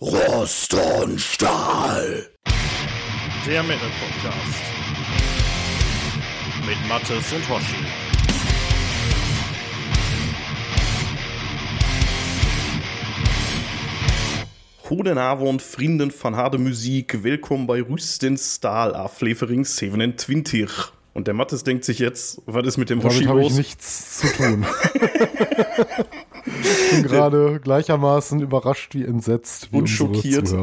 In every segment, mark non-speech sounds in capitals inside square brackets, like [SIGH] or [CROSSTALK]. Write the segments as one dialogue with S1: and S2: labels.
S1: Rost und Stahl.
S2: Der Metal Podcast. Mit Mattes und Hoshi. Guten Abend, Vrienden van harde Musik. Willkommen bei Rüsten Stahl auf Flevering 27. Und der Mattes denkt sich jetzt, was ist mit dem
S3: Damit
S2: Hoshi
S3: habe ich
S2: los?
S3: nichts zu tun. [LAUGHS] ich bin [LAUGHS] gerade gleichermaßen überrascht wie entsetzt wie
S2: Und schockiert. [LAUGHS]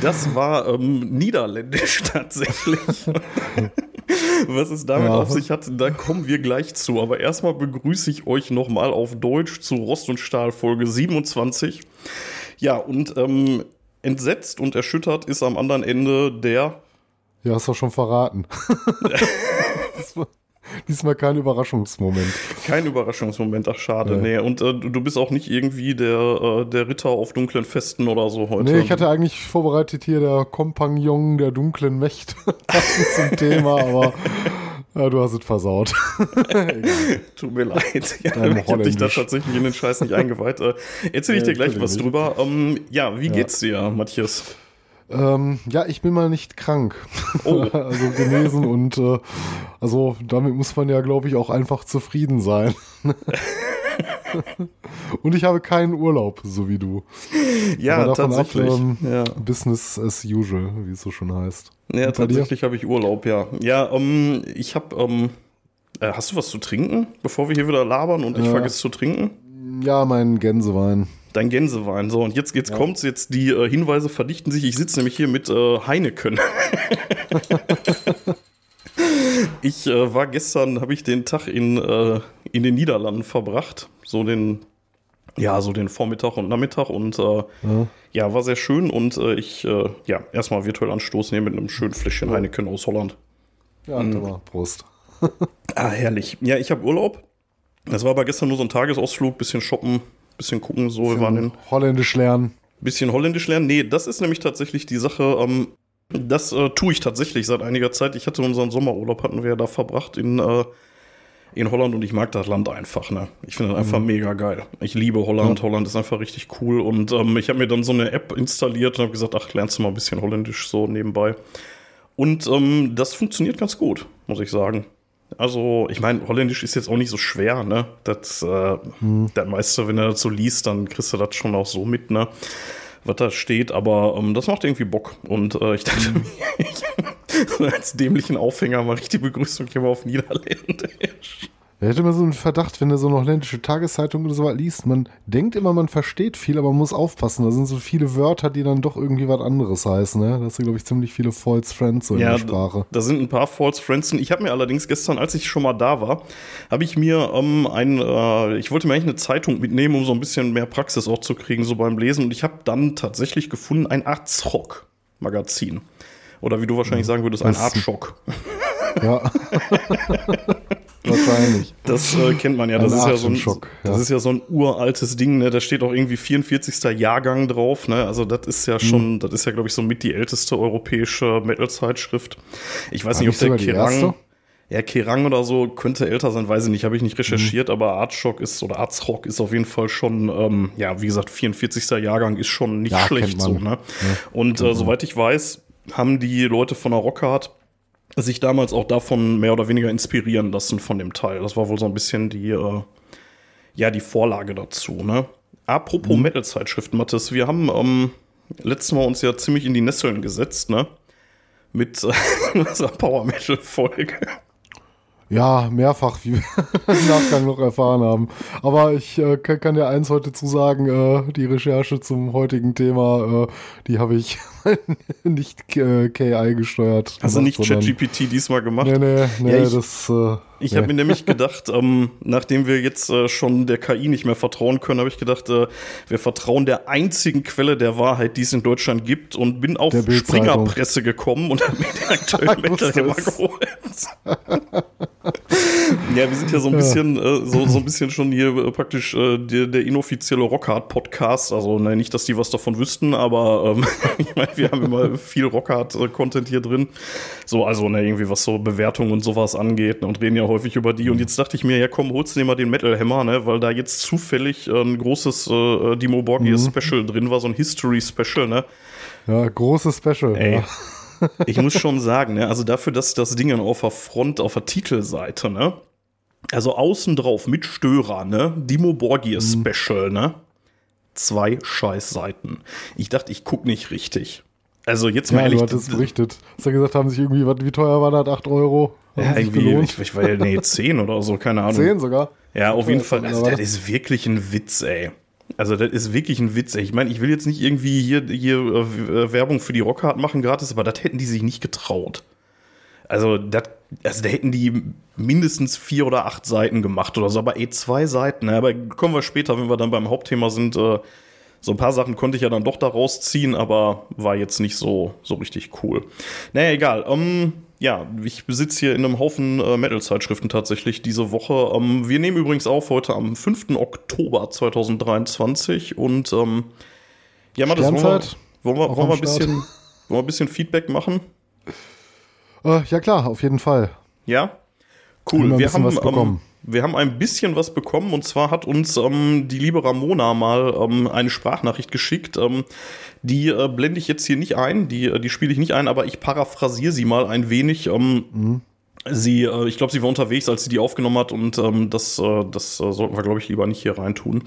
S2: Das war ähm, niederländisch tatsächlich. [LAUGHS] Was es damit
S3: Ja.
S2: auf sich hat, da kommen wir gleich zu. Aber erstmal begrüße ich euch nochmal auf Deutsch zu Rost und Stahl Folge 27. Ja, und ähm, entsetzt und erschüttert ist am anderen Ende der.
S3: Ja, hast du schon verraten. Diesmal, kein Überraschungsmoment.
S2: Kein Überraschungsmoment, ach schade,
S3: Ja.
S2: nee. Und äh, du bist auch nicht irgendwie der, äh, der Ritter auf dunklen Festen oder so heute.
S3: Nee, ich hatte eigentlich vorbereitet hier der Kompagnon der dunklen Mächte [LAUGHS] zum Thema, aber ja, du hast es versaut. [LAUGHS]
S2: Tut mir leid. Ja, ich habe dich da tatsächlich in den Scheiß nicht eingeweiht. Äh, erzähl ich
S3: Ja,
S2: dir gleich was drüber. Ähm, ja, wie geht's dir, Matthias?
S3: Ähm, ja, ich bin mal nicht krank.
S2: Oh. [LAUGHS]
S3: also genesen und äh, also damit muss man ja, glaube ich, auch einfach zufrieden sein. [LAUGHS] und ich habe keinen Urlaub, so wie du.
S2: Ja,
S3: Aber davon ab,
S2: tatsächlich.
S3: ähm,
S2: ja.
S3: Business as usual, wie es so schon heißt.
S2: ja, tatsächlich habe ich Urlaub, ja. Ja, ähm, ich habe. Ähm, äh, hast du was zu trinken, bevor wir hier wieder labern und ich
S3: Äh.
S2: vergesse zu trinken?
S3: Ja, mein Gänsewein.
S2: Dein Gänsewein. So, und jetzt, jetzt kommt's, jetzt die äh, Hinweise verdichten sich. Ich sitze nämlich hier mit äh, Heineken. [LAUGHS] ich äh, war gestern, habe ich den Tag in, äh, in den Niederlanden verbracht. So den, ja, so den Vormittag und Nachmittag und äh,
S3: Ja.
S2: ja, war sehr schön und äh, ich, ja, erstmal virtuell anstoßen hier mit einem schönen Fläschchen Heineken aus Holland.
S3: Ja,
S2: Mhm.
S3: aber Prost.
S2: Ah, herrlich. Ja, ich habe Urlaub. Das war aber gestern nur so ein Tagesausflug, bisschen shoppen, bisschen gucken, so. Wir waren in
S3: Holländisch lernen.
S2: bisschen Holländisch lernen. Nee, das ist nämlich tatsächlich die Sache. Ähm, das äh, tue ich tatsächlich seit einiger Zeit. Ich hatte unseren Sommerurlaub, hatten wir ja da verbracht in, äh, in Holland und ich mag das Land einfach. Ne? Ich finde das einfach mega geil. Ich liebe Holland. Holland ist einfach richtig cool. Und ähm, ich habe mir dann so eine App installiert und habe gesagt, ach, lernst du mal ein bisschen Holländisch so nebenbei. Und ähm, das funktioniert ganz gut, muss ich sagen. Also, ich meine, Holländisch ist jetzt auch nicht so schwer, ne? Das, äh, der Meister, wenn er das so liest, dann kriegst du das schon auch so mit, ne? Was da steht, aber ähm, das macht irgendwie Bock. Und äh, ich dachte mir, [LAUGHS] ich, als dämlichen Aufhänger mache ich die Begrüßung hier mal auf Niederländisch.
S3: Er hätte immer so einen Verdacht, wenn er so eine holländische Tageszeitung oder so was liest. Man denkt immer, man versteht viel, aber man muss aufpassen. Da sind so viele Wörter, die dann doch irgendwie was anderes heißen. Ne? Da hast du, glaube ich, ziemlich viele False Friends so in der Sprache.
S2: Da sind ein paar False Friends. Ich habe mir allerdings gestern, als ich schon mal da war, habe ich mir ähm, ein, äh, ich wollte mir eigentlich eine Zeitung mitnehmen, um so ein bisschen mehr Praxis auch zu kriegen, so beim Lesen. Und ich habe dann tatsächlich gefunden ein Arzrock-Magazin. Oder wie du wahrscheinlich sagen würdest, ein Artschock.
S3: Ja. [LAUGHS] [LAUGHS] Wahrscheinlich.
S2: Das äh, kennt man ja. Das
S3: Ein
S2: ist ja, so ein,
S3: Atemschock, ja.
S2: das ist ja so ein uraltes Ding. Ne? Da steht auch irgendwie 44. Jahrgang drauf. Ne? Also das ist ja schon,
S3: Mhm.
S2: das ist ja glaube ich so mit die älteste europäische Metal-Zeitschrift. Ich weiß nicht, ob der
S3: erste?
S2: ja Kerrang oder so könnte älter sein, weiß ich nicht. Habe ich nicht
S3: Mhm.
S2: recherchiert. Aber Artschock ist oder Arzrock ist auf jeden Fall schon, ähm, ja wie gesagt, 44. Jahrgang ist schon nicht
S3: Ja,
S2: schlecht so. Ne? Und äh, soweit ich weiß, haben die Leute von der Rockhard sich damals auch davon mehr oder weniger inspirieren lassen von dem Teil. Das war wohl so ein bisschen die, äh, ja, die Vorlage dazu, ne? Apropos Metal-Zeitschriften, Mathis, wir haben ähm, letztes Mal uns ja ziemlich in die Nesseln gesetzt, ne? Mit [LAUGHS] äh, unserer Power-Metal-Folge.
S3: Ja, mehrfach, wie wir [LAUGHS] im Nachgang noch erfahren haben. Aber ich äh, kann, kann dir eins heute zu sagen, äh, die Recherche zum heutigen Thema, äh, die habe ich [LAUGHS] nicht äh, KI gesteuert.
S2: Also nicht
S3: sondern-
S2: ChatGPT diesmal gemacht.
S3: Nee, nee, nee,
S2: Ja, ich-
S3: das. Äh,
S2: Ich
S3: nee.
S2: habe mir nämlich gedacht, [LAUGHS] ähm, nachdem wir jetzt äh, schon der KI nicht mehr vertrauen können, habe ich gedacht, äh, wir vertrauen der einzigen Quelle der Wahrheit, die es in Deutschland gibt und bin auf. Springerpresse gekommen und habe mir den aktuellen Metal geholt. Ja, wir sind ja so ein bisschen, äh, so, so ein bisschen schon hier äh, praktisch äh, der, der inoffizielle Rockhard-Podcast. Also ne, nicht, dass die was davon wüssten, aber ähm, [LAUGHS] ich meine, wir haben immer viel Rockhard-Content hier drin. So, also ne, irgendwie was so Bewertungen und sowas angeht ne, und reden ja häufig über die. Und jetzt dachte ich mir, ja komm, holst du dir mal den Metal Hammer, ne, weil da jetzt zufällig äh, ein großes äh, Dimo Borgir
S3: Mhm.
S2: Special drin war, so ein History-Special, ne?
S3: Ja, großes Special.
S2: Ey.
S3: Ja.
S2: Ich muss schon sagen, ne, also dafür, dass das Ding auf der Front, auf der Titelseite, ne, also außen drauf mit Störer, ne, Dimo Borgir Special, ne, zwei Scheißseiten. Ich dachte, ich guck nicht richtig. Also jetzt mal
S3: Ja,
S2: ehrlich,
S3: du hattest berichtet. Hast ja gesagt, haben sich irgendwie, wie teuer war das? 8 Euro? Haben
S2: ja, irgendwie, ich, ich war ja, nee, 10 oder so, keine Ahnung.
S3: 10 sogar?
S2: Ja, auf jeden Fall. Also, das ist wirklich ein Witz, ey. Also, das ist wirklich ein Witz, ey. Ich meine, ich will jetzt nicht irgendwie hier, hier äh, Werbung für die Rockhard machen gratis, aber das hätten die sich nicht getraut. Also, das, also, da hätten die mindestens vier oder acht Seiten gemacht oder so, aber eh zwei Seiten. Ne? Aber kommen wir später, wenn wir dann beim Hauptthema sind. Äh, so ein paar Sachen konnte ich ja dann doch da rausziehen, aber war jetzt nicht so, so richtig cool. Naja, egal. Ähm, ja, ich besitze hier in einem Haufen äh, Metal-Zeitschriften tatsächlich diese Woche. Ähm, wir nehmen übrigens auf heute am 5. Oktober 2023 und ähm, ja, Mathis, wollen wir, wollen wir, wollen wir, ein bisschen, wollen wir ein bisschen Feedback machen?
S3: Äh, ja klar, auf jeden Fall.
S2: Ja?
S3: Haben wir
S2: Cool.
S3: ein
S2: Wir
S3: bisschen
S2: haben,
S3: was bekommen.
S2: ähm, wir haben ein bisschen was bekommen und zwar hat uns ähm, die liebe Ramona mal ähm, eine Sprachnachricht geschickt. Ähm, die äh, blende ich jetzt hier nicht ein, die, äh, die spiele ich nicht ein, aber ich paraphrasiere sie mal ein wenig. Ähm,
S3: Mhm.
S2: Sie, äh, ich glaube, sie war unterwegs, als sie die aufgenommen hat und ähm, das, äh, das äh, sollten wir, glaube ich, lieber nicht hier reintun.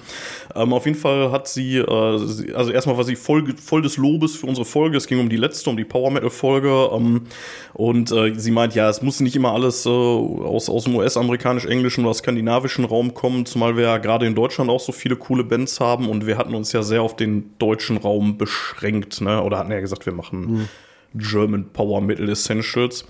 S2: Ähm, auf jeden Fall hat sie, äh, sie also erstmal war sie voll, voll des Lobes für unsere Folge. Es ging um die letzte, um die Power Metal Folge. Ähm, und äh, sie meint, ja, es muss nicht immer alles äh, aus, aus dem US-amerikanisch-englischen oder skandinavischen Raum kommen, zumal wir ja gerade in Deutschland auch so viele coole Bands haben und wir hatten uns ja sehr auf den deutschen Raum beschränkt, ne? Oder hatten ja gesagt, wir machen German Power Metal Essentials.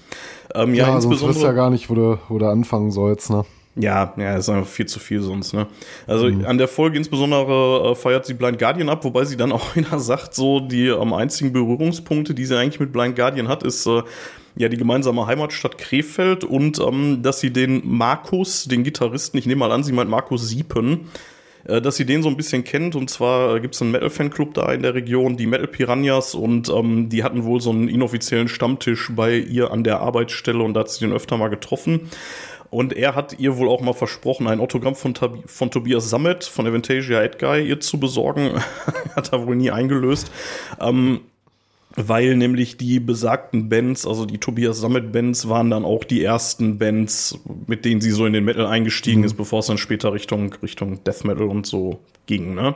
S2: Ähm, ja,
S3: Ja, sonst du ja gar nicht, wo du, wo du anfangen sollst, ne?
S2: Ja, ja, ist einfach viel zu viel sonst, ne? Also an der Folge insbesondere äh, feiert sie Blind Guardian ab, wobei sie dann auch [LAUGHS] wieder sagt, so die am einzigen Berührungspunkte, die sie eigentlich mit Blind Guardian hat, ist äh, ja die gemeinsame Heimatstadt Krefeld und ähm, dass sie den Markus, den Gitarristen, ich nehme mal an, sie meint Markus Siepen, äh, dass sie den so ein bisschen kennt. Und zwar äh, gibt es einen Metal-Fanclub da in der Region, die Metal Piranhas, und ähm, die hatten wohl so einen inoffiziellen Stammtisch bei ihr an der Arbeitsstelle und da hat sie den öfter mal getroffen. Und er hat ihr wohl auch mal versprochen, ein Autogramm von, Tabi von Tobias Sammet von Avantasia Edguy ihr zu besorgen. [LAUGHS] hat er wohl nie eingelöst. Ähm, weil nämlich die besagten Bands, also die Tobias Sammet Bands, waren dann auch die ersten Bands, mit denen sie so in den Metal eingestiegen ist, bevor es dann später Richtung, Richtung Death Metal und so ging, ne?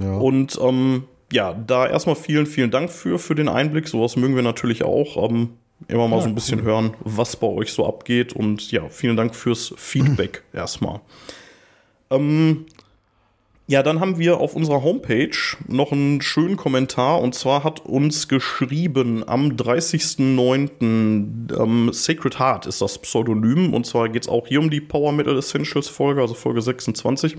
S3: Ja.
S2: Und ähm, ja, da erstmal vielen, vielen Dank für, für den Einblick. Sowas mögen wir natürlich auch. Ähm, immer mal
S3: Ja,
S2: so ein bisschen hören, was bei euch so abgeht. Und ja, vielen Dank fürs Feedback [CLEARS THROAT] erstmal. Ähm, ja, dann haben wir auf unserer Homepage noch einen schönen Kommentar und zwar hat uns geschrieben am 30.09. Ähm, Sacred Heart ist das Pseudonym und zwar geht es auch hier um die Power Metal Essentials Folge, also Folge 26.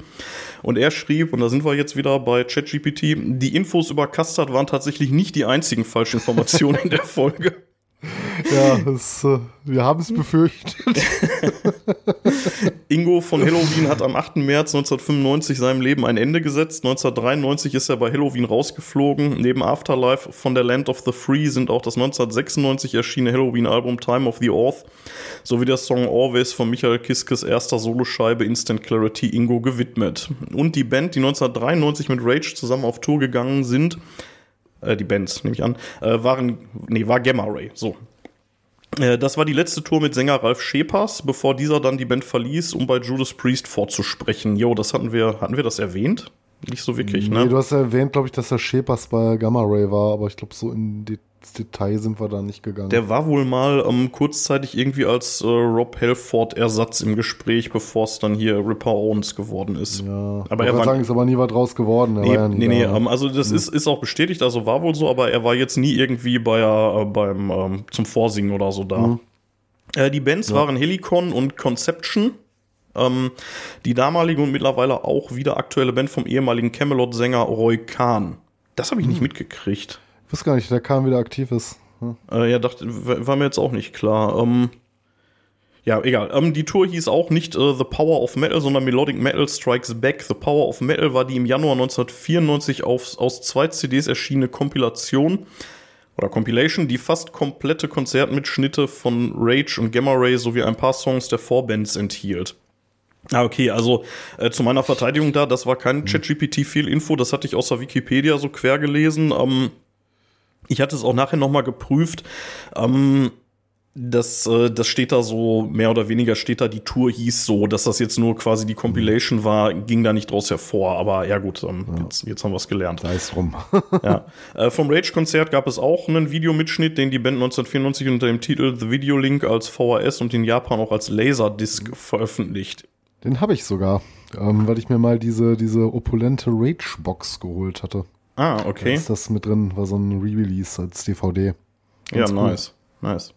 S2: Und er schrieb, und da sind wir jetzt wieder bei ChatGPT, die Infos über Custard waren tatsächlich nicht die einzigen Falschinformationen in der [LAUGHS] Folge.
S3: Ja, das, äh, wir haben es befürchtet. [LAUGHS]
S2: Ingo von Halloween hat am 8. März 1995 seinem Leben ein Ende gesetzt. 1993 ist er bei Halloween rausgeflogen. Neben Afterlife von der Land of the Free sind auch das 1996 erschienene Halloween-Album Time of the Oath sowie der Song Always von Michael Kiskes erster Soloscheibe Instant Clarity Ingo gewidmet. Und die Band, die 1993 mit Rage zusammen auf Tour gegangen sind, äh, die Bands, nehme ich an, äh, waren, nee, war Gamma Ray, so. Äh, Das war die letzte Tour mit Sänger Ralf Schepers, bevor dieser dann die Band verließ, um bei Judas Priest vorzusprechen. Jo, das hatten wir, hatten wir das erwähnt? Nicht so wirklich,
S3: Nee,
S2: ne?
S3: du hast ja erwähnt, glaube ich, dass der Shepers bei Gamma Ray war, aber ich glaube, so in die, ins Detail sind wir da nicht gegangen.
S2: Der war wohl mal ähm, kurzzeitig irgendwie als äh, Rob Halford-Ersatz im Gespräch, bevor es dann hier Ripper Owens geworden ist.
S3: ja,
S2: aber er war-
S3: sagen, ist aber nie was draus geworden. Er
S2: Nee,
S3: ja
S2: nee, nee,
S3: ne?
S2: ähm, also das ist, ist auch bestätigt, also war wohl so, aber er war jetzt nie irgendwie bei, äh, beim, ähm, zum Vorsingen oder so da.
S3: Mhm.
S2: Äh, die Bands waren Helicon und Conception. Ähm, die damalige und mittlerweile auch wieder aktuelle Band vom ehemaligen Camelot-Sänger Roy Kahn. Das habe ich
S3: Mhm.
S2: nicht mitgekriegt.
S3: Ich wusste gar nicht, der Kahn wieder aktiv ist. Hm.
S2: Äh, ja, dachte, war mir jetzt auch nicht klar. Ähm, Ja, egal. Ähm, die Tour hieß auch nicht äh, The Power of Metal, sondern Melodic Metal Strikes Back. The Power of Metal war die im Januar 1994 auf, aus zwei CDs erschienene Kompilation oder Compilation, die fast komplette Konzertmitschnitte von Rage und Gamma Ray sowie ein paar Songs der Vorbands enthielt. Ah, okay, also äh, zu meiner Verteidigung da, das war kein ChatGPT viel Info, das hatte ich aus der Wikipedia so quer gelesen. Ähm, ich hatte es auch nachher nochmal geprüft. Ähm, das, äh, das steht da so, mehr oder weniger steht da, die Tour hieß so, dass das jetzt nur quasi die Compilation war, ging da nicht draus hervor. Aber ja gut, ähm, ja. Jetzt, jetzt haben wir es gelernt.
S3: Sei es rum. [LAUGHS]
S2: ja. Äh, vom Rage-Konzert gab es auch einen Videomitschnitt, den die Band 1994 unter dem Titel The Video Link als VHS und in Japan auch als Laserdisc veröffentlicht.
S3: Den habe ich sogar, ähm, weil ich mir mal diese, diese opulente Rage-Box geholt hatte.
S2: Ah, okay. Da
S3: ist das mit drin, war so ein Re-Release als DVD.
S2: Ganz ja, cool. nice. Nice.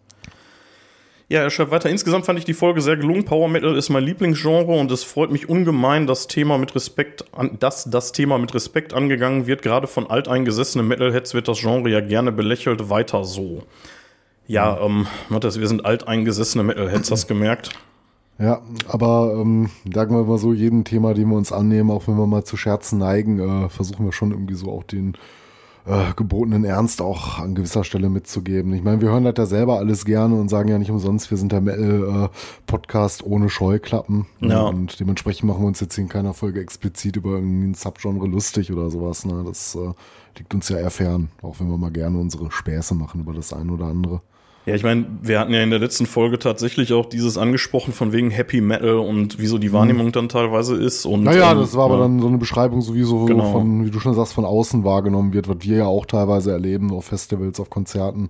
S2: Ja, er schreibt weiter. Insgesamt fand ich die Folge sehr gelungen. Power Metal ist mein Lieblingsgenre und es freut mich ungemein, dass Thema mit Respekt an, dass das Thema mit Respekt angegangen wird. Gerade von alteingesessenen Metalheads wird das Genre ja gerne belächelt. Weiter so. Ja, ähm, Matthias, wir sind alteingesessene Metalheads, hast gemerkt?
S3: Ja, aber ähm, sagen wir mal so, jeden Thema, den wir uns annehmen, auch wenn wir mal zu Scherzen neigen, äh, versuchen wir schon irgendwie so auch den äh, gebotenen Ernst auch an gewisser Stelle mitzugeben. Ich meine, wir hören das ja selber alles gerne und sagen ja nicht umsonst, wir sind der Metal-Podcast äh, ohne Scheuklappen. Ja. Und dementsprechend machen wir uns jetzt in keiner Folge explizit über irgendein Subgenre lustig oder sowas. Ne? Das äh, liegt uns ja eher fern, auch wenn wir mal gerne unsere Späße machen über das eine oder andere.
S2: Ja, ich meine, wir hatten ja in der letzten Folge tatsächlich auch dieses angesprochen von wegen Happy Metal und wieso die Wahrnehmung mhm. dann teilweise ist. Und,
S3: naja, ähm, das war aber ja. dann so eine Beschreibung, so wie so genau. von, wie du schon sagst, von außen wahrgenommen wird, was wir ja auch teilweise erleben auf Festivals, auf Konzerten.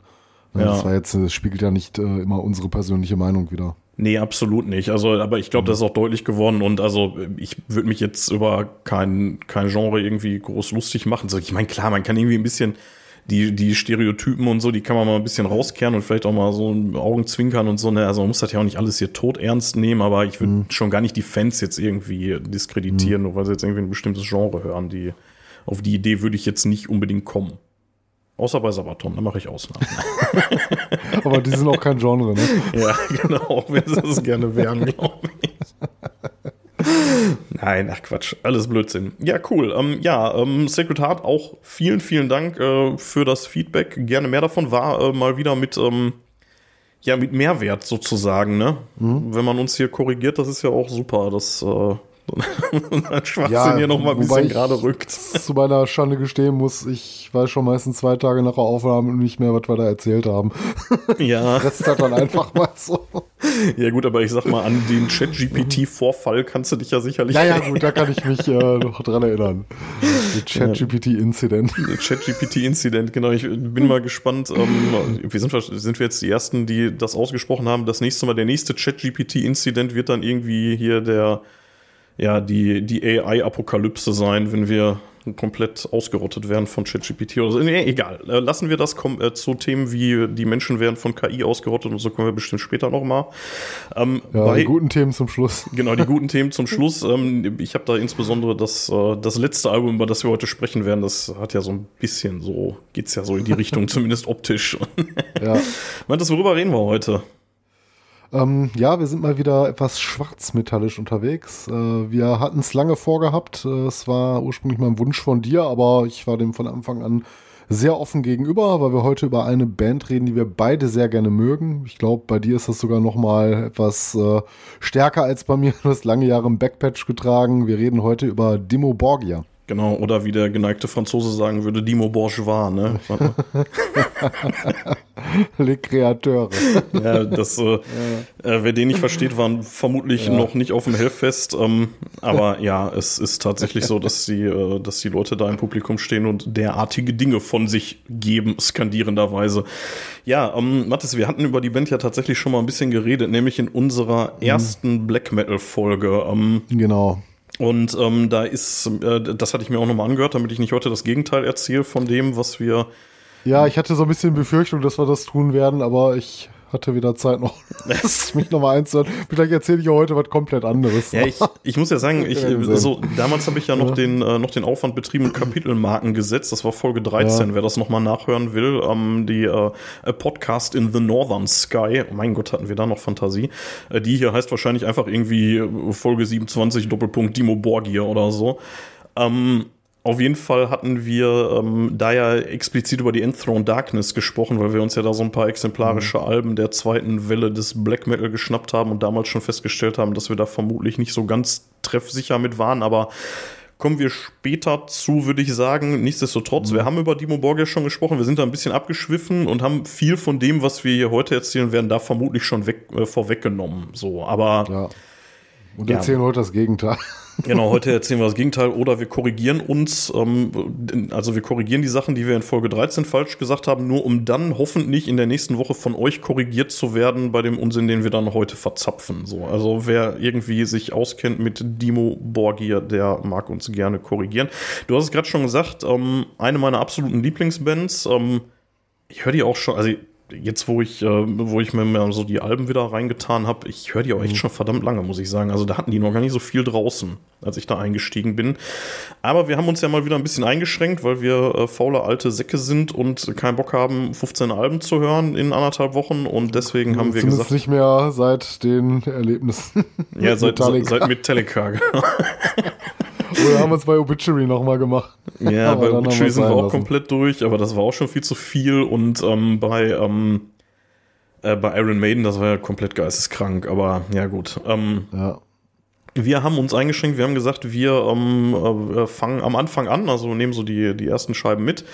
S3: Ja. Das war jetzt, das spiegelt ja nicht äh, immer unsere persönliche Meinung wieder.
S2: Nee, absolut nicht. Also, aber ich glaube, mhm. das ist auch deutlich geworden und also ich würde mich jetzt über kein, kein Genre irgendwie groß lustig machen. So, ich meine, klar, man kann irgendwie ein bisschen die, die Stereotypen und so, die kann man mal ein bisschen rauskehren und vielleicht auch mal so Augen zwinkern und so. Ne? Also man muss das ja auch nicht alles hier tot ernst nehmen, aber ich würde mhm. schon gar nicht die Fans jetzt irgendwie diskreditieren, mhm. nur weil sie jetzt irgendwie ein bestimmtes Genre hören. Die, auf die Idee würde ich jetzt nicht unbedingt kommen. Außer bei Sabaton, da mache ich Ausnahmen. [LAUGHS]
S3: aber die sind auch kein Genre, ne?
S2: ja, genau, auch wenn sie es gerne wären, glaube ich. [LAUGHS] Nein, ach Quatsch, alles Blödsinn. Ja, cool. Ähm, ja, ähm, Sacred Heart, auch vielen, vielen Dank äh, für das Feedback. Gerne mehr davon war äh, mal wieder mit, ähm, ja, mit Mehrwert sozusagen, ne? Mhm. Wenn man uns hier korrigiert, das ist ja auch super. Das äh, [LAUGHS] ein Schwachsinn ja, hier nochmal ein bisschen gerade rückt. [LAUGHS]
S3: Zu meiner Schande gestehen muss, ich weiß schon meistens zwei Tage nach der Aufnahme nicht mehr, was wir da erzählt haben. [LAUGHS]
S2: Ja.
S3: Rest hat dann einfach mal so.
S2: Ja, gut, aber ich sag mal, an den Chat-GPT-Vorfall kannst du dich ja sicherlich
S3: Ja, ja, gut, da kann ich mich äh, noch dran erinnern. Der Chat-GPT-Incident.
S2: Der Chat-GPT-Incident, genau. Ich bin mal gespannt. Ähm, wir sind, sind wir jetzt die Ersten, die das ausgesprochen haben. Das nächste Mal, der nächste Chat-GPT-Incident wird dann irgendwie hier der ja, die, die AI-Apokalypse sein, wenn wir komplett ausgerottet werden von ChatGPT oder so. Nee, egal. Äh, lassen wir das kommen äh, zu Themen wie die Menschen werden von KI ausgerottet und so kommen wir bestimmt später nochmal.
S3: Ähm, ja, bei, die guten Themen zum Schluss. [LAUGHS]
S2: Genau, die guten Themen zum Schluss. Ähm, ich habe da insbesondere das, äh, das letzte Album, über das wir heute sprechen werden, das hat ja so ein bisschen so, geht's ja so in die Richtung, [LAUGHS] zumindest optisch. ja. [LAUGHS] Meint das, worüber reden wir heute?
S3: Ähm, ja, wir sind mal wieder etwas schwarzmetallisch unterwegs. Äh, wir hatten es lange vorgehabt. Äh, es war ursprünglich mal ein Wunsch von dir, aber ich war dem von Anfang an sehr offen gegenüber, weil wir heute über eine Band reden, die wir beide sehr gerne mögen. Ich glaube, bei dir ist das sogar noch mal etwas äh, stärker als bei mir. Du hast lange Jahre im Backpatch getragen. Wir reden heute über Dimo Borgia.
S2: Genau, oder wie der geneigte Franzose sagen würde, Dimo Bourgeois, ne? [LAUGHS]
S3: Le Créateur. [LAUGHS]
S2: Ja, das, äh, ja. Äh, wer den nicht versteht, waren vermutlich ja. noch nicht auf dem Hellfest. Ähm, aber [LAUGHS] ja, es ist tatsächlich so, dass die, äh, dass die Leute da im Publikum stehen und derartige Dinge von sich geben, skandierenderweise. Ja, ähm, Mathis, wir hatten über die Band ja tatsächlich schon mal ein bisschen geredet, nämlich in unserer mhm. ersten Black Metal-Folge.
S3: Ähm, genau.
S2: Und ähm, da ist, äh, das hatte ich mir auch nochmal angehört, damit ich nicht heute das Gegenteil erzähle von dem, was wir.
S3: Ja, ich hatte so ein bisschen Befürchtung, dass wir das tun werden, aber ich hatte wieder Zeit noch, [LAUGHS] mich nochmal einzuhören. Vielleicht erzähle ich ja heute was komplett anderes.
S2: Ja, ich, ich muss ja sagen, ich, [LAUGHS] so, damals habe ich ja noch, ja. Den, äh, noch den Aufwand betrieben, [CLEARS THROAT] Kapitelmarken gesetzt. Das war Folge 13, ja. wer das nochmal nachhören will. Ähm, die äh, Podcast in the Northern Sky. Oh mein Gott, hatten wir da noch Fantasie. Äh, die hier heißt wahrscheinlich einfach irgendwie Folge 27 Doppelpunkt Dimo Borgir oder so. Ähm, auf jeden Fall hatten wir ähm, da ja explizit über die Enthroned Darkness gesprochen, weil wir uns ja da so ein paar exemplarische mhm. Alben der zweiten Welle des Black Metal geschnappt haben und damals schon festgestellt haben, dass wir da vermutlich nicht so ganz treffsicher mit waren, aber kommen wir später zu, würde ich sagen. Nichtsdestotrotz, mhm. wir haben über Dimo Borgia schon gesprochen, wir sind da ein bisschen abgeschwiffen und haben viel von dem, was wir hier heute erzählen werden, da vermutlich schon weg, äh, vorweggenommen. So, aber.
S3: Ja. Und erzählen ja. heute das Gegenteil.
S2: Genau, heute erzählen wir das Gegenteil oder wir korrigieren uns, ähm, also wir korrigieren die Sachen, die wir in Folge 13 falsch gesagt haben, nur um dann hoffentlich in der nächsten Woche von euch korrigiert zu werden bei dem Unsinn, den wir dann heute verzapfen. So, also wer irgendwie sich auskennt mit Dimo Borgia, der mag uns gerne korrigieren. Du hast es gerade schon gesagt, ähm, eine meiner absoluten Lieblingsbands. Ähm, ich höre die auch schon, also jetzt, wo ich, äh, wo ich mir mal so die Alben wieder reingetan habe, ich höre die auch echt mhm. schon verdammt lange, muss ich sagen. Also da hatten die noch gar nicht so viel draußen, als ich da eingestiegen bin. Aber wir haben uns ja mal wieder ein bisschen eingeschränkt, weil wir äh, faule alte Säcke sind und keinen Bock haben, 15 Alben zu hören in anderthalb Wochen. Und deswegen haben wir gesagt.
S3: nicht mehr seit den Erlebnissen.
S2: Ja, seit Metallica, seit Metallica genau. [LAUGHS]
S3: Oder haben wir es bei Obituary nochmal gemacht.
S2: Ja, bei Obituary sind wir auch lassen. komplett durch, aber das war auch schon viel zu viel. Und ähm, bei, ähm, äh, bei Iron Maiden, das war ja komplett geisteskrank. Aber ja, gut. Ähm, ja. Wir haben uns eingeschränkt, wir haben gesagt, wir ähm, äh, fangen am Anfang an, also nehmen so die, die ersten Scheiben mit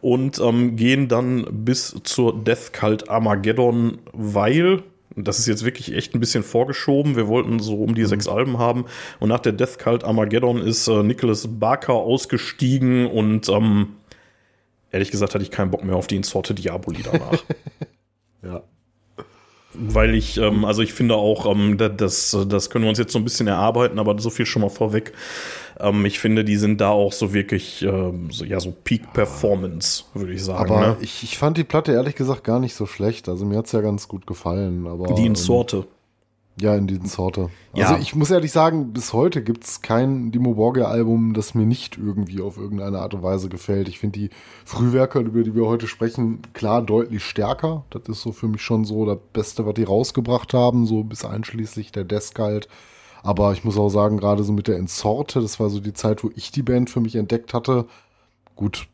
S2: und ähm, gehen dann bis zur Death Cult Armageddon, weil das ist jetzt wirklich echt ein bisschen vorgeschoben. Wir wollten so um die mhm. sechs Alben haben. Und nach der Death Cult Armageddon ist äh, Nicholas Barker ausgestiegen und ähm, ehrlich gesagt hatte ich keinen Bock mehr auf die Insorte Diaboli danach. [LAUGHS]
S3: ja.
S2: Weil ich, ähm, also ich finde auch, ähm, das, das können wir uns jetzt so ein bisschen erarbeiten, aber so viel schon mal vorweg. Ähm, ich finde, die sind da auch so wirklich, ähm, so, ja, so Peak Performance, würde ich sagen.
S3: Aber
S2: ne?
S3: ich, ich fand die Platte ehrlich gesagt gar nicht so schlecht. Also mir hat's ja ganz gut gefallen. Aber,
S2: die in ähm, Sorte.
S3: Ja, in diesen Sorte. Also ja. ich muss ehrlich sagen, bis heute gibt's kein Dimo Borgia-Album, das mir nicht irgendwie auf irgendeine Art und Weise gefällt. Ich finde die Frühwerke, über die wir heute sprechen, klar deutlich stärker. Das ist so für mich schon so das Beste, was die rausgebracht haben, so bis einschließlich der Deskalt. Aber ich muss auch sagen, gerade so mit der Ensorte, das war so die Zeit, wo ich die Band für mich entdeckt hatte. Gut,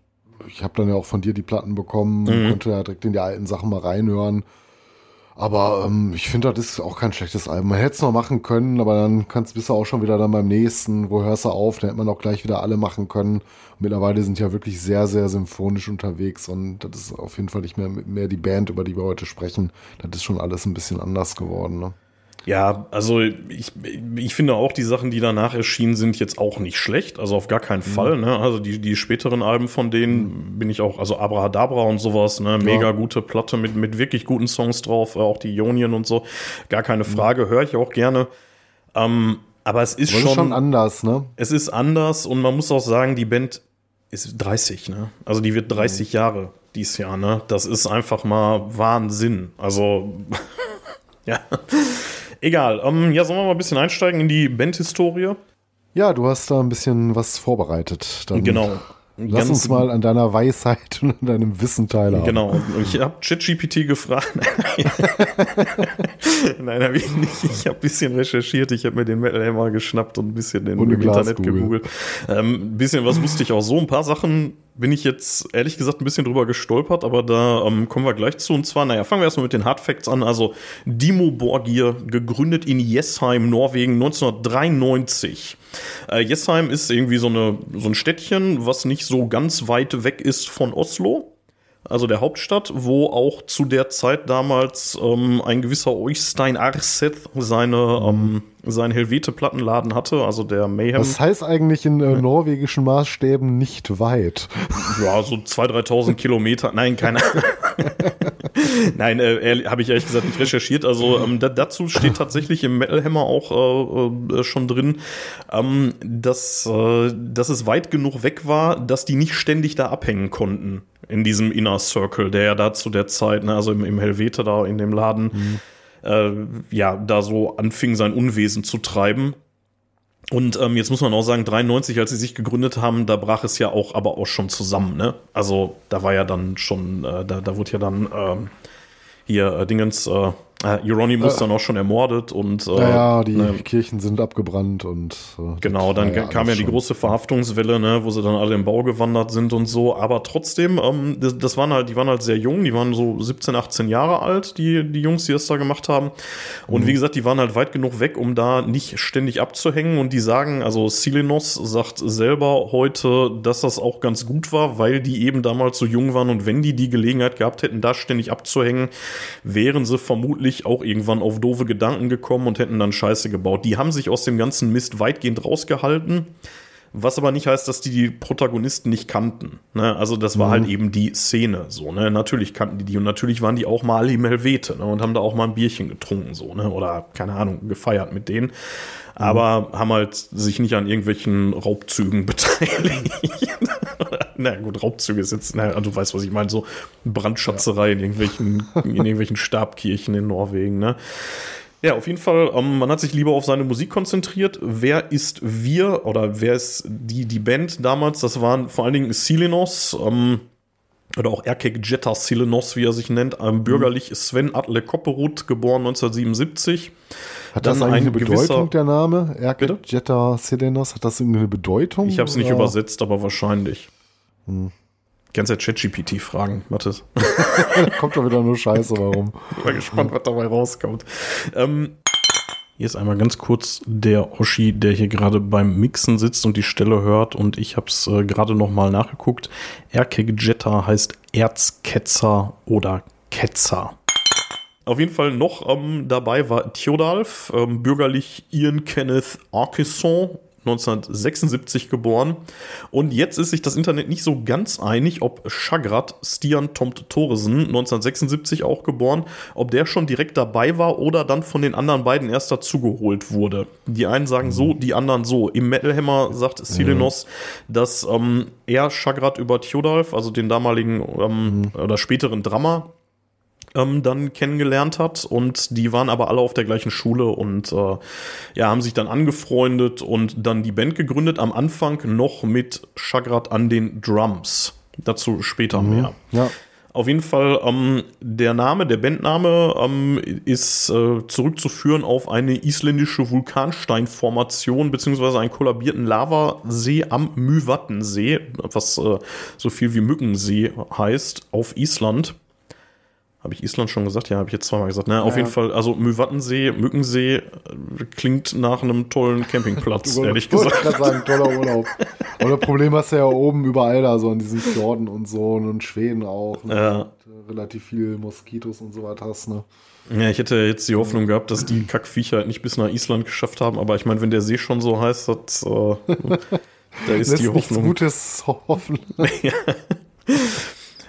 S3: ich habe dann ja auch von dir die Platten bekommen, mhm. konnte ja direkt in die alten Sachen mal reinhören. Aber ähm, ich finde, das ist auch kein schlechtes Album. Man hätte es noch machen können, aber dann kannst bist du auch schon wieder dann beim nächsten. Wo hörst du auf? Dann hätte man auch gleich wieder alle machen können. Und mittlerweile sind ja wirklich sehr, sehr symphonisch unterwegs und das ist auf jeden Fall nicht mehr, mehr die Band, über die wir heute sprechen. Das ist schon alles ein bisschen anders geworden. Ne?
S2: Ja, also ich, ich finde auch die Sachen, die danach erschienen sind, jetzt auch nicht schlecht. Also auf gar keinen mhm. Fall. Ne? Also die, die späteren Alben von denen mhm. bin ich auch, also Abrahadabra und sowas, ne? mega ja. gute Platte mit, mit wirklich guten Songs drauf, auch die Ionien und so. Gar keine mhm. Frage, höre ich auch gerne. Ähm, aber es ist schon,
S3: schon anders, ne?
S2: Es ist anders und man muss auch sagen, die Band ist 30, ne? Also die wird 30 mhm. Jahre dieses Jahr, ne? Das ist einfach mal Wahnsinn. Also [LAUGHS] ja. Egal. Ähm, ja, sollen wir mal ein bisschen einsteigen in die Bandhistorie?
S3: Ja, du hast da ein bisschen was vorbereitet.
S2: Dann genau.
S3: Lass uns mal an deiner Weisheit [LAUGHS] und an deinem Wissen teilhaben.
S2: Genau. Ich habe ChatGPT gefragt. [LAUGHS] Nein, habe ich nicht. Ich habe ein bisschen recherchiert. Ich habe mir den Metal Hammer geschnappt und ein bisschen in, im Internet gegoogelt. Ähm, ein bisschen was wusste ich auch so. Ein paar Sachen bin ich jetzt ehrlich gesagt ein bisschen drüber gestolpert, aber da ähm, kommen wir gleich zu. Und zwar, naja, fangen wir erstmal mit den Hardfacts an. Also Dimo Borgir, gegründet in Jessheim, Norwegen 1993. Äh, Jessheim ist irgendwie so, eine, so ein Städtchen, was nicht so ganz weit weg ist von Oslo also der Hauptstadt, wo auch zu der Zeit damals ähm, ein gewisser Oystein Arseth seine, ähm, seinen Helvete-Plattenladen hatte, also der Mayhem.
S3: Das heißt eigentlich in äh, norwegischen Maßstäben nicht weit.
S2: Ja, so 2.000, 3.000 [LAUGHS] Kilometer. Nein, keine [LAUGHS] [LAUGHS] Nein, äh, habe ich ehrlich gesagt nicht recherchiert. Also ähm, da, dazu steht tatsächlich im Metal Hammer auch äh, äh, schon drin, ähm, dass, äh, dass es weit genug weg war, dass die nicht ständig da abhängen konnten in diesem Inner Circle, der ja da zu der Zeit, ne, also im, im Helvete da in dem Laden, mhm. äh, ja, da so anfing sein Unwesen zu treiben. Und ähm, jetzt muss man auch sagen, 93, als sie sich gegründet haben, da brach es ja auch aber auch schon zusammen, ne? Also da war ja dann schon, äh, da, da wurde ja dann ähm, hier äh, Dingens, äh, äh, Euronymous äh, dann auch schon ermordet und
S3: äh, ja, die ne, Kirchen sind abgebrannt und
S2: äh, genau, dann ja kam ja die große Verhaftungswelle, ne, wo sie dann alle im Bau gewandert sind und so. Aber trotzdem, ähm, das, das, waren halt, die waren halt sehr jung, die waren so 17, 18 Jahre alt, die die Jungs, die das da gemacht haben. Und mhm. wie gesagt, die waren halt weit genug weg, um da nicht ständig abzuhängen. Und die sagen, also Silenos sagt selber heute, dass das auch ganz gut war, weil die eben damals so jung waren und wenn die die Gelegenheit gehabt hätten, da ständig abzuhängen, wären sie vermutlich sicherlich auch irgendwann auf doofe Gedanken gekommen und hätten dann Scheiße gebaut. Die haben sich aus dem ganzen Mist weitgehend rausgehalten. Was aber nicht heißt, dass die die Protagonisten nicht kannten. Ne? Also das war mhm. halt eben die Szene so. Ne? Natürlich kannten die die und natürlich waren die auch mal im Helvete ne? und haben da auch mal ein Bierchen getrunken so ne? oder keine Ahnung gefeiert mit denen. Aber mhm. haben halt sich nicht an irgendwelchen Raubzügen [LAUGHS] beteiligt. na gut, Raubzüge ist jetzt, na, du weißt, was ich meine, so Brandschatzerei ja. in irgendwelchen, in irgendwelchen Stabkirchen in Norwegen, ne? Ja, auf jeden Fall, ähm, man hat sich lieber auf seine Musik konzentriert. Wer ist wir oder wer ist die, die Band damals? Das waren vor allen Dingen Silinos, ähm, oder auch Erkek Jetta Silinos, wie er sich nennt. Ähm, bürgerlich Sven Atle Kopperud, geboren 1977.
S3: Hat das eigentlich eine Bedeutung, der Name? Erkek Jetta Silinos, hat das irgendeine Bedeutung?
S2: Ich habe es nicht übersetzt, aber wahrscheinlich. Hm. Kannst ja ChatGPT fragen, Mathis. [LAUGHS]
S3: Kommt doch wieder nur Scheiße, warum?
S2: Ich bin gespannt, was dabei rauskommt. Ähm, hier ist einmal ganz kurz der Hoshi, der hier gerade beim Mixen sitzt und die Stelle hört und ich habe es äh, gerade nochmal nachgeguckt. Erkegetta heißt Erzketzer oder Ketzer. Auf jeden Fall noch ähm, dabei war Theodalf, ähm, bürgerlich Ian Kenneth Arkison 1976 geboren. Und jetzt ist sich das Internet nicht so ganz einig, ob Schagrat Stian Tomt Thoresen, 1976 auch geboren, ob der schon direkt dabei war oder dann von den anderen beiden erst dazugeholt wurde. Die einen sagen so, die anderen so. Im Metal Hammer sagt Silenos, mhm. dass ähm, er Schagrat über Theodalf, also den damaligen ähm, mhm. oder späteren Drummer, ähm, dann kennengelernt hat und die waren aber alle auf der gleichen Schule und äh, ja, haben sich dann angefreundet und dann die Band gegründet, am Anfang noch mit Chagrat an den Drums. Dazu später mhm. mehr. Ja. Auf jeden Fall, ähm, der Name, der Bandname ähm, ist äh, zurückzuführen auf eine isländische Vulkansteinformation beziehungsweise einen kollabierten Lavasee am Mývatnsee, was äh, so viel wie Mückensee heißt, auf Island. Habe ich Island schon gesagt? Ja, habe ich jetzt zweimal gesagt. Na, auf ja. jeden Fall, also Müwattensee, Mückensee äh, klingt nach einem tollen Campingplatz, [LAUGHS] ehrlich gesagt. Ich sagen, toller
S3: Urlaub. [LAUGHS] Aber das Problem hast du ja oben überall da, so an diesen Fjorden und so und Schweden auch. Ne? Ja. Und, äh, relativ viel Moskitos und so weiter hast, ne?
S2: Ja, ich hätte jetzt die Hoffnung gehabt, dass die Kackviecher halt nicht bis nach Island geschafft haben, aber ich meine, wenn der See schon so heißt, das, äh, [LAUGHS] da ist Lässt die Hoffnung.
S3: Nichts Gutes hoffen. ja.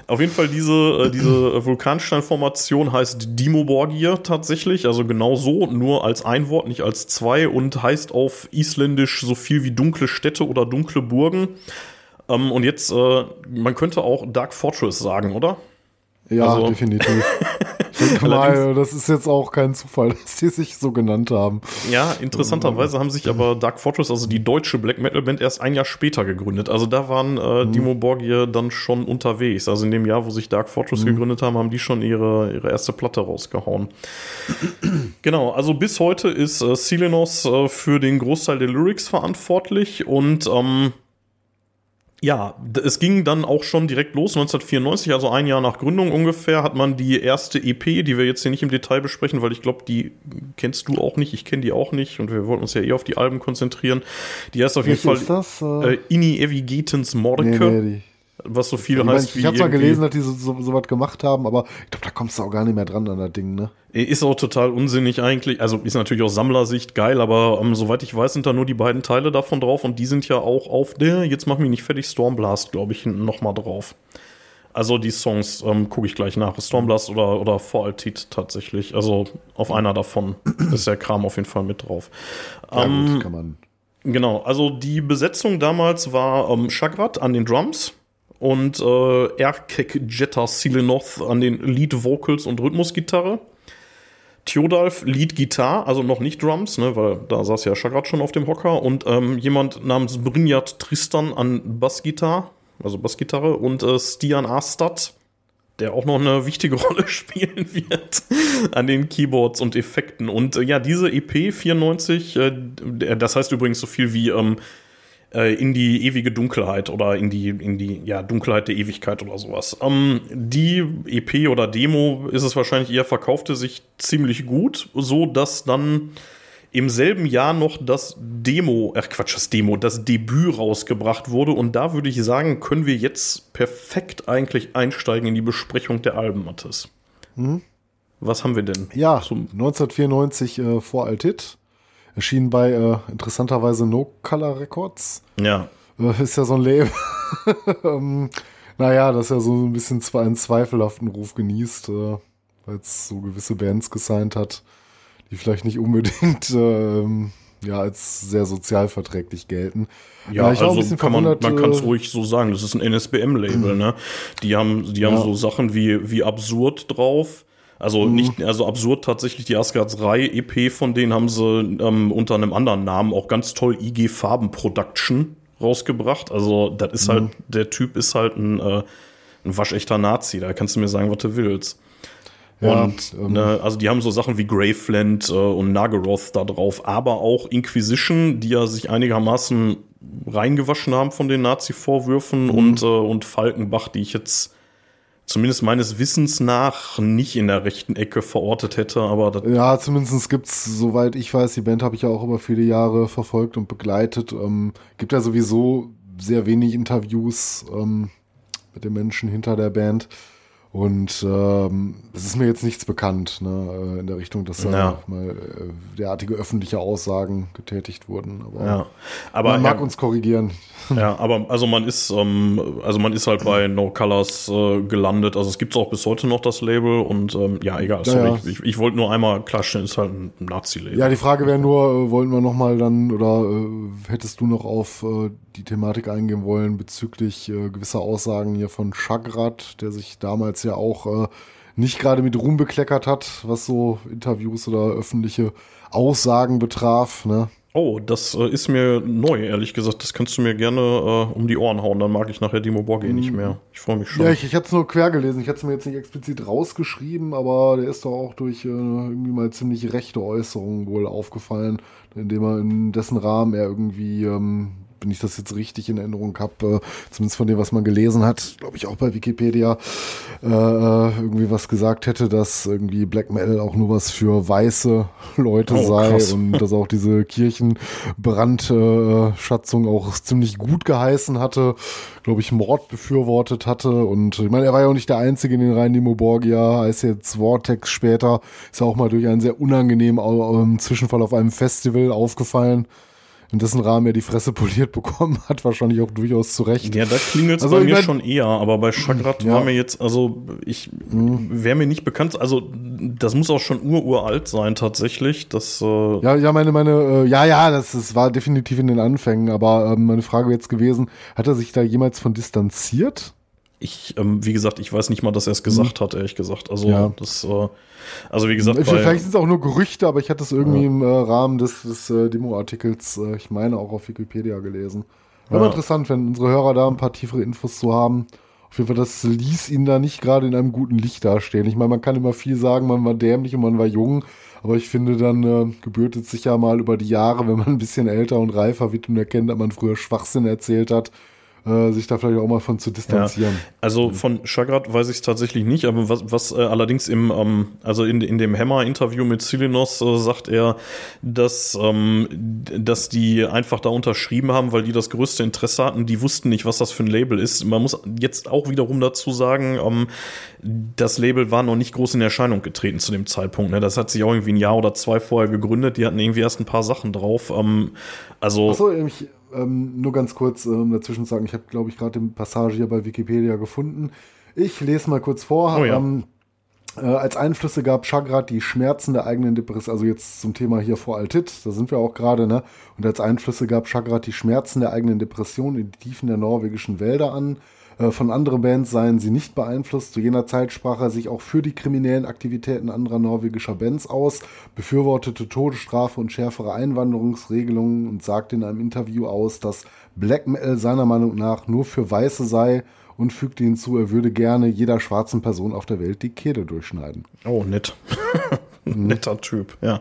S2: Auf jeden Fall diese, äh, diese Vulkansteinformation heißt Dimoborgir tatsächlich, also genau so, nur als ein Wort, nicht als zwei und heißt auf Isländisch so viel wie dunkle Städte oder dunkle Burgen. Ähm, und jetzt, äh, man könnte auch Dark Fortress sagen, oder?
S3: Ja, also, definitiv. [LAUGHS] Denke mal, das ist jetzt auch kein Zufall, [LAUGHS] dass die sich so genannt haben.
S2: Ja, interessanterweise haben sich aber Dark Fortress, also die deutsche Black Metal Band, erst ein Jahr später gegründet. Also da waren äh, mhm. Dimo Borgir dann schon unterwegs. Also in dem Jahr, wo sich Dark Fortress mhm. gegründet haben, haben die schon ihre, ihre erste Platte rausgehauen. [CLEARS THROAT] genau, also bis heute ist äh, Selenos äh, für den Großteil der Lyrics verantwortlich und ähm, ja, es ging dann auch schon direkt los, 1994, also ein Jahr nach Gründung ungefähr, hat man die erste EP, die wir jetzt hier nicht im Detail besprechen, weil ich glaube, die kennst du auch nicht, ich kenne die auch nicht und wir wollten uns ja eher auf die Alben konzentrieren. Die erste auf jeden Fall ist das? Äh, Inni Evigetens Mordeke. Nee, nee, was so viel ich heißt
S3: ich, wie. Ich habe zwar gelesen, dass die so, so, so was gemacht haben, aber ich glaube, da kommst du auch gar nicht mehr dran an das Ding, ne?
S2: Ist auch total unsinnig eigentlich. Also ist natürlich aus Sammlersicht geil, aber um, ähm, soweit ich weiß, sind da nur die beiden Teile davon drauf und die sind ja auch auf der, jetzt mach mich nicht fertig, Stormblast, glaube ich, hinten nochmal drauf. Also die Songs ähm, gucke ich gleich nach. Stormblast oder, oder Voraltit tatsächlich. Also auf einer davon [CLEARS THROAT] ist der Kram auf jeden Fall mit drauf.
S3: Ja,
S2: ähm,
S3: gut, kann man.
S2: Genau, also die Besetzung damals war ähm, Shagrat an den Drums und äh, Erkek Jetta Silenoth an den Lead Vocals und Rhythmusgitarre. Theodalf Lead Gitarre, also noch nicht Drums, ne, weil da saß ja Shagrat schon auf dem Hocker und ähm, jemand namens Brynjat Tristan an Bassgitarre, also Bassgitarre und äh, Stian Astad, der auch noch eine wichtige [LAUGHS] Rolle spielen wird an den Keyboards und Effekten. Und äh, ja, diese EP 94, äh, das heißt übrigens so viel wie ähm, äh, in die ewige Dunkelheit oder in die, in die ja, Dunkelheit der Ewigkeit oder sowas. Ähm, die EP oder Demo ist es wahrscheinlich eher, verkaufte sich ziemlich gut, so dass dann im selben Jahr noch das Demo, ach Quatsch, das Demo, das Debüt rausgebracht wurde. Und da würde ich sagen, können wir jetzt perfekt eigentlich einsteigen in die Besprechung der Alben, Mathis.
S3: Mhm.
S2: Was haben wir denn?
S3: Ja,
S2: Zum-
S3: 1994 äh, vor Altit. Erschien bei äh, interessanterweise No Color Records.
S2: Ja.
S3: Äh, ist ja so ein Label. [LAUGHS] ähm, naja, das ja so ein bisschen zwar einen zweifelhaften Ruf genießt, äh, weil es so gewisse Bands gesigned hat, die vielleicht nicht unbedingt [LAUGHS] ähm, ja, als sehr sozialverträglich gelten.
S2: Ja,
S3: ich auch ein
S2: also kann man, man kann es
S3: äh,
S2: ruhig so sagen. Das ist ein NSBM-Label, [CLEARS THROAT] ne? Die haben, die haben
S3: Ja.
S2: so Sachen wie, wie absurd drauf. Also
S3: Mhm.
S2: nicht, also absurd tatsächlich die Asgards Reihe EP von denen haben sie ähm, unter einem anderen Namen auch ganz toll IG Farben Production rausgebracht. Also das ist
S3: Mhm.
S2: halt, der Typ ist halt ein, äh, ein waschechter Nazi. Da kannst du mir sagen, was du willst.
S3: Ja,
S2: und
S3: ähm,
S2: ne, also die haben so Sachen wie Graveland äh, und Nagaroth da drauf, aber auch Inquisition, die ja sich einigermaßen reingewaschen haben von den Nazi-Vorwürfen und, äh, und Falkenbach, die ich jetzt zumindest meines Wissens nach nicht in der rechten Ecke verortet hätte, aber das,
S3: Ja, zumindest gibt's, soweit ich weiß, die Band habe ich ja auch über viele Jahre verfolgt und begleitet. Ähm, gibt ja sowieso sehr wenig Interviews ähm, mit den Menschen hinter der Band. Und ähm, es ist mir jetzt nichts bekannt ne, äh, in der Richtung, dass da
S2: Ja.
S3: mal äh, derartige öffentliche Aussagen getätigt wurden. Aber
S2: ja. Aber
S3: man mag
S2: ja,
S3: uns korrigieren.
S2: Ja, aber also man ist, ähm, also man ist halt bei No Colors äh, gelandet. Also es gibt auch bis heute noch das Label und ähm, ja, egal,
S3: Ja,
S2: sorry.
S3: ja.
S2: Ich, ich wollte nur einmal klarstellen, ist halt ein Nazi-Label.
S3: Ja, die Frage wäre nur, äh, wollen wir nochmal dann, oder äh, hättest du noch auf äh, die Thematik eingehen wollen bezüglich äh, gewisser Aussagen hier von Chagrat, der sich damals ja auch äh, nicht gerade mit Ruhm bekleckert hat, was so Interviews oder öffentliche Aussagen betraf. Ne?
S2: Oh, das äh, ist mir neu, ehrlich gesagt. Das kannst du mir gerne äh, um die Ohren hauen. Dann mag ich nachher Dimo Borghi nicht mehr. Ich freue mich schon.
S3: Ja, ich, ich hatte es nur quer gelesen. Ich hatte es mir jetzt nicht explizit rausgeschrieben, aber der ist doch auch durch äh, irgendwie mal ziemlich rechte Äußerungen wohl aufgefallen, indem er in dessen Rahmen er irgendwie, ähm, wenn ich das jetzt richtig in Erinnerung habe, äh, zumindest von dem, was man gelesen hat, glaube ich auch bei Wikipedia, äh, äh, irgendwie was gesagt hätte, dass irgendwie Black Metal auch nur was für weiße Leute
S2: Oh,
S3: sei
S2: krass.
S3: und dass auch diese Kirchenbrandschatzung auch ziemlich gut geheißen hatte, glaube ich, Mord befürwortet hatte. Und ich meine, er war ja auch nicht der Einzige in den Reihen Nimo Borgia, heißt jetzt Vortex später, ist ja auch mal durch einen sehr unangenehmen ähm, Zwischenfall auf einem Festival aufgefallen, in dessen Rahmen er die Fresse poliert bekommen hat, wahrscheinlich auch durchaus zu Recht.
S2: Ja, da klingelt es
S3: Also,
S2: bei mir
S3: mein-
S2: schon eher, aber bei Chagrat
S3: Ja.
S2: war mir jetzt, also ich wäre mir nicht bekannt, also das muss auch schon ururalt sein tatsächlich. Das, äh,
S3: Ja, ja, meine, meine, äh, ja, ja, das, das war definitiv in den Anfängen, aber ähm, meine Frage wäre jetzt gewesen, hat er sich da jemals von distanziert?
S2: Ich, ähm, wie gesagt, ich weiß nicht mal, dass er es gesagt hat, ehrlich gesagt. Also
S3: Ja.
S2: das, äh, also wie gesagt,
S3: Vielleicht sind es auch nur Gerüchte, aber ich hatte es irgendwie im äh, Rahmen des, des äh, Demo-Artikels, äh, ich meine auch auf Wikipedia gelesen. Aber
S2: Ja.
S3: interessant, wenn unsere Hörer da ein paar tiefere Infos zu haben. Auf jeden Fall, das ließ ihn da nicht gerade in einem guten Licht dastehen. Ich meine, man kann immer viel sagen, man war dämlich und man war jung, aber ich finde, dann äh, gebührt es sich ja mal über die Jahre, wenn man ein bisschen älter und reifer wird und erkennt, dass man früher Schwachsinn erzählt hat, äh, sich da vielleicht auch mal von zu distanzieren.
S2: Also von Chagrat weiß ich es tatsächlich nicht, aber was, was äh, allerdings im, ähm, also in, in dem Hammer-Interview mit Silinos äh, sagt er, dass, ähm, dass die einfach da unterschrieben haben, weil die das größte Interesse hatten. Die wussten nicht, was das für ein Label ist. Man muss jetzt auch wiederum dazu sagen, ähm, das Label war noch nicht groß in Erscheinung getreten zu dem Zeitpunkt. Ne? Das hat sich auch irgendwie ein Jahr oder zwei vorher gegründet. Die hatten irgendwie erst ein paar Sachen drauf. Ähm, also
S3: Achso, ich, ähm, nur ganz kurz ähm, dazwischen sagen, ich habe, glaube ich, gerade die Passage hier bei Wikipedia gefunden. Ich lese mal kurz vor.
S2: Oh ja.
S3: ähm, äh, als Einflüsse gab Chagrat die Schmerzen der eigenen Depression, also jetzt zum Thema hier vor Altit, da sind wir auch gerade, ne? Und als Einflüsse gab Chagrat die Schmerzen der eigenen Depression in die Tiefen der norwegischen Wälder an. Äh, Von anderen Bands seien sie nicht beeinflusst. Zu jener Zeit sprach er sich auch für die kriminellen Aktivitäten anderer norwegischer Bands aus, befürwortete Todesstrafe und schärfere Einwanderungsregelungen und sagte in einem Interview aus, dass Black Metal seiner Meinung nach nur für Weiße sei und fügte hinzu, er würde gerne jeder schwarzen Person auf der Welt die Kehle durchschneiden.
S2: Oh, nett. [LAUGHS] Netter Typ, ja.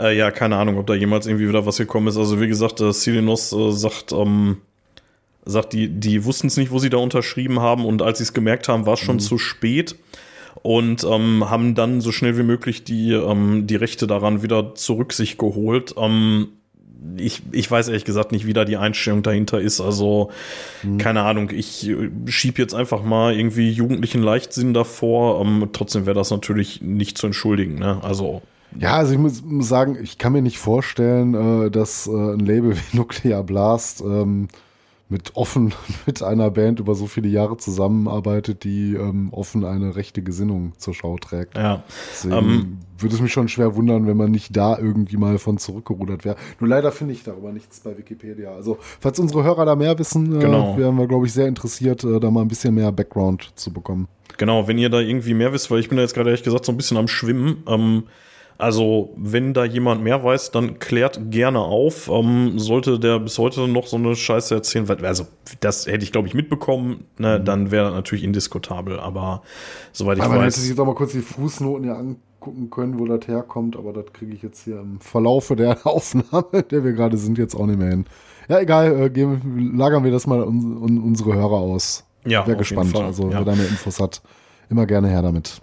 S2: Äh, ja, keine Ahnung, ob da jemals irgendwie wieder was gekommen ist. Also wie gesagt, äh, Silinos äh, sagt, ähm, sagt, die, die wussten es nicht, wo sie da unterschrieben haben und als sie es gemerkt haben, war es schon zu spät und ähm, haben dann so schnell wie möglich die, ähm, die Rechte daran wieder zurück sich geholt. Ähm, ich, ich weiß ehrlich gesagt nicht, wie da die Einstellung dahinter ist. Also, keine Ahnung, ich äh, schieb jetzt einfach mal irgendwie jugendlichen Leichtsinn davor. Ähm, trotzdem wäre das natürlich nicht zu entschuldigen. Ne? Also,
S3: Ja, also ich muss, muss sagen, ich kann mir nicht vorstellen, äh, dass äh, ein Label [LAUGHS] wie Nuclear Blast ähm, mit offen [LAUGHS] mit einer Band über so viele Jahre zusammenarbeitet, die ähm, offen eine rechte Gesinnung zur Schau trägt.
S2: ja.
S3: Deswegen
S2: Ähm,
S3: würde es mich schon schwer wundern, wenn man nicht da irgendwie mal von zurückgerudert wäre. Nur leider finde ich darüber nichts bei Wikipedia. Also, falls unsere Hörer da mehr wissen,
S2: Genau.
S3: äh, wären wir, glaube ich, sehr interessiert, äh, da mal ein bisschen mehr Background zu bekommen.
S2: Genau, wenn ihr da irgendwie mehr wisst, weil ich bin da jetzt gerade ehrlich gesagt so ein bisschen am Schwimmen. Ähm, also, wenn da jemand mehr weiß, dann klärt gerne auf. Ähm, sollte der bis heute noch so eine Scheiße erzählen, weil, also, das hätte ich, glaube ich, mitbekommen, ne, dann wäre das natürlich indiskutabel, aber soweit ich
S3: Aber man hätte sich
S2: weiß.
S3: jetzt auch mal kurz die Fußnoten ja angucken können, wo das herkommt, aber das kriege ich jetzt hier im Verlaufe der [LAUGHS] Aufnahme, der wir gerade sind, jetzt auch nicht mehr hin. Ja, egal, äh, geben, lagern wir das mal un, un, unsere Hörer aus.
S2: Ja,
S3: Wäre gespannt.
S2: jeden Fall,
S3: Also,
S2: ja.
S3: wer da mehr Infos hat, immer gerne her damit.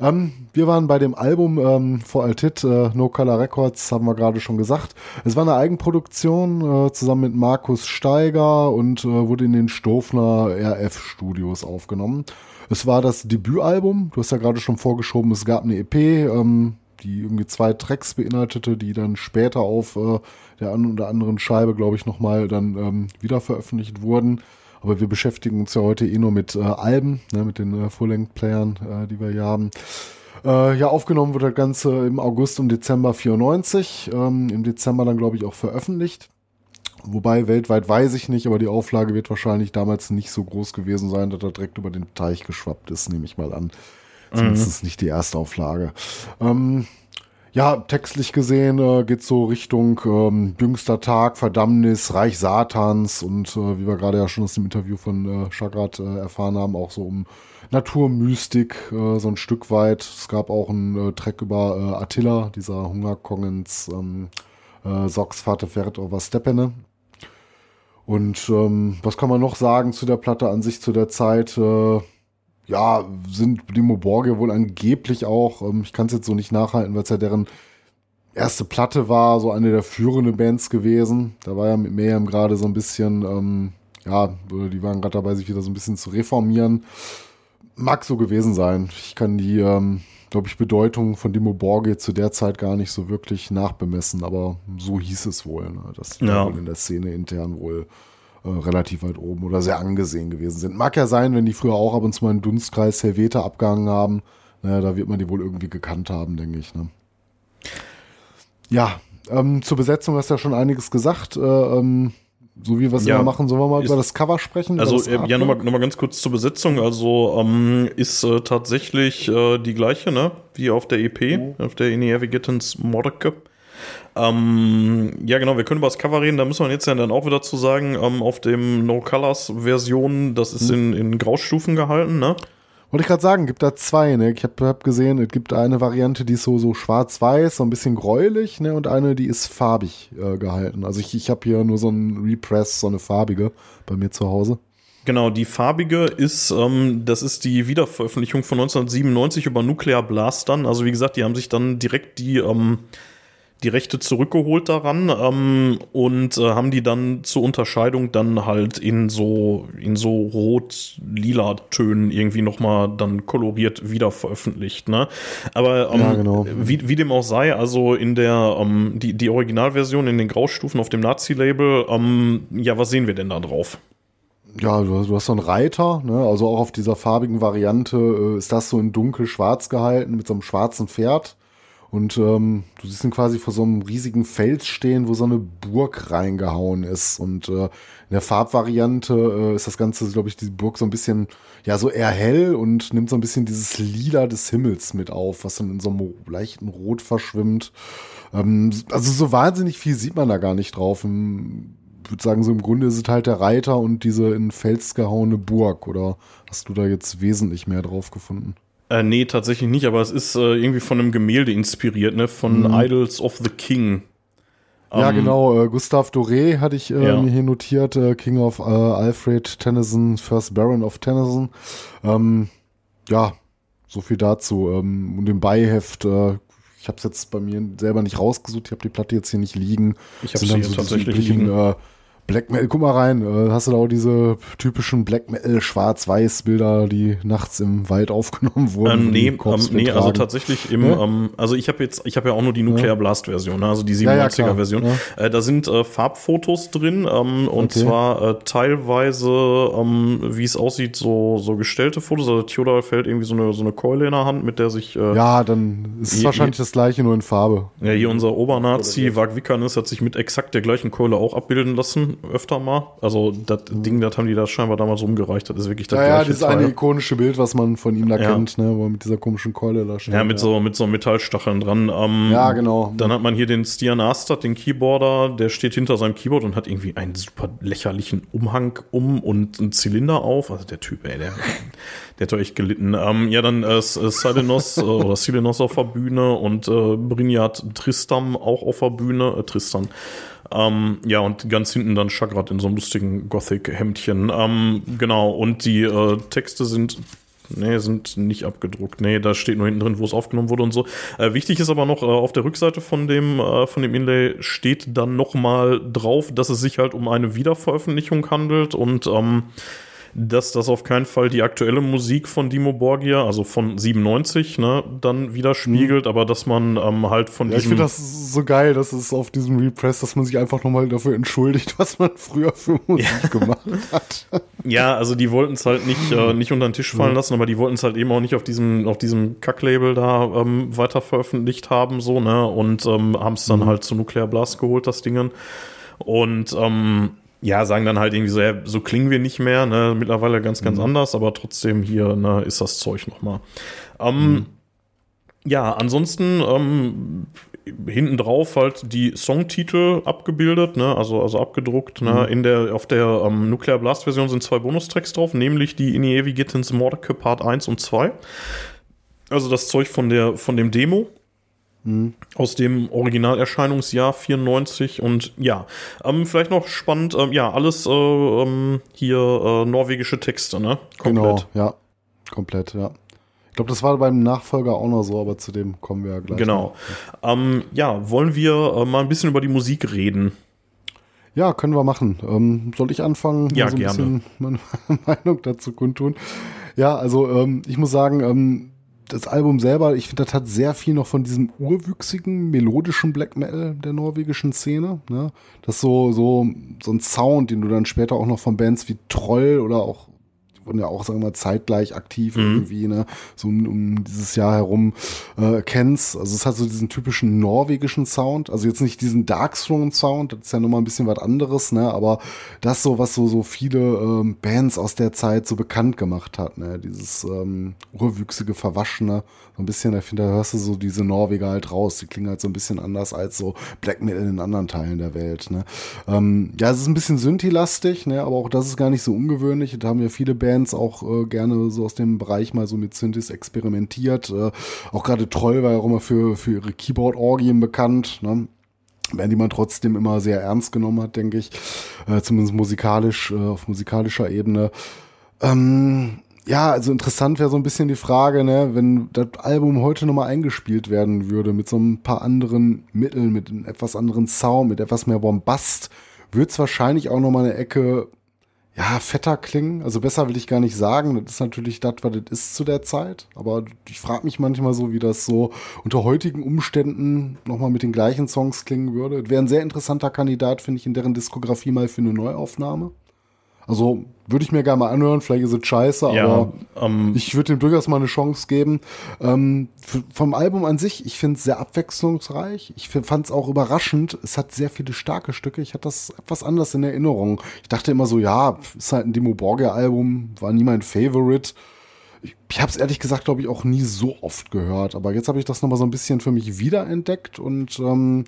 S3: Ähm, wir waren bei dem Album ähm, vor Altit, äh, No Color Records, haben wir gerade schon gesagt. Es war eine Eigenproduktion äh, zusammen mit Markus Steiger und äh, wurde in den Stofner RF Studios aufgenommen. Es war das Debütalbum, du hast ja gerade schon vorgeschoben, es gab eine EP, ähm, die irgendwie zwei Tracks beinhaltete, die dann später auf äh, der einen oder anderen Scheibe, glaube ich, nochmal dann ähm, wieder veröffentlicht wurden. Aber wir beschäftigen uns ja heute eh nur mit äh, Alben, ne, mit den äh, Full-Length-Playern, äh, die wir hier haben. Äh, ja, aufgenommen wurde das Ganze im August und Dezember 94. Ähm, Im Dezember dann, glaube ich, auch veröffentlicht. Wobei weltweit weiß ich nicht, aber die Auflage wird wahrscheinlich damals nicht so groß gewesen sein, dass er direkt über den Teich geschwappt ist, nehme ich mal an. Zumindest nicht die erste Auflage. Ähm, ja, textlich gesehen äh, geht so Richtung ähm, jüngster Tag, Verdammnis, Reich Satans und äh, wie wir gerade ja schon aus dem Interview von äh, Chagrat äh, erfahren haben, auch so um Naturmystik äh, so ein Stück weit. Es gab auch einen äh, Track über äh, Attila, dieser Hungerkongens ähm, äh, Sox Vater Fährt over Steppene. Und ähm, was kann man noch sagen zu der Platte an sich zu der Zeit? Äh, ja, sind Dimo Borge wohl angeblich auch, ähm, ich kann es jetzt so nicht nachhalten, weil es ja deren erste Platte war, so eine der führenden Bands gewesen. Da war ja mit Mayhem gerade so ein bisschen, ähm, ja, die waren gerade dabei, sich wieder so ein bisschen zu reformieren. Mag so gewesen sein. Ich kann die, ähm, glaube ich, Bedeutung von Dimo Borge zu der Zeit gar nicht so wirklich nachbemessen, aber so hieß es wohl, ne? dass die
S2: Ja.
S3: wohl in der Szene intern wohl äh, relativ weit oben oder sehr angesehen gewesen sind. Mag ja sein, wenn die früher auch ab und zu mal einen Dunstkreis Helvete abgehangen haben. Naja, da wird man die wohl irgendwie gekannt haben, denke ich. Ne? Ja, ähm, zur Besetzung hast du ja schon einiges gesagt. Äh, ähm, so wie wir es
S2: Ja,
S3: immer machen, sollen wir mal
S2: ist-
S3: über das Cover sprechen?
S2: Also, äh, ja, nochmal noch mal ganz kurz zur Besetzung. Also, ähm, ist äh, tatsächlich äh, die gleiche, ne? Wie auf der EP, auf der Inevigatens Morke. Ähm, ja, genau, wir können über das Cover reden. Da müssen wir jetzt ja dann auch wieder zu sagen, ähm, auf dem No Colors Version, das ist in, in Graustufen gehalten, ne?
S3: Wollte ich gerade sagen, gibt da zwei, ne? Ich habe hab gesehen, es gibt eine Variante, die ist so, so schwarz-weiß, so ein bisschen gräulich, ne? Und eine, die ist farbig äh, gehalten. Also ich, ich habe hier nur so ein Repress, so eine farbige bei mir zu Hause.
S2: Genau, die farbige ist, ähm, das ist die Wiederveröffentlichung von 1997 über Nuclear Blast dann. Also wie gesagt, die haben sich dann direkt die, ähm, die Rechte zurückgeholt daran ähm, und äh, haben die dann zur Unterscheidung dann halt in so in so rot-lila Tönen irgendwie nochmal dann koloriert wieder veröffentlicht. Ne? Aber ähm,
S3: Ja, genau.
S2: wie, wie dem auch sei, also in der ähm, die die Originalversion in den Graustufen auf dem Nazi-Label, ähm, ja, was sehen wir denn da drauf?
S3: Ja, du hast, du hast so einen Reiter, ne? also auch auf dieser farbigen Variante äh, ist das so in dunkel-schwarz gehalten mit so einem schwarzen Pferd. Und ähm, du siehst ihn quasi vor so einem riesigen Fels stehen, wo so eine Burg reingehauen ist. Und äh, in der Farbvariante äh, ist das Ganze, glaube ich, die Burg so ein bisschen, ja, so eher hell und nimmt so ein bisschen dieses Lila des Himmels mit auf, was dann in so einem leichten Rot verschwimmt. Ähm, also so wahnsinnig viel sieht man da gar nicht drauf. Im, ich würde sagen, so im Grunde ist es halt der Reiter und diese in Fels gehauene Burg. Oder hast du da jetzt wesentlich mehr drauf gefunden?
S2: Äh, nee, tatsächlich nicht, aber es ist äh, irgendwie von einem Gemälde inspiriert, ne? Von Idols of the King.
S3: Ja,
S2: Ähm,
S3: genau. Äh, Gustave Doré hatte ich äh,
S2: Ja.
S3: mir hier notiert. Äh, King of äh, Alfred Tennyson, First Baron of Tennyson. Ähm, ja, so viel dazu. Ähm, und im Beiheft, äh, ich habe es jetzt bei mir selber nicht rausgesucht. Ich habe die Platte jetzt hier nicht liegen.
S2: Ich hab
S3: Sind
S2: sie
S3: diese
S2: tatsächlich
S3: üblichen,
S2: liegen.
S3: Black Metal, guck mal rein, äh, hast du da auch diese typischen Black Metal Schwarz-Weiß-Bilder, die nachts im Wald aufgenommen wurden?
S2: Ähm, nee, ähm, nee, also tatsächlich im,
S3: Ja?
S2: ähm, also ich habe jetzt, ich habe ja auch nur die Nuclear Blast Version, ne, also die
S3: Ja, ja,
S2: 97er
S3: klar,
S2: Version. Äh, da sind äh, Farbfotos drin ähm, und
S3: Okay.
S2: zwar äh, teilweise, ähm, wie es aussieht, so so gestellte Fotos. Also Theodor fällt irgendwie so eine so eine Keule in der Hand, mit der sich äh,
S3: Ja, dann ist es wahrscheinlich das gleiche, nur in Farbe.
S2: Ja, hier unser Obernazi, Wag Wickernes, hat sich mit exakt der gleichen Keule auch abbilden lassen, öfter mal. Also das Ding, das haben die da scheinbar damals rumgereicht. Das ist wirklich das
S3: Ja, ja,
S2: gleiche
S3: dieses
S2: Teil.
S3: eine ikonische Bild, was man von ihm da
S2: Ja.
S3: kennt, ne, wo er mit dieser komischen Keule da steht.
S2: Ja, mit so mit so Metallstacheln dran. Ähm,
S3: Ja, genau.
S2: Dann hat man hier den Stian Astad, den Keyboarder, der steht hinter seinem Keyboard und hat irgendwie einen super lächerlichen Umhang um und einen Zylinder auf. Also der Typ, ey, der, der hat doch echt gelitten. Ähm, ja, dann äh, äh, Silenos äh, oder Silenos auf der Bühne und äh, Brynjat Tristam auch auf der Bühne. Äh, Tristan. Ähm, ja, und ganz hinten dann Chagrat in so einem lustigen Gothic-Hemdchen. Ähm, genau, und die äh, Texte sind Nee, sind nicht abgedruckt. Nee, da steht nur hinten drin, wo es aufgenommen wurde und so. Äh, wichtig ist aber noch, äh, auf der Rückseite von dem, äh, von dem Inlay steht dann noch mal drauf, dass es sich halt um eine Wiederveröffentlichung handelt und ähm, dass das auf keinen Fall die aktuelle Musik von Dimo Borgia, also von 97, ne, dann widerspiegelt, aber dass man ähm, halt von
S3: Ja, ich
S2: diesem...
S3: finde das so geil, dass es auf diesem Repress, dass man sich einfach nochmal dafür entschuldigt, [LAUGHS] was man früher für [LAUGHS] Musik gemacht hat.
S2: Ja, also die wollten es halt nicht, äh, nicht unter den Tisch fallen lassen, aber die wollten es halt eben auch nicht auf diesem, auf diesem Kacklabel da ähm, weiter veröffentlicht haben, so, ne? Und ähm, haben es dann halt zu Nuclear Blast geholt, das Dingen. Und ähm, ja, sagen dann halt irgendwie so, ja, so klingen wir nicht mehr, ne? Mittlerweile ganz, ganz anders, aber trotzdem hier, ne, ist das Zeug nochmal. Ähm, Ja, ansonsten ähm, hinten drauf halt die Songtitel abgebildet, ne, also also abgedruckt, ne, in der auf der ähm, Nuclear Blast Version sind zwei Bonustracks drauf, nämlich die In Ievi Gittins Mordecai Part 1 und 2. Also das Zeug von der von dem Demo aus dem Originalerscheinungsjahr 94 und ja, ähm, vielleicht noch spannend, ähm, ja, alles äh, ähm, hier äh, norwegische Texte, ne?
S3: Genau, ja. Komplett, ja. Ich glaube, das war beim Nachfolger auch noch so, aber zu dem kommen wir ja gleich.
S2: Genau. Ähm, ja, wollen wir äh, mal ein bisschen über die Musik reden?
S3: Ja, können wir machen. Ähm, soll ich anfangen?
S2: Ja,
S3: so
S2: gerne. [LAUGHS]
S3: meine Meinung dazu kundtun. Ja, also ähm, ich muss sagen, ähm, das Album selber, ich finde, das hat sehr viel noch von diesem urwüchsigen, melodischen Black Metal der norwegischen Szene. Ne? Das ist so, so, so ein Sound, den du dann später auch noch von Bands wie Troll oder auch wurden ja auch, sagen wir mal, zeitgleich aktiv irgendwie, ne, so um, um dieses Jahr herum äh, kennst. Also es hat so diesen typischen norwegischen Sound, also jetzt nicht diesen Darkthrone-Sound, das ist ja nochmal ein bisschen was anderes, ne, aber das so, was so, so viele ähm, Bands aus der Zeit so bekannt gemacht hat, ne, dieses ähm, urwüchsige, verwaschene, so ein bisschen, ich finde, da hörst du so diese Norweger halt raus, die klingen halt so ein bisschen anders als so Black Metal in anderen Teilen der Welt, ne. Ähm, ja, es ist ein bisschen Synthi-lastig, ne, aber auch das ist gar nicht so ungewöhnlich, da haben ja viele Bands auch äh, gerne so aus dem Bereich mal so mit Synthes experimentiert, äh, auch gerade Troll war ja auch immer für, für ihre Keyboard-Orgien bekannt, ne werden die man trotzdem immer sehr ernst genommen hat, denke ich. Äh, zumindest musikalisch, äh, auf musikalischer Ebene. Ähm, ja, also interessant wäre so ein bisschen die Frage, ne, wenn das Album heute nochmal eingespielt werden würde mit so ein paar anderen Mitteln, mit einem etwas anderen Sound, mit etwas mehr Bombast, würde es wahrscheinlich auch nochmal eine Ecke, ja, fetter klingen. Also besser will ich gar nicht sagen. Das ist natürlich das, was das ist zu der Zeit. Aber ich frage mich manchmal so, wie das so unter heutigen Umständen nochmal mit den gleichen Songs klingen würde. Wäre ein sehr interessanter Kandidat, finde ich, in deren Diskografie mal für eine Neuaufnahme. Also würde ich mir gerne mal anhören, vielleicht ist es scheiße,
S2: Ja,
S3: aber
S2: ähm,
S3: ich würde dem durchaus mal eine Chance geben. Ähm, vom Album an sich, ich finde es sehr abwechslungsreich. Ich fand es auch überraschend. Es hat sehr viele starke Stücke. Ich hatte das etwas anders in Erinnerung. Ich dachte immer so, ja, ist halt ein Dimo Borgia-Album, war nie mein Favorite. Ich, ich habe es ehrlich gesagt, glaube ich, auch nie so oft gehört. Aber jetzt habe ich das nochmal so ein bisschen für mich wiederentdeckt und ähm,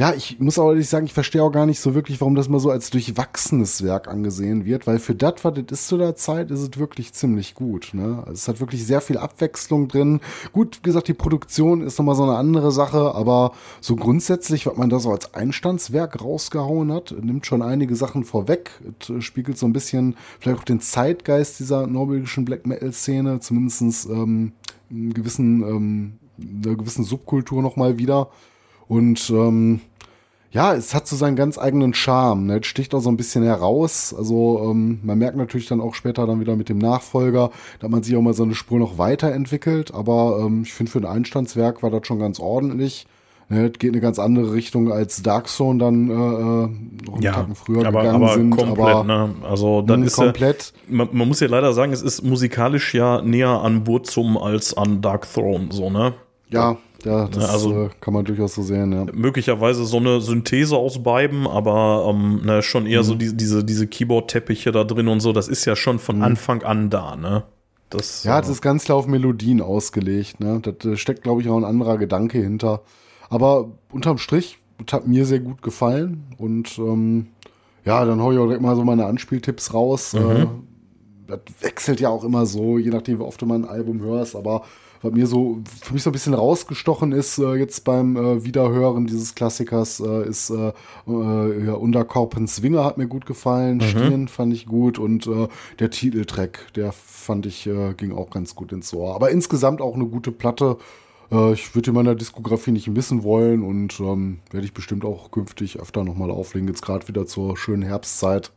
S3: ja, ich muss aber ehrlich sagen, ich verstehe auch gar nicht so wirklich, warum das mal so als durchwachsenes Werk angesehen wird, weil für das, was das ist zu der Zeit, ist es wirklich ziemlich gut. Ne? Also es hat wirklich sehr viel Abwechslung drin. Gut, wie gesagt, die Produktion ist nochmal so eine andere Sache, aber so grundsätzlich, was man da so als Einstandswerk rausgehauen hat, nimmt schon einige Sachen vorweg. Es äh, spiegelt so ein bisschen vielleicht auch den Zeitgeist dieser norwegischen Black Metal-Szene, zumindest ähm, gewissen, ähm, einer gewissen Subkultur nochmal wieder. Und ähm, ja, es hat so seinen ganz eigenen Charme. Ne? Es sticht auch so ein bisschen heraus. Also ähm, man merkt natürlich dann auch später dann wieder mit dem Nachfolger, da hat man sich auch mal so eine Spur noch weiterentwickelt. Aber ähm, ich finde, für ein Einstandswerk war das schon ganz ordentlich. Ne? Es geht in eine ganz andere Richtung als Dark Zone dann äh, äh, noch einen
S2: ja,
S3: Tacken früher
S2: aber,
S3: gegangen
S2: aber
S3: sind.
S2: komplett,
S3: aber
S2: ne? Also dann
S3: mh,
S2: ist ja,
S3: komplett.
S2: man, man muss ja leider sagen, es ist musikalisch ja näher an Burzum als an Dark Throne, so, ne?
S3: Ja, ja, das
S2: also-
S3: äh, kann man durchaus so sehen. Ja.
S2: möglicherweise so eine Synthese aus beiden, aber ähm, ne, schon eher
S3: Mhm.
S2: so die, diese, diese Keyboard-Teppiche da drin und so, das ist ja schon von Anfang an da, ne? Das,
S3: Mhm. Ja,
S2: äh,
S3: das ist ganz klar auf Melodien ausgelegt. Ne? Da da steckt, glaube ich, auch ein anderer Gedanke hinter. Aber unterm Strich, das hat mir sehr gut gefallen. Und ähm, ja, dann hau ich auch direkt mal so meine Anspieltipps raus. Äh, das wechselt ja auch immer so, je nachdem, wie oft du mal ein Album hörst. Aber was mir so, für mich so ein bisschen rausgestochen ist, äh, jetzt beim äh, Wiederhören dieses Klassikers, äh, ist äh, äh, ja, Unterkorpen Swinger hat mir gut gefallen, Stirn fand ich gut und äh, der Titeltrack, der fand ich, äh, ging auch ganz gut ins Ohr. Aber insgesamt auch eine gute Platte. Äh, ich würde in meiner Diskografie nicht missen wollen und ähm, werde ich bestimmt auch künftig öfter nochmal auflegen, jetzt gerade wieder zur schönen Herbstzeit.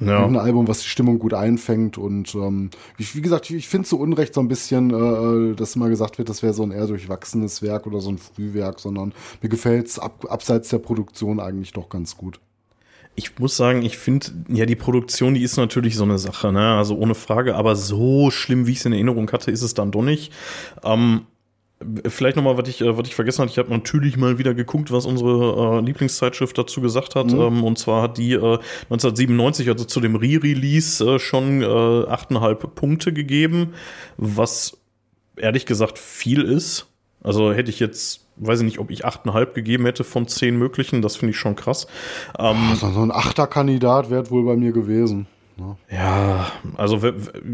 S2: Ja.
S3: Ein Album, was die Stimmung gut einfängt und ähm, wie, wie gesagt, ich, ich finde zu Unrecht so ein bisschen, äh, dass immer gesagt wird, das wäre so ein eher durchwachsenes Werk oder so ein Frühwerk, sondern mir gefällt es ab, abseits der Produktion eigentlich doch ganz gut.
S2: Ich muss sagen, ich finde, ja, die Produktion, die ist natürlich so eine Sache, ne? Also ohne Frage, aber so schlimm, wie ich es in Erinnerung hatte, ist es dann doch nicht. Ähm, vielleicht nochmal, was ich, äh, was ich vergessen hatte, ich habe natürlich mal wieder geguckt, was unsere äh, Lieblingszeitschrift dazu gesagt hat. Ähm, und zwar hat die äh, 1997, also zu dem Re-Release, äh, schon äh, 8,5 Punkte gegeben, was ehrlich gesagt viel ist. Also hätte ich jetzt, weiß ich nicht, ob ich 8,5 gegeben hätte von 10 möglichen, das finde ich schon krass. Ähm,
S3: Also so ein Achterkandidat wäre wohl bei mir gewesen. Ne?
S2: Ja, also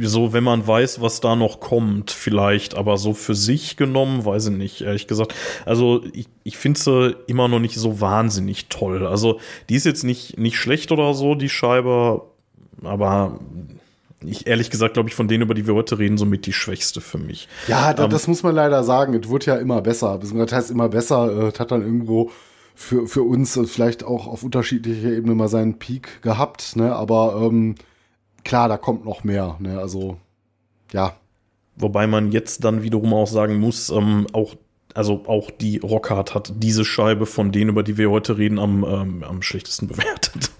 S2: so, wenn man weiß, was da noch kommt, vielleicht, aber so für sich genommen, weiß ich nicht, ehrlich gesagt. Also ich, ich finde sie immer noch nicht so wahnsinnig toll. Also die ist jetzt nicht, nicht schlecht oder so, die Scheibe, aber ich ehrlich gesagt, glaube ich, von denen, über die wir heute reden, somit die schwächste für mich.
S3: Ja, da,
S2: Ähm,
S3: das muss man leider sagen. Es wird ja immer besser. Das heißt immer besser. äh, Es hat dann irgendwo für, für uns äh, vielleicht auch auf unterschiedlicher Ebene mal seinen Peak gehabt. Ne? Aber ähm, klar, da kommt noch mehr. Ne? Also ja,
S2: Wobei man jetzt dann wiederum auch sagen muss, ähm, auch, also auch die Rockhard hat diese Scheibe von denen, über die wir heute reden, am, ähm, am schlechtesten bewertet.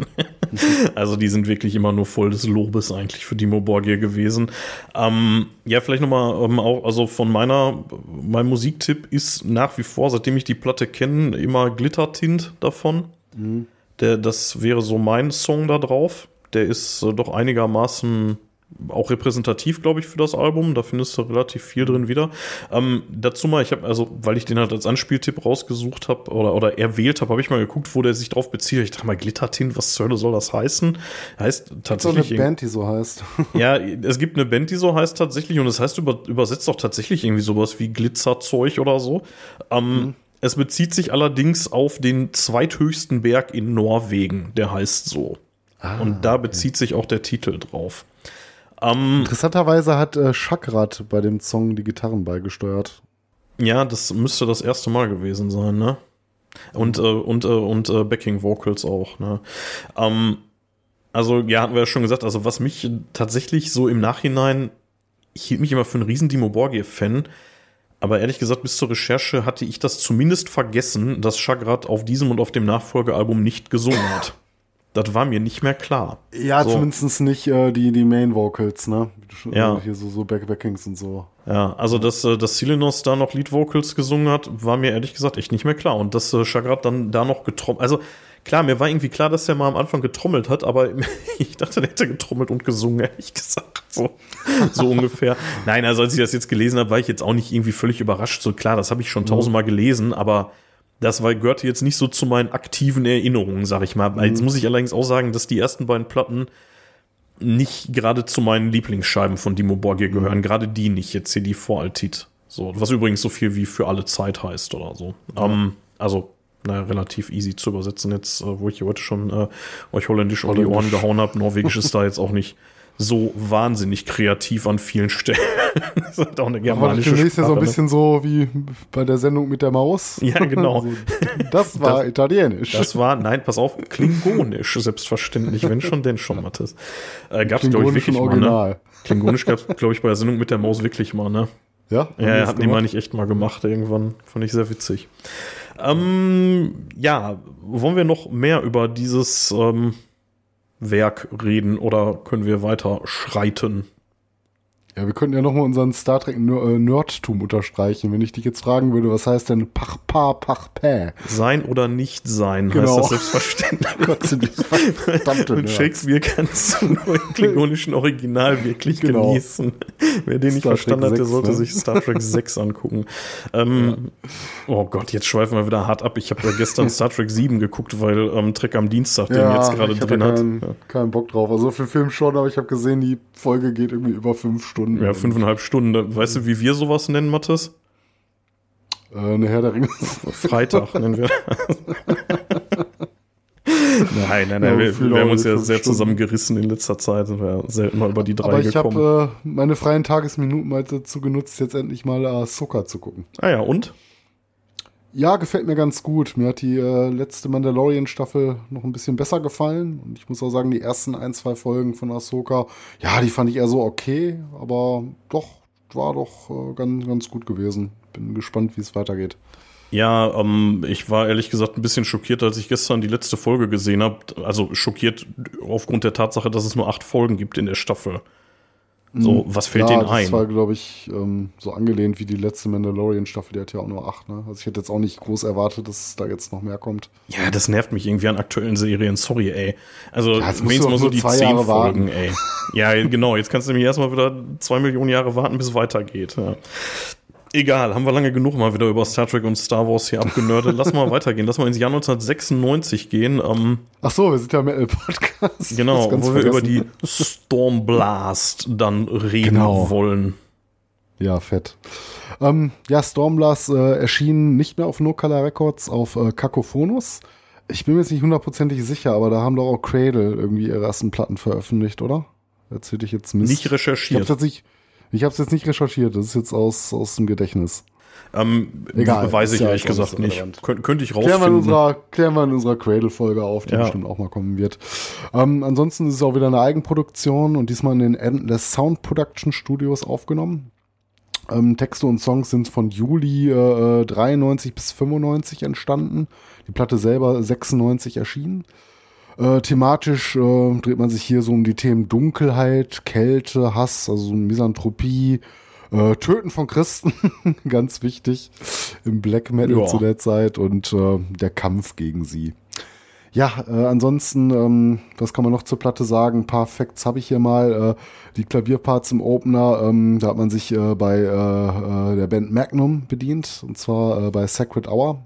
S2: [LAUGHS] also die sind wirklich immer nur voll des Lobes eigentlich für Dimo Borgir gewesen. Ähm, ja, vielleicht nochmal ähm, auch, also von meiner, mein Musiktipp ist nach wie vor, seitdem ich die Platte kenne, immer Glittertint davon. Der, das wäre so mein Song da drauf. Der ist äh, doch einigermaßen auch repräsentativ, glaube ich, für das Album. Da findest du relativ viel drin wieder. Ähm, dazu mal, ich habe, also, weil ich den halt als Anspieltipp rausgesucht habe oder, oder erwählt habe, habe ich mal geguckt, wo der sich drauf bezieht. Ich dachte mal, Glittertint, was zur Hölle soll das heißen? Heißt
S3: so eine
S2: tatsächlich.
S3: Band, die so heißt. [LAUGHS]
S2: Ja, es gibt eine Band, die so heißt tatsächlich, und es heißt über, übersetzt auch tatsächlich irgendwie sowas wie Glitzerzeug oder so. Ähm, Es bezieht sich allerdings auf den zweithöchsten Berg in Norwegen, der heißt so. Und da bezieht sich auch der Titel drauf. Ähm,
S3: Interessanterweise hat äh, Chakrat bei dem Song die Gitarren beigesteuert.
S2: ja, das müsste das erste Mal gewesen sein, ne? Und, äh, und, äh, und äh, Backing Vocals auch, ne? Ähm, also, ja, hatten wir ja schon gesagt, also was mich tatsächlich so im Nachhinein, ich hielt mich immer für einen riesen Dimo Borgir-Fan, aber ehrlich gesagt, bis zur Recherche hatte ich das zumindest vergessen, dass Chagrat auf diesem und auf dem Nachfolgealbum nicht gesungen hat. Das war mir nicht mehr klar.
S3: Ja,
S2: So.
S3: zumindest nicht äh, die, die Main Vocals, ne?
S2: Ja.
S3: Hier so, so Back Backings und so.
S2: Ja, also dass, äh, dass Silinos da noch Lead Vocals gesungen hat, war mir ehrlich gesagt echt nicht mehr klar. Und dass äh, Chagrat dann da noch getrommelt, also klar, mir war irgendwie klar, dass er mal am Anfang getrommelt hat, aber [LAUGHS] ich dachte, der hätte getrommelt und gesungen, ehrlich gesagt. So, so ungefähr. Nein, also als ich das jetzt gelesen habe, war ich jetzt auch nicht irgendwie völlig überrascht. So klar, das habe ich schon tausendmal gelesen, aber das war, gehörte jetzt nicht so zu meinen aktiven Erinnerungen, sag ich mal. Jetzt muss ich allerdings auch sagen, dass die ersten beiden Platten nicht gerade zu meinen Lieblingsscheiben von Dimo Borgir gehören. Gerade die nicht, jetzt hier die Voraltit. So, was übrigens so viel wie für alle Zeit heißt oder so. Ähm, also, naja, relativ easy zu übersetzen jetzt, äh, wo ich hier heute schon äh, euch holländisch um die Ohren
S3: Holländisch.
S2: gehauen habe. Norwegisch ist da jetzt auch nicht so wahnsinnig kreativ an vielen Stellen. [LAUGHS] das ist auch eine
S3: Aber
S2: germanische
S3: demnächst ja so ein
S2: Sprache, ne?
S3: bisschen so wie bei der Sendung mit der Maus. [LAUGHS]
S2: Ja, genau. [LAUGHS]
S3: Das war
S2: Das-
S3: italienisch.
S2: Das war, nein, pass auf, klingonisch, selbstverständlich, wenn schon, denn schon, Mathis. Äh, gab's, glaube ich, wirklich mal, ne?
S3: Original.
S2: Klingonisch gab's, glaube ich, bei der Sendung mit der Maus wirklich mal, ne?
S3: Ja,
S2: Ja, hatten die meine ich echt mal gemacht irgendwann. Fand ich sehr witzig. Ähm, ja, wollen wir noch mehr über dieses ähm, Werk reden oder können wir weiter schreiten?
S3: Ja, wir könnten ja nochmal unseren Star Trek äh, Nerdtum unterstreichen. Wenn ich dich jetzt fragen würde, was heißt denn Pach, Pa, Pach, Pä?
S2: Sein oder nicht sein,
S3: Genau.
S2: heißt das selbstverständlich. [LAUGHS]
S3: Gott Dank, verdammte
S2: Und. Shakespeare kannst du [LAUGHS] nur im klingonischen Original wirklich
S3: Genau.
S2: genießen. Wer den nicht
S3: Star Trek
S2: verstanden hat, der
S3: 6,
S2: sollte
S3: ne?
S2: sich Star Trek [LAUGHS] 6 angucken. Ähm, Oh Gott, jetzt schweifen wir wieder hart ab. Ich habe ja gestern Star Trek 7 geguckt, weil ähm, Trek am Dienstag den jetzt gerade drin
S3: da
S2: hat.
S3: keinen,
S2: Ja.
S3: keinen Bock drauf. Also für Film schon, aber ich habe gesehen, die Folge geht irgendwie über fünf Stunden.
S2: Ja, fünfeinhalb Stunden. Weißt du, wie wir sowas nennen, Mathis?
S3: Äh, eine Herr der Ringe. [LAUGHS]
S2: Freitag nennen wir. [LAUGHS] nein, nein, nein.
S3: Ja,
S2: wir, wir haben uns ja sehr
S3: Stunden.
S2: zusammengerissen in letzter Zeit. Sind wir selten mal über die drei
S3: Aber ich
S2: gekommen.
S3: habe äh, meine freien Tagesminuten mal dazu genutzt, jetzt endlich mal Ahsoka zu gucken.
S2: ah ja, und?
S3: Ja, gefällt mir ganz gut. Mir hat die äh, letzte Mandalorian-Staffel noch ein bisschen besser gefallen. Und ich muss auch sagen, die ersten ein, zwei Folgen von Ahsoka, ja, die fand ich eher so okay, aber doch, war doch äh, ganz, ganz gut gewesen. Bin gespannt, wie es weitergeht.
S2: Ja, ähm, ich war ehrlich gesagt ein bisschen schockiert, als ich gestern die letzte Folge gesehen habe. Also schockiert aufgrund der Tatsache, dass es nur acht Folgen gibt in der Staffel. So, was fällt
S3: Mhm. ja,
S2: denen ein?
S3: Das war, glaube ich, ähm, so angelehnt wie die letzte Mandalorian-Staffel. Die hat ja auch nur acht. Ne? Also ich hätte jetzt auch nicht groß erwartet, dass da jetzt noch mehr kommt.
S2: Ja, das nervt mich irgendwie an aktuellen Serien. Sorry, ey. Also,
S3: Ja,
S2: wenigstens mal
S3: doch
S2: so
S3: nur
S2: die zehn
S3: Jahre
S2: Folgen,
S3: warten.
S2: ey. [LAUGHS] Ja, genau. Jetzt kannst du nämlich erstmal wieder zwei Millionen Jahre warten, bis es weitergeht. Ja. Egal, haben wir lange genug mal wieder über Star Trek und Star Wars hier abgenördet. Lass mal [LAUGHS] weitergehen. Lass mal ins Jahr 1996 gehen. Ähm,
S3: Ach so, wir sind ja Metal-Podcast.
S2: genau,
S3: Das ganz
S2: wo wir über die Stormblast dann reden
S3: Genau.
S2: wollen.
S3: Ja, fett. Ähm, ja, Stormblast äh, erschien nicht mehr auf No Color Records, auf äh, Kakophonos. Ich bin mir jetzt nicht hundertprozentig sicher, aber da haben doch auch Cradle irgendwie ihre ersten Platten veröffentlicht, oder? Erzählte ich jetzt Mist.
S2: Nicht
S3: ich hab's
S2: recherchiert.
S3: Ich hab's jetzt nicht recherchiert, das ist jetzt aus, aus dem Gedächtnis.
S2: Ähm,
S3: Egal,
S2: weiß ich
S3: ja
S2: ehrlich gesagt
S3: nicht.
S2: Könnt, könnte ich
S3: Klären wir in
S2: rausfinden.
S3: unserer, klären wir in unserer Cradle-Folge auf, die
S2: Ja.
S3: bestimmt auch mal kommen wird. Ähm, ansonsten ist es auch wieder eine Eigenproduktion und diesmal in den Endless Sound Production Studios aufgenommen. Ähm, Texte und Songs sind von Juli äh, 93 bis 95 entstanden. Die Platte selber 96 erschienen. Äh, thematisch äh, dreht man sich hier so um die Themen Dunkelheit, Kälte, Hass, also Misanthropie, äh, Töten von Christen, [LAUGHS] ganz wichtig im Black Metal
S2: Ja.
S3: zu der Zeit und äh, der Kampf gegen sie. Ja, äh, ansonsten, ähm, was kann man noch zur Platte sagen? Ein paar Facts habe ich hier mal. Äh, die Klavierparts im Opener, ähm, da hat man sich bei der Band Magnum bedient, und zwar bei Sacred Hour.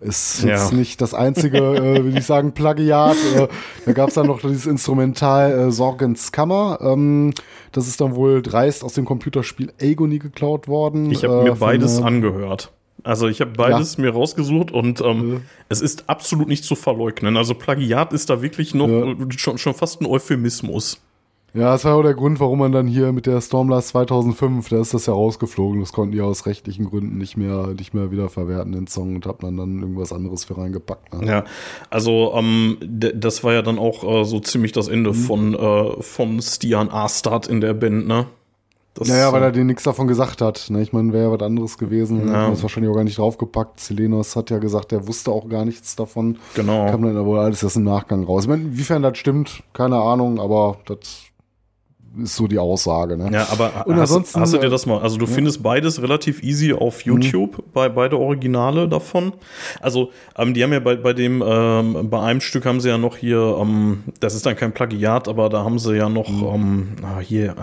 S3: Ist jetzt
S2: Ja.
S3: nicht das einzige, äh, will ich sagen, Plagiat. Äh, da gab es dann noch dieses Instrumental äh, Sorgens Kammer. Ähm, das ist dann wohl dreist aus dem Computerspiel Agony geklaut worden.
S2: Ich habe
S3: äh,
S2: mir
S3: von,
S2: beides
S3: äh,
S2: angehört. Also ich habe beides mir rausgesucht und ähm,
S3: Ja.
S2: es ist absolut nicht zu verleugnen. Also Plagiat ist da wirklich noch
S3: Ja.
S2: schon, schon fast ein Euphemismus.
S3: Ja, das war auch der Grund, warum man dann hier mit der Stormblast 2005, da ist das ja rausgeflogen. Das konnten die aus rechtlichen Gründen nicht mehr, nicht mehr wiederverwerten, den Song, und hat man dann irgendwas anderes für reingepackt. Ne?
S2: Ja, also ähm, das war ja dann auch äh, so ziemlich das Ende mhm. von, äh, von Stian Astad in der Band, ne?
S3: Das, naja, weil er dir nichts davon gesagt hat. Ne? Ich meine, wäre ja was anderes gewesen. Ja. Hat das wahrscheinlich auch gar nicht draufgepackt. Selenos hat ja gesagt, er wusste auch gar nichts davon.
S2: Genau.
S3: Kam dann aber alles erst im Nachgang raus. Ich meine, inwiefern das stimmt, keine Ahnung, aber das ist so die Aussage. Ne?
S2: Ja, aber Und hast, ansonsten, hast du dir das mal, also du ja. findest beides relativ easy auf mhm. YouTube, mhm. bei beide Originale davon. Also, ähm, die haben ja bei, bei dem, ähm, bei einem Stück haben sie ja noch hier, ähm, das ist dann kein Plagiat, aber da haben sie ja noch, mhm. ähm, ah, hier,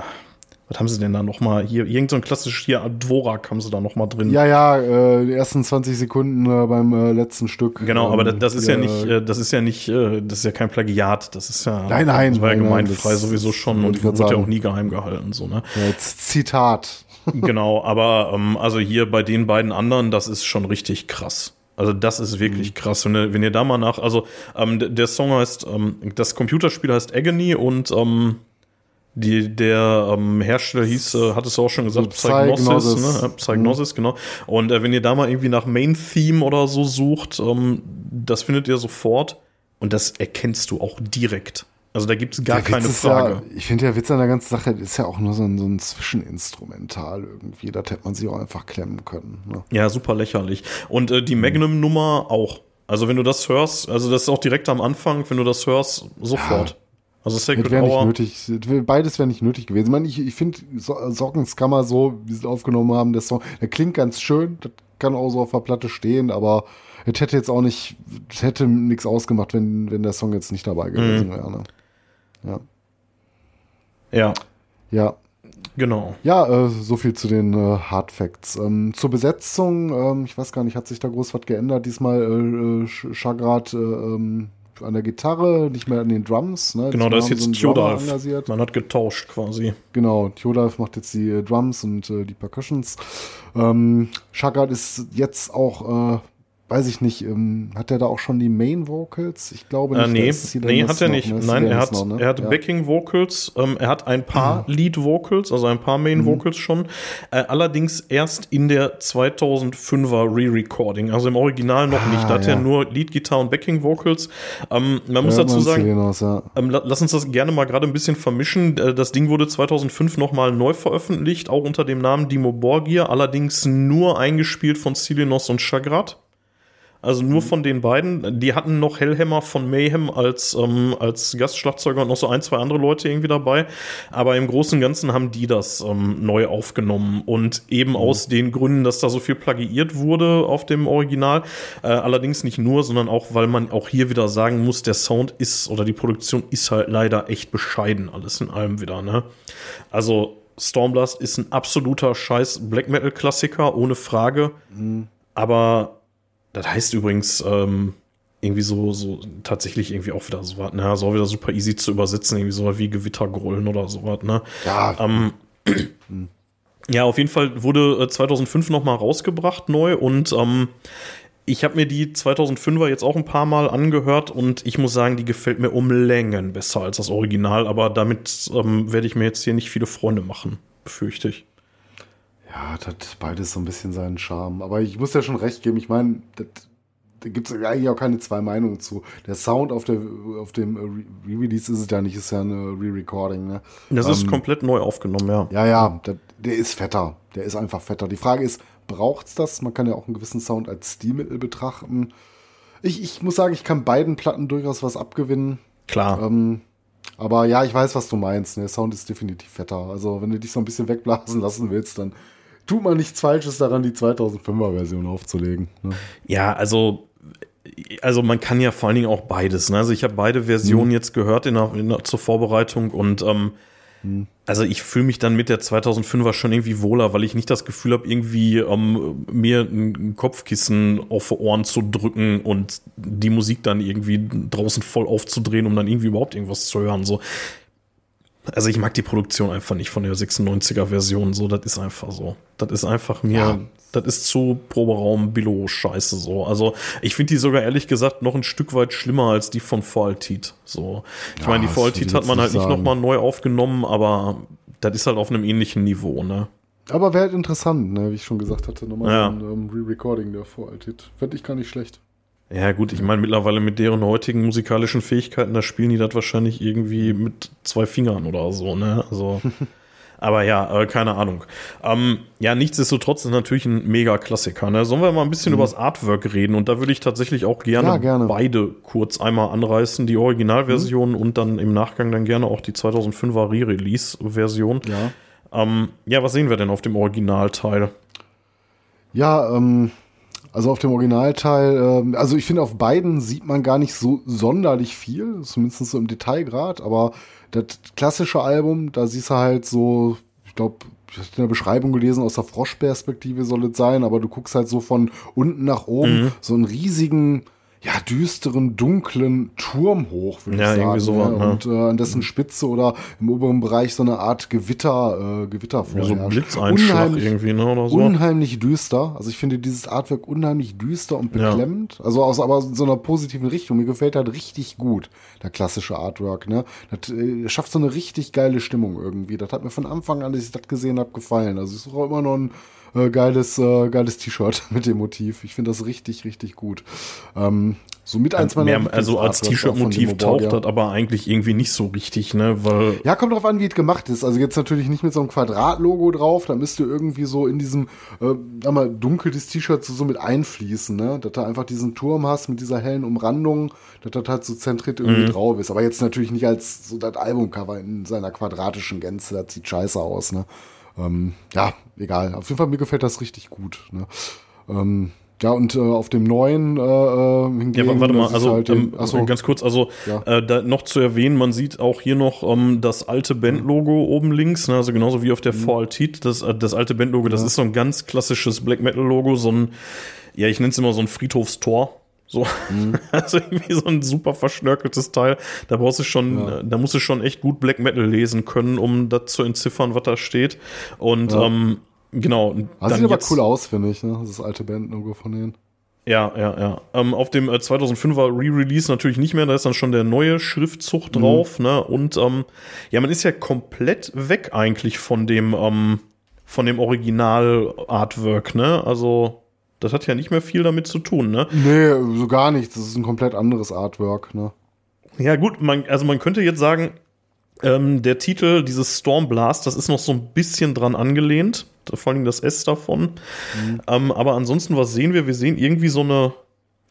S2: was haben sie denn da nochmal? Hier, irgend so ein klassisches hier Dvorak haben sie da nochmal drin.
S3: Ja, ja, äh, die ersten 20 Sekunden äh, beim äh, letzten Stück.
S2: Genau, ähm, aber das, das ist ja, nicht, äh, das ist ja nicht, äh, das ist ja kein Plagiat, das ist ja.
S3: Nein, nein.
S2: Das war
S3: ja
S2: gemeinfrei sowieso schon und wurde ja auch nie geheim gehalten, so, ne?
S3: Ja, jetzt Zitat. [LAUGHS]
S2: genau, aber ähm, also hier bei den beiden anderen, das ist schon richtig krass. Also das ist wirklich mhm. krass. Wenn ihr, wenn ihr da mal nach, also ähm, der Song heißt, ähm, das Computerspiel heißt Agony und ähm, die, der ähm, Hersteller hieß, äh, hattest du auch schon gesagt,
S3: so Psygnosis,
S2: Psygnosis, ne? Psygnosis mhm. genau. Und äh, wenn ihr da mal irgendwie nach Main Theme oder so sucht, ähm, das findet ihr sofort und das erkennst du auch direkt. Also da gibt es gar keine Frage.
S3: Ja, ich finde der Witz an der ganzen Sache ist ja auch nur so ein, so ein Zwischeninstrumental irgendwie. Das hätte man sich auch einfach klemmen können. Ne?
S2: Ja, super lächerlich. Und äh, die mhm. Magnum-Nummer auch. Also wenn du das hörst, also das ist auch direkt am Anfang, wenn du das hörst, sofort. Ja.
S3: Also Sacred wäre nicht nötig. Beides wäre nicht nötig gewesen. Ich meine, ich, ich finde Sockenskammer so, wie sie es aufgenommen haben, der Song, der klingt ganz schön. Das kann auch so auf der Platte stehen, aber es hätte jetzt auch nicht, es hätte nichts ausgemacht, wenn, wenn der Song jetzt nicht dabei gewesen mhm. wäre. Ne? Ja.
S2: Ja.
S3: Ja.
S2: Genau.
S3: Ja, äh, so viel zu den äh, Hard Facts. Ähm, zur Besetzung, ähm, ich weiß gar nicht, hat sich da groß was geändert. Diesmal äh, äh Chagrat äh, ähm, an der Gitarre, nicht mehr an den Drums. Ne?
S2: Genau, da ist jetzt so Theodalf. Man hat getauscht quasi.
S3: Genau, Theodalf macht jetzt die äh, Drums und äh, die Percussions. Ähm, Shagard ist jetzt auch äh, weiß ich nicht, ähm, hat er da auch schon die Main Vocals? Ich glaube
S2: nicht. Äh, nee, nee hat er nicht. Ne? Nein, er hat, noch, ne? er hat ja. Backing Vocals, ähm, er hat ein paar mhm. Lead Vocals, also ein paar Main mhm. Vocals schon. Äh, allerdings erst in der 2005er Re-Recording, also im Original noch ah, nicht. Da hat ja. er nur Lead Guitar und Backing Vocals. Ähm, man muss dazu sagen, aus, ja. ähm, lass uns das gerne mal gerade ein bisschen vermischen. Äh, das Ding wurde 2005 nochmal neu veröffentlicht, auch unter dem Namen Dimo Borgia, allerdings nur eingespielt von Silinos und Chagrat. Also nur von den beiden. Die hatten noch Hellhammer von Mayhem als, ähm, als Gastschlagzeuger und noch so ein, zwei andere Leute irgendwie dabei. Aber im Großen und Ganzen haben die das ähm, neu aufgenommen. Und eben mhm. aus den Gründen, dass da so viel plagiiert wurde auf dem Original. Äh, allerdings nicht nur, sondern auch, weil man auch hier wieder sagen muss, der Sound ist oder die Produktion ist halt leider echt bescheiden, alles in allem wieder. Ne? Also Stormblast ist ein absoluter Scheiß Black Metal Klassiker, ohne Frage. Mhm. Aber das heißt übrigens ähm, irgendwie so, so tatsächlich irgendwie auch wieder so was, ne? So wieder super easy zu übersetzen, irgendwie so wie Gewittergrollen oder sowas, ne?
S3: Ja.
S2: Ähm, [CLEARS THROAT] ja, auf jeden Fall wurde 2005 nochmal rausgebracht neu und ähm, ich habe mir die 2005er jetzt auch ein paar Mal angehört und ich muss sagen, die gefällt mir um Längen besser als das Original, aber damit ähm, werde ich mir jetzt hier nicht viele Freunde machen, befürchte ich.
S3: Ja, das hat beides so ein bisschen seinen Charme. Aber ich muss ja schon recht geben, ich meine, da gibt es eigentlich auch keine zwei Meinungen zu. Der Sound auf, der, auf dem Re-Release ist es ja nicht, ist ja eine Re-Recording. Ne?
S2: Das ähm, ist komplett neu aufgenommen, ja.
S3: Ja, ja, der, der, ist fetter. Der ist einfach fetter. Die Frage ist, braucht es das? Man kann ja auch einen gewissen Sound als Stilmittel betrachten. Ich, ich muss sagen, ich kann beiden Platten durchaus was abgewinnen.
S2: Klar.
S3: Ähm, aber ja, ich weiß, was du meinst. Ne? Der Sound ist definitiv fetter. Also, wenn du dich so ein bisschen wegblasen lassen willst, dann tut man nichts Falsches daran, die 2005er Version aufzulegen. Ne?
S2: Ja, also also man kann ja vor allen Dingen auch beides. Ne? Also ich habe beide Versionen mhm. jetzt gehört in der, in der, zur Vorbereitung und ähm, mhm. also ich fühle mich dann mit der 2005er schon irgendwie wohler, weil ich nicht das Gefühl habe, irgendwie ähm, mir ein Kopfkissen auf die Ohren zu drücken und die Musik dann irgendwie draußen voll aufzudrehen, um dann irgendwie überhaupt irgendwas zu hören. So Also ich mag die Produktion einfach nicht von der 96er Version. So, das ist einfach so. Das ist einfach mir,
S3: Ja.
S2: das ist zu Proberaum Billo Scheiße so. Also ich finde die sogar ehrlich gesagt noch ein Stück weit schlimmer als die von Voaltit. So, ich
S3: Ja,
S2: meine, die
S3: ich
S2: hat man halt
S3: nicht
S2: nicht
S3: sagen.
S2: nochmal neu aufgenommen, aber das ist halt auf einem ähnlichen Niveau, ne?
S3: Aber wäre halt interessant, ne? wie ich schon gesagt hatte, nochmal
S2: Ja.
S3: so ein ähm, Re-Recording der Voraltit. Fände ich gar nicht schlecht.
S2: Ja, gut, ich meine, mittlerweile mit deren heutigen musikalischen Fähigkeiten, da spielen die das wahrscheinlich irgendwie mit zwei Fingern oder so, ne? Also. [LAUGHS] Aber ja, äh, keine Ahnung. Ähm, ja, nichtsdestotrotz ist natürlich ein Mega-Klassiker. Ne? Sollen wir mal ein bisschen über das Artwork reden? Und da würde ich tatsächlich auch gerne,
S3: Mhm. Ja, gerne.
S2: beide kurz einmal anreißen. Die Originalversion
S3: Mhm.
S2: und dann im Nachgang dann gerne auch die 2005er Re-Release-Version.
S3: Ja.
S2: Ähm, ja, was sehen wir denn auf dem Originalteil?
S3: Ja, ähm, also auf dem Originalteil, ähm, also ich finde, auf beiden sieht man gar nicht so sonderlich viel, zumindest so im Detailgrad, aber das klassische Album, da siehst du halt so, ich glaube, ich habe in der Beschreibung gelesen, aus der Froschperspektive soll es sein, aber du guckst halt so von unten nach oben,
S2: Mhm.
S3: so einen riesigen, ja, düsteren, dunklen Turm hoch, würde
S2: Ja,
S3: ich sagen.
S2: irgendwie
S3: ne?
S2: ne?
S3: Und äh, an dessen Spitze oder im oberen Bereich so eine Art Gewitter, äh, Gewitter
S2: Ja, so. Blitzeinschlag
S3: Unheimlich-
S2: irgendwie, ne? Oder so.
S3: unheimlich düster. Also ich finde dieses Artwork unheimlich düster und
S2: Ja.
S3: beklemmend. Also aus aber in so einer positiven Richtung. Mir gefällt halt richtig gut, der klassische Artwork. Ne? Das äh, schafft so eine richtig geile Stimmung irgendwie. Das hat mir von Anfang an, als ich das gesehen habe, gefallen. Also es ist auch immer noch ein äh, geiles, äh, geiles T-Shirt [LAUGHS] mit dem Motiv. Ich finde das richtig, richtig gut. Ähm, so mit eins meiner
S2: Mehr, also als T-Shirt-Motiv taucht das aber eigentlich irgendwie nicht so richtig, ne? Weil
S3: Ja, kommt drauf an, wie es gemacht ist. Also jetzt natürlich nicht mit so einem Quadratlogo drauf, da müsste irgendwie so in diesem, äh, sag mal, dunkel des T-Shirts so mit einfließen, ne? Dass du einfach diesen Turm hast mit dieser hellen Umrandung, dass das halt so zentriert irgendwie
S2: Mhm.
S3: drauf ist. Aber jetzt natürlich nicht als so das Albumcover in seiner quadratischen Gänze, das sieht scheiße aus, ne? Ähm, ja, egal. Auf jeden Fall, mir gefällt das richtig gut, ne? Ähm, ja, und äh, auf dem neuen äh, äh, hingegen,
S2: Ja, warte mal, also
S3: halt
S2: ähm,
S3: achso,
S2: ganz kurz, also
S3: Ja.
S2: äh, da noch zu erwähnen, man sieht auch hier noch ähm, das alte Bandlogo oben links, ne, also genauso wie auf der
S3: Mhm.
S2: Voraltit, das, äh, das alte Bandlogo, das ist so ein ganz klassisches Black Metal Logo, so ein, ja, ich nenne es immer so ein Friedhofstor. So,
S3: Mhm. [LAUGHS]
S2: also irgendwie so ein super verschnörkeltes Teil. Da brauchst du schon,
S3: Ja.
S2: äh, da musst du schon echt gut Black Metal lesen können, um das zu entziffern, was da steht. Und ähm, genau.
S3: das sieht aber cool aus, finde ich, ne? Das alte Bandlogo von denen.
S2: ja, ja, ja. Ähm, auf dem äh, 2005er Re-Release natürlich nicht mehr, da ist dann schon der neue Schriftzug drauf, ne? Und ähm, ja, man ist ja komplett weg eigentlich von dem, ähm, von dem Original-Artwork, ne? Also, das hat ja nicht mehr viel damit zu tun, ne?
S3: Nee, so gar nichts. Das ist ein komplett anderes Artwork, ne?
S2: Ja, gut, man, also man könnte jetzt sagen, ähm, der Titel, dieses Stormblast, das ist noch so ein bisschen dran angelehnt. Vor allem das S davon. Ähm, aber ansonsten, was sehen wir? Wir sehen irgendwie so eine,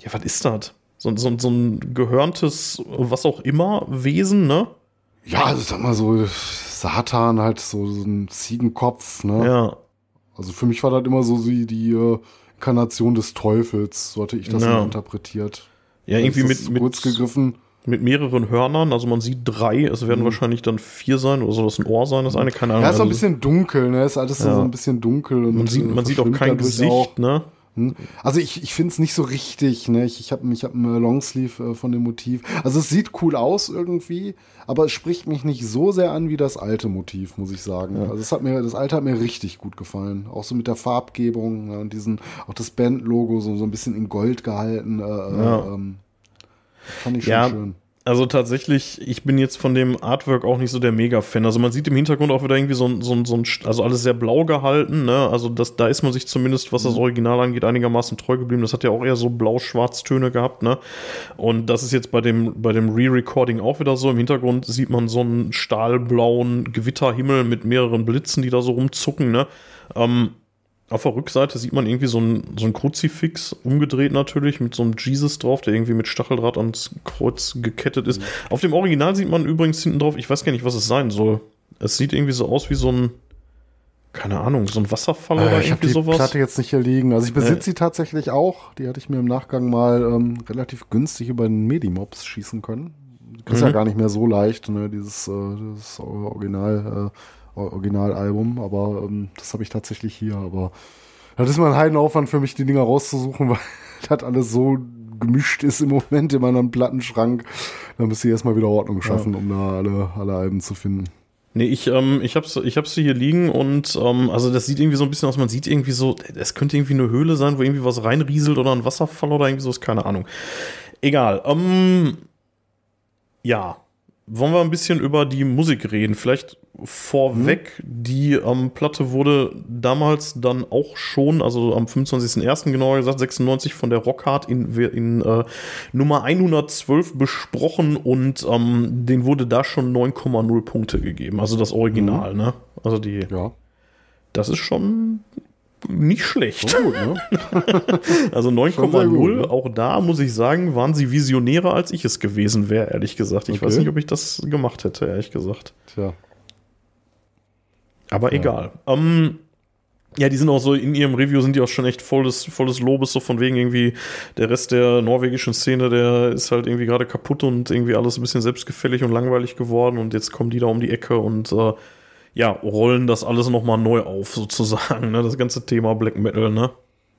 S2: ja, was ist das? So, so, so ein gehörntes, was auch immer, Wesen, ne?
S3: Ja, also sag mal so, Satan halt so, so ein Ziegenkopf, ne?
S2: Ja.
S3: Also für mich war das immer so die, die äh, Inkarnation des Teufels, so hatte ich das
S2: Ja.
S3: interpretiert.
S2: Ja, irgendwie mit, mit,
S3: kurz gegriffen.
S2: mit mehreren Hörnern. Also man sieht drei, es werden wahrscheinlich dann vier sein, oder soll das ein Ohr sein, das eine, keine Ahnung.
S3: Ja, ist so ein
S2: Also
S3: bisschen dunkel, ne? Ist alles so-
S2: Ja.
S3: so ein bisschen dunkel und
S2: man sieht,
S3: äh,
S2: man sieht auch kein Gesicht,
S3: auch.
S2: ne?
S3: Hm. Also ich, ich finde es nicht so richtig, ne? Ich, ich habe ich hab einen Longsleeve äh, von dem Motiv. Also es sieht cool aus irgendwie, aber es spricht mich nicht so sehr an wie das alte Motiv, muss ich sagen. Also es hat mir, das alte hat mir richtig gut gefallen. Auch so mit der Farbgebung ne? und diesen, auch das Bandlogo so, so ein bisschen in Gold gehalten. Äh,
S2: Ja.
S3: ähm, fand ich schon
S2: Ja,
S3: schön.
S2: Also tatsächlich, ich bin jetzt von dem Artwork auch nicht so der Mega-Fan. Also man sieht im Hintergrund auch wieder irgendwie so ein, so ein, so ein also alles sehr blau gehalten, ne? Also das, da ist man sich zumindest, was
S3: Mhm.
S2: das Original angeht, einigermaßen treu geblieben. Das hat ja auch eher so blau-schwarz-Töne gehabt, ne? Und das ist jetzt bei dem, bei dem Re-Recording auch wieder so. Im Hintergrund sieht man so einen stahlblauen Gewitterhimmel mit mehreren Blitzen, die da so rumzucken, ne? Ähm, auf der Rückseite sieht man irgendwie so ein, so ein Kruzifix, umgedreht natürlich, mit so einem Jesus drauf, der irgendwie mit Stacheldraht ans Kreuz gekettet ist. Auf dem Original sieht man übrigens hinten drauf, ich weiß gar nicht, was es sein soll. Es sieht irgendwie so aus wie so ein, keine Ahnung, so ein Wasserfall oder
S3: Äh, ich habe
S2: irgendwie
S3: die
S2: sowas.
S3: Platte jetzt nicht hier liegen. Also ich besitze
S2: Äh.
S3: sie tatsächlich auch. Die hatte ich mir im Nachgang mal ähm, relativ günstig über den Medimobs schießen können. Ist ja
S2: Mhm.
S3: gar nicht mehr so leicht, ne, dieses, äh, dieses Original, äh, Originalalbum. Aber ähm, das habe ich tatsächlich hier. Aber das ist mal ein Heidenaufwand für mich, die Dinger rauszusuchen, [LAUGHS] weil das alles so gemischt ist im Moment in meinem Plattenschrank. Da müsste ich erstmal wieder Ordnung schaffen, um da alle, alle Alben zu finden.
S2: Nee, ich, ähm, ich hab's, ich hab's hier liegen und ähm, also das sieht irgendwie so ein bisschen aus, man sieht irgendwie so, es könnte irgendwie eine Höhle sein, wo irgendwie was reinrieselt oder ein Wasserfall oder irgendwie so, ist keine Ahnung. Egal. Ähm, ja. Wollen wir ein bisschen über die Musik reden? Vielleicht vorweg, mhm. die ähm, Platte wurde damals dann auch schon, also am 25.01. genauer gesagt, 96 von der Rockhard in, in äh, Nummer 112 besprochen und ähm, den wurde da schon 9,0 Punkte gegeben. Also das Original, mhm. ne? Also die. Ja. Das ist schon nicht schlecht. Gut, ne? [LAUGHS] also 9,0, ne? auch da muss ich sagen, waren sie visionärer, als ich es gewesen wäre, ehrlich gesagt. Ich okay. weiß nicht, ob ich das gemacht hätte, ehrlich gesagt. Tja. Aber ja. egal. Ähm, ja, die sind auch so, in ihrem Review sind die auch schon echt volles, volles Lobes, so von wegen irgendwie, der Rest der norwegischen Szene, der ist halt irgendwie gerade kaputt und irgendwie alles ein bisschen selbstgefällig und langweilig geworden und jetzt kommen die da um die Ecke und äh, ja, rollen das alles nochmal neu auf, [LAUGHS] sozusagen, ne? Das ganze Thema Black Metal, ne?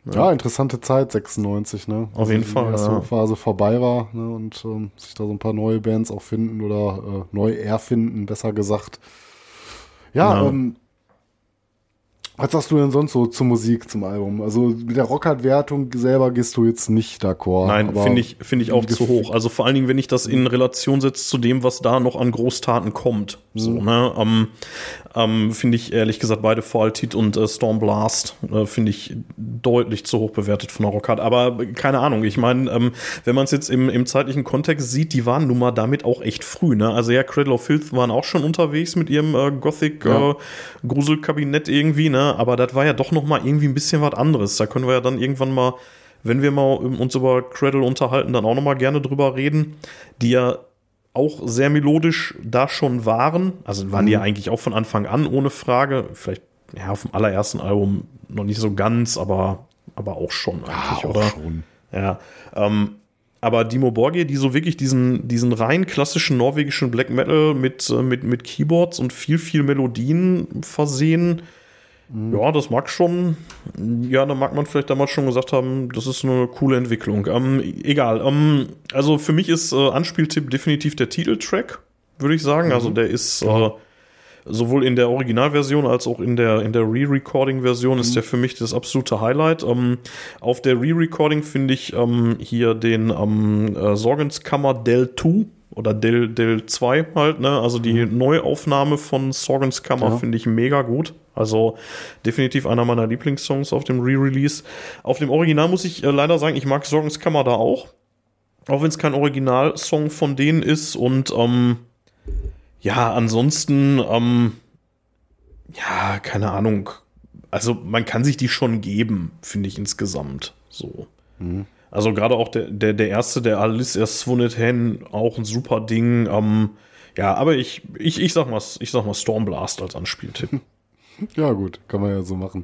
S3: Ja, ja interessante Zeit, 96, ne?
S2: Auf also jeden Fall. Die
S3: erste ja. Phase vorbei war, ne? Und ähm, sich da so ein paar neue Bands auch finden oder äh, neu erfinden, besser gesagt. Ja, ja. Ähm, was sagst du denn sonst so zur Musik, zum Album? Also mit der Rockhard-Wertung selber gehst du jetzt nicht d'accord.
S2: Nein, finde ich, finde ich auch zu hoch. Also vor allen Dingen, wenn ich das in Relation setze zu dem, was da noch an Großtaten kommt. So, mhm. ne? Ähm, ähm, finde ich ehrlich gesagt beide Faltit und äh, Stormblast äh, finde ich deutlich zu hoch bewertet von der Rockhard. Aber keine Ahnung, ich meine, ähm, wenn man es jetzt im, im zeitlichen Kontext sieht, die waren nun mal damit auch echt früh. Ne? Also ja, Cradle of Filth waren auch schon unterwegs mit ihrem äh, Gothic-Gruselkabinett ja. Äh, irgendwie, ne? Aber das war ja doch noch mal irgendwie ein bisschen was anderes. Da können wir ja dann irgendwann mal, wenn wir mal uns über Cradle unterhalten, dann auch noch mal gerne drüber reden, die ja auch sehr melodisch da schon waren. Also waren mhm. die ja eigentlich auch von Anfang an ohne Frage. Vielleicht ja auf dem allerersten Album noch nicht so ganz, aber aber auch schon eigentlich, ja, auch oder? Schon. Ja. Ähm, aber Dimo Borgir, die so wirklich diesen, diesen rein klassischen norwegischen Black Metal mit, äh, mit, mit Keyboards und viel, viel Melodien versehen, Mhm. Ja, das mag schon, ja, da mag man vielleicht damals schon gesagt haben, das ist eine coole Entwicklung. Ähm, egal. Ähm, also für mich ist äh, Anspieltipp definitiv der Titeltrack, würde ich sagen. Also mhm. Also der ist äh, sowohl in der Originalversion als auch in der, in der Re-Recording-Version mhm. ist der für mich das absolute Highlight. Ähm, auf der Re-Recording finde ich ähm, hier den ähm, äh, Sorgenskammer Del 2 oder Del, Del 2 halt, ne? Also die mhm. Neuaufnahme von Sorgenskammer ja. finde ich mega gut. Also definitiv einer meiner Lieblingssongs auf dem Re-Release. Auf dem Original muss ich äh, leider sagen, ich mag Sorgenskammer da auch. Auch wenn es kein Originalsong von denen ist. Und ähm, ja, ansonsten, ähm, ja, keine Ahnung. Also man kann sich die schon geben, finde ich insgesamt. So. Mhm. Also gerade auch der, der, der erste, der Alice Swunnet Hen, auch ein super Ding. Ähm, ja, aber ich, ich, ich sag mal, ich sag mal Stormblast als Anspieltipp. [LAUGHS]
S3: Ja, gut, kann man ja so machen.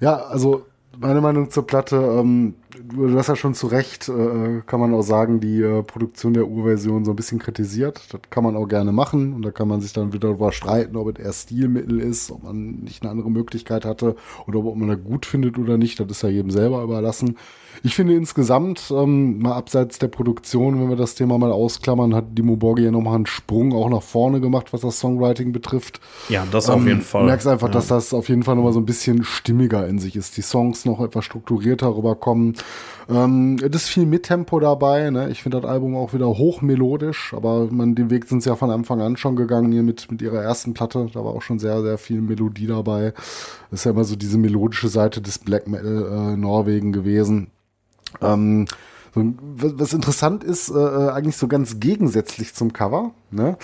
S3: Ja, also meine Meinung zur Platte, ähm, du hast ja schon zu Recht, äh, kann man auch sagen, die äh, Produktion der Urversion so ein bisschen kritisiert. Das kann man auch gerne machen und da kann man sich dann wieder darüber streiten, ob es eher Stilmittel ist, ob man nicht eine andere Möglichkeit hatte oder ob man das gut findet oder nicht. Das ist ja jedem selber überlassen. Ich finde insgesamt, ähm, mal abseits der Produktion, wenn wir das Thema mal ausklammern, hat Dimo Borgi ja nochmal einen Sprung auch nach vorne gemacht, was das Songwriting betrifft.
S2: Ja, das ähm, auf jeden Fall.
S3: Du merkst einfach, ja. dass das auf jeden Fall nochmal so ein bisschen stimmiger in sich ist. Die Songs noch etwas strukturierter rüberkommen. Ähm, es ist viel Mittempo dabei. Ne? Ich finde das Album auch wieder hochmelodisch, aber man, den Weg sind sie ja von Anfang an schon gegangen hier mit, mit ihrer ersten Platte. Da war auch schon sehr, sehr viel Melodie dabei. Das ist ja immer so diese melodische Seite des Black Metal äh, Norwegen gewesen. Ähm, was interessant ist, äh, äh, eigentlich so ganz gegensätzlich zum Cover, ne?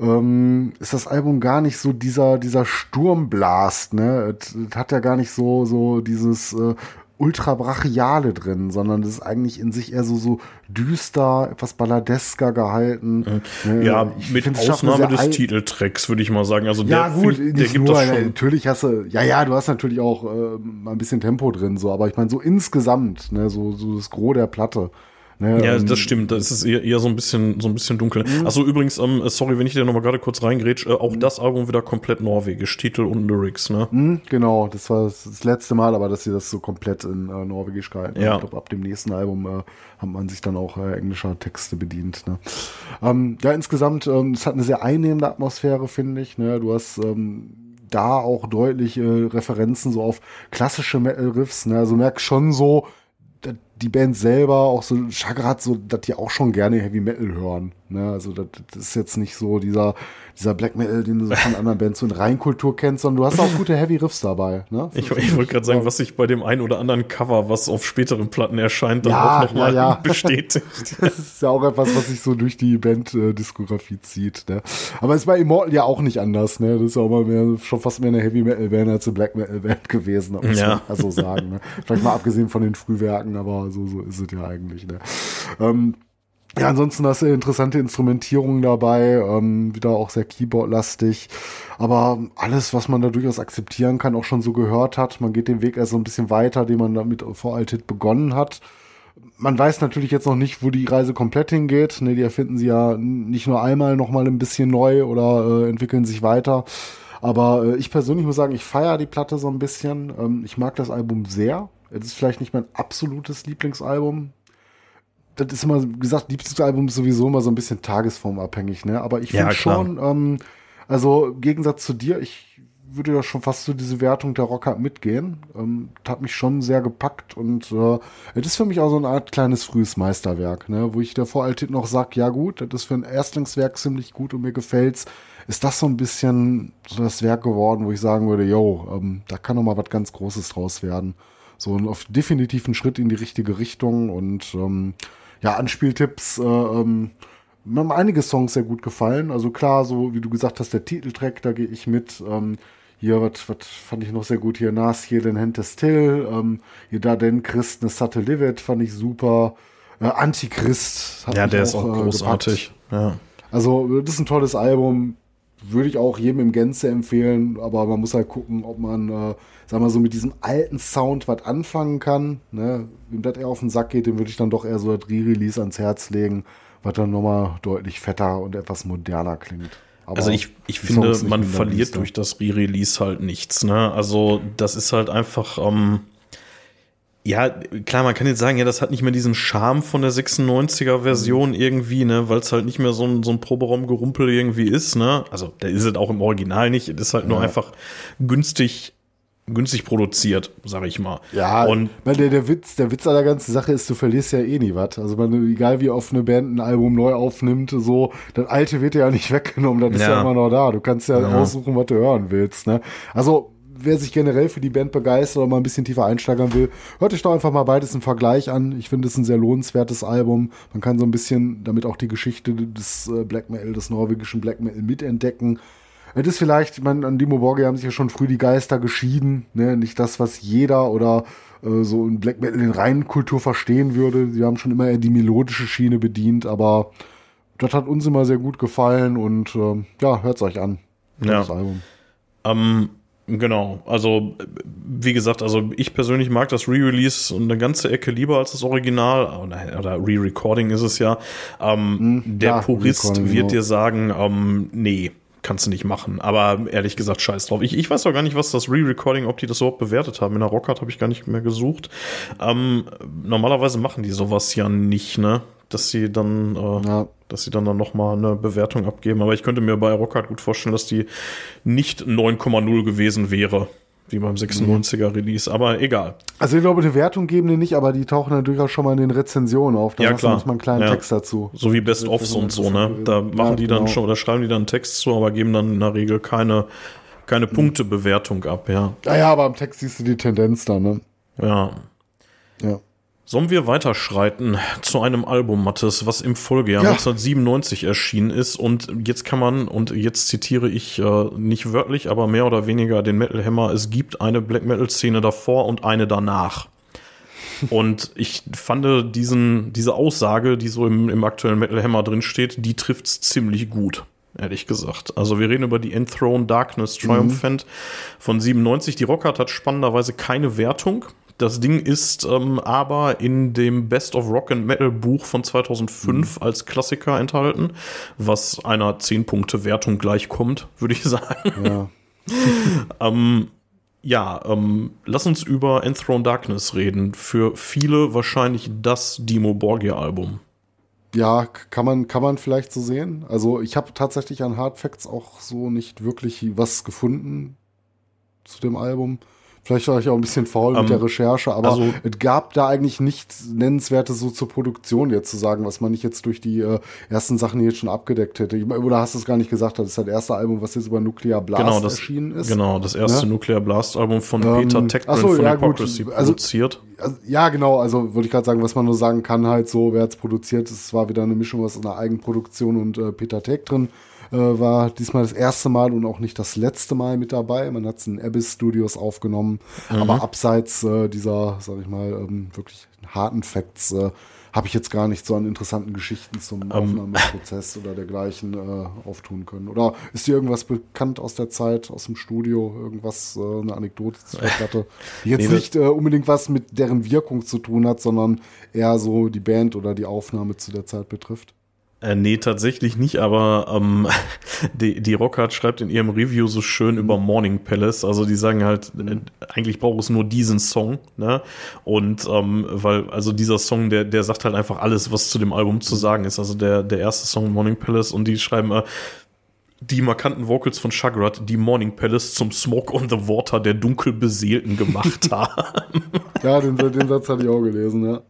S3: ähm, ist das Album gar nicht so dieser, dieser Sturmblast, ne? Es, hat ja gar nicht so, so dieses äh, ultra brachiale drin, sondern das ist eigentlich in sich eher so, so düster, etwas balladesker gehalten.
S2: Ne? Ja, ich mit Ausnahme des Titeltracks, würde ich mal sagen. Also
S3: ja, der, gut, der gibt nur, das schon. Natürlich hast du, ja, ja, du hast natürlich auch äh, mal ein bisschen Tempo drin, so, aber ich meine, so insgesamt, ne, so, so das Gros der Platte Ne,
S2: Ja,
S3: ähm,
S2: das stimmt. Das ist eher, eher so ein bisschen, so ein bisschen dunkel. Achso, übrigens, ähm, sorry, wenn ich dir nochmal gerade kurz reingrätsch, äh, auch das Album wieder komplett norwegisch, Titel und Lyrics, ne?
S3: Hm, genau, das war das letzte Mal, aber dass sie das so komplett in äh, Norwegisch gehalten
S2: Ja.
S3: haben. Ich glaube, ab dem nächsten Album äh, hat man sich dann auch äh, englischer Texte bedient. Ne? Ähm, ja, insgesamt, ähm, es hat eine sehr einnehmende Atmosphäre, finde ich. Ne? Du hast ähm, da auch deutlich äh, Referenzen so auf klassische Metal-Riffs. Ne? Also merkst schon so, die Band selber, auch so Chagrat, so, dass die auch schon gerne Heavy Metal hören. Ne? Also das, das ist jetzt nicht so dieser, dieser Black Metal, den du so von anderen Bands so in Reinkultur kennst, sondern du hast auch gute Heavy Riffs dabei. Ne?
S2: Ich, ich wollte gerade sagen, was sich bei dem einen oder anderen Cover, was auf späteren Platten erscheint, dann
S3: Ja,
S2: auch nochmal
S3: ja, ja. [LAUGHS]
S2: bestätigt. [LAUGHS]
S3: Das ist ja auch etwas, was sich so durch die Band-Diskografie zieht. Ne? Aber ist bei Immortal ja auch nicht anders. Ne? Das ist ja auch mal mehr, schon fast mehr eine Heavy Metal Band als eine Black Metal Band gewesen, muss
S2: Ja.
S3: man mal so sagen. Ne? Vielleicht mal abgesehen von den Frühwerken, aber so, so ist es ja eigentlich. Ne? Ähm, ja, ansonsten hast du interessante Instrumentierungen dabei, ähm, wieder auch sehr Keyboard-lastig. Aber alles, was man da durchaus akzeptieren kann, auch schon so gehört hat. Man geht den Weg erst so ein bisschen weiter, den man damit vor Altit begonnen hat. Man weiß natürlich jetzt noch nicht, wo die Reise komplett hingeht. Ne, die erfinden sie ja nicht nur einmal nochmal ein bisschen neu oder äh, entwickeln sich weiter. Aber äh, ich persönlich muss sagen, ich feiere die Platte so ein bisschen. Ähm, ich mag das Album sehr. Es ist vielleicht nicht mein absolutes Lieblingsalbum das ist immer, wie gesagt, Lieblingsalbum ist sowieso immer so ein bisschen tagesformabhängig, ne? Aber ich
S2: Ja,
S3: finde
S2: klar.
S3: schon, ähm, also im Gegensatz zu dir, ich würde ja schon fast so diese Wertung der Rocker mitgehen. Ähm, das hat mich schon sehr gepackt und äh, es ist für mich auch so eine Art kleines frühes Meisterwerk, ne? Wo ich der Voraltit noch sag, ja gut, das ist für ein Erstlingswerk ziemlich gut und mir gefällt's. Ist das so ein bisschen so das Werk geworden, wo ich sagen würde, yo, ähm, da kann noch mal was ganz Großes draus werden. So ein auf definitiv ein Schritt in die richtige Richtung und ähm, ja, Anspieltipps, äh, ähm, mir haben einige Songs sehr gut gefallen. Also klar, so wie du gesagt hast, der Titeltrack, da gehe ich mit. Ähm, hier, was fand ich noch sehr gut? Hier, Nas, hier, den Hente Still. Ähm, hier, da, den Christ, ne Satte Livet, fand ich super. Äh, Antichrist. hat
S2: Ja, der ist auch
S3: äh,
S2: großartig. Ja.
S3: also, das ist ein tolles Album. Würde ich auch jedem im Gänze empfehlen, aber man muss halt gucken, ob man, äh, sag mal so, mit diesem alten Sound was anfangen kann. Ne? Wem das eher auf den Sack geht, dem würde ich dann doch eher so das Re-Release ans Herz legen, was dann nochmal deutlich fetter und etwas moderner klingt. Aber
S2: Also ich, ich finde, man verliert durch das Re-Release halt nichts. Ne? Also das ist halt einfach, ähm, ja, klar, man kann jetzt sagen, ja, das hat nicht mehr diesen Charme von der 96er Version irgendwie, ne, weil es halt nicht mehr so ein, so ein Proberaumgerumpel irgendwie ist, ne. Also, da ist es auch im Original nicht, es ist halt nur
S3: Ja.
S2: einfach günstig, günstig produziert, sag ich mal.
S3: Ja,
S2: und
S3: weil der, der Witz, der Witz an der ganzen Sache ist, du verlierst ja eh nie was. Also man, egal wie oft eine Band ein Album neu aufnimmt, so, das alte wird dir ja nicht [LAUGHS] weggenommen, das ist ja
S2: Ja.
S3: immer noch da. Du kannst ja,
S2: Ja.
S3: aussuchen, was du hören willst. Ne? Also wer sich generell für die Band begeistert oder mal ein bisschen tiefer einsteigern will, hört euch doch einfach mal beides im Vergleich an. Ich finde es ein sehr lohnenswertes Album. Man kann so ein bisschen damit auch die Geschichte des äh, Black Metal, des norwegischen Black Metal mitentdecken. Es ist vielleicht, ich meine, an Dimo Borge haben sich ja schon früh die Geister geschieden, ne? Nicht das, was jeder oder äh, so in Black Metal in reinen Kultur verstehen würde. Sie haben schon immer eher die melodische Schiene bedient, aber das hat uns immer sehr gut gefallen und ähm, ja, hört's euch an.
S2: Ja.
S3: Das Album.
S2: Ähm, genau, also wie gesagt, also ich persönlich mag das Re-Release eine ganze Ecke lieber als das Original oder, oder Re-Recording ist es ja. Ähm, der
S3: ja,
S2: Purist wird
S3: genau.
S2: dir sagen, ähm, nee, kannst du nicht machen. Aber ehrlich gesagt, scheiß drauf. Ich, ich weiß auch gar nicht, was das Re-Recording, ob die das überhaupt bewertet haben. In der Rockhard habe ich gar nicht mehr gesucht. Ähm, normalerweise machen die sowas ja nicht, ne? Dass sie dann äh,
S3: Ja.
S2: Dass sie dann, dann nochmal eine Bewertung abgeben. Aber ich könnte mir bei Rockhard gut vorstellen, dass die nicht 9,0 gewesen wäre, wie beim 96er Release. Aber egal.
S3: Also ich glaube, eine Wertung geben die nicht, aber die tauchen dann durchaus schon mal in den Rezensionen auf. Da
S2: Ja, klar.
S3: manchmal einen kleinen
S2: Ja.
S3: Text dazu.
S2: So wie Best-ofs und so, ne? Da machen
S3: Ja,
S2: die dann
S3: genau.
S2: schon oder schreiben die dann einen Text zu, aber geben dann in der Regel keine, keine Punktebewertung ab, ja.
S3: Ja, ja, aber im Text siehst du die Tendenz da, ne?
S2: Ja.
S3: Ja.
S2: Sollen wir weiterschreiten zu einem Album, Mattes, was im Folgejahr
S3: Ja.
S2: 1997 erschienen ist und jetzt kann man, und jetzt zitiere ich äh, nicht wörtlich, aber mehr oder weniger den Metal Hammer, es gibt eine Black Metal Szene davor und eine danach. Und ich fand diesen, diese Aussage, die so im, im aktuellen Metal Hammer drin steht, die trifft's ziemlich gut, ehrlich gesagt. Also wir reden über die Enthroned Darkness Triumphant von 97. Die Rockhard hat spannenderweise keine Wertung. Das Ding ist ähm, aber in dem Best of Rock and Metal Buch von 2005 mhm. als Klassiker enthalten, was einer 10-Punkte-Wertung gleichkommt, würde ich [LAUGHS] sagen. Ja. [LAUGHS] ähm, ja, ähm, lass uns über Enthroned Darkness reden. Für viele wahrscheinlich das Dimo Borgia-Album.
S3: Ja, kann man, kann man vielleicht so sehen. Also ich habe tatsächlich an Hard Facts auch so nicht wirklich was gefunden zu dem Album. Vielleicht war ich auch ein bisschen faul um, mit der ähm, Recherche, aber also, es gab da eigentlich nichts Nennenswertes so zur Produktion jetzt zu sagen, was man nicht jetzt durch die äh, ersten Sachen hier jetzt schon abgedeckt hätte. Ich, oder hast du es gar nicht gesagt, das ist das erste Album, was jetzt über Nuclear Blast
S2: genau, das,
S3: erschienen ist.
S2: Genau, das erste ja? Nuclear Blast Album von ähm, Peter Techman
S3: so,
S2: von
S3: ja, Hypocrisy
S2: gut, also, produziert.
S3: Also, ja, genau, also würde ich gerade sagen, was man nur sagen kann, halt so, wer es produziert, es war wieder eine Mischung aus einer Eigenproduktion und äh, Peter Tech drin äh, war diesmal das erste Mal und auch nicht das letzte Mal mit dabei. Man hat es in Abyss Studios aufgenommen, mhm. aber abseits äh, dieser, sag ich mal, ähm, wirklich harten Facts äh, habe ich jetzt gar nicht so an interessanten Geschichten zum um, ähm. Aufnahmeprozess oder dergleichen äh, auftun können. Oder ist dir irgendwas bekannt aus der Zeit, aus dem Studio, irgendwas, äh, eine Anekdote zu der Platte, die jetzt nee, nicht äh, unbedingt was mit deren Wirkung zu tun hat, sondern eher so die Band oder die Aufnahme zu der Zeit betrifft?
S2: Äh, nee, tatsächlich nicht, aber ähm, [LAUGHS] die, die Rockhard schreibt in ihrem Review so schön über Morning Palace. Also die sagen halt, äh, eigentlich braucht es nur diesen Song, ne? Und ähm, weil, also dieser Song, der, der sagt halt einfach alles, was zu dem Album zu sagen ist. Also der, der erste Song Morning Palace und die schreiben äh, die markanten Vocals von Shagrat, die Morning Palace zum Smoke on the Water der Dunkelbeseelten gemacht [LAUGHS] haben.
S3: ja, den, den Satz hatte ich auch gelesen, ja.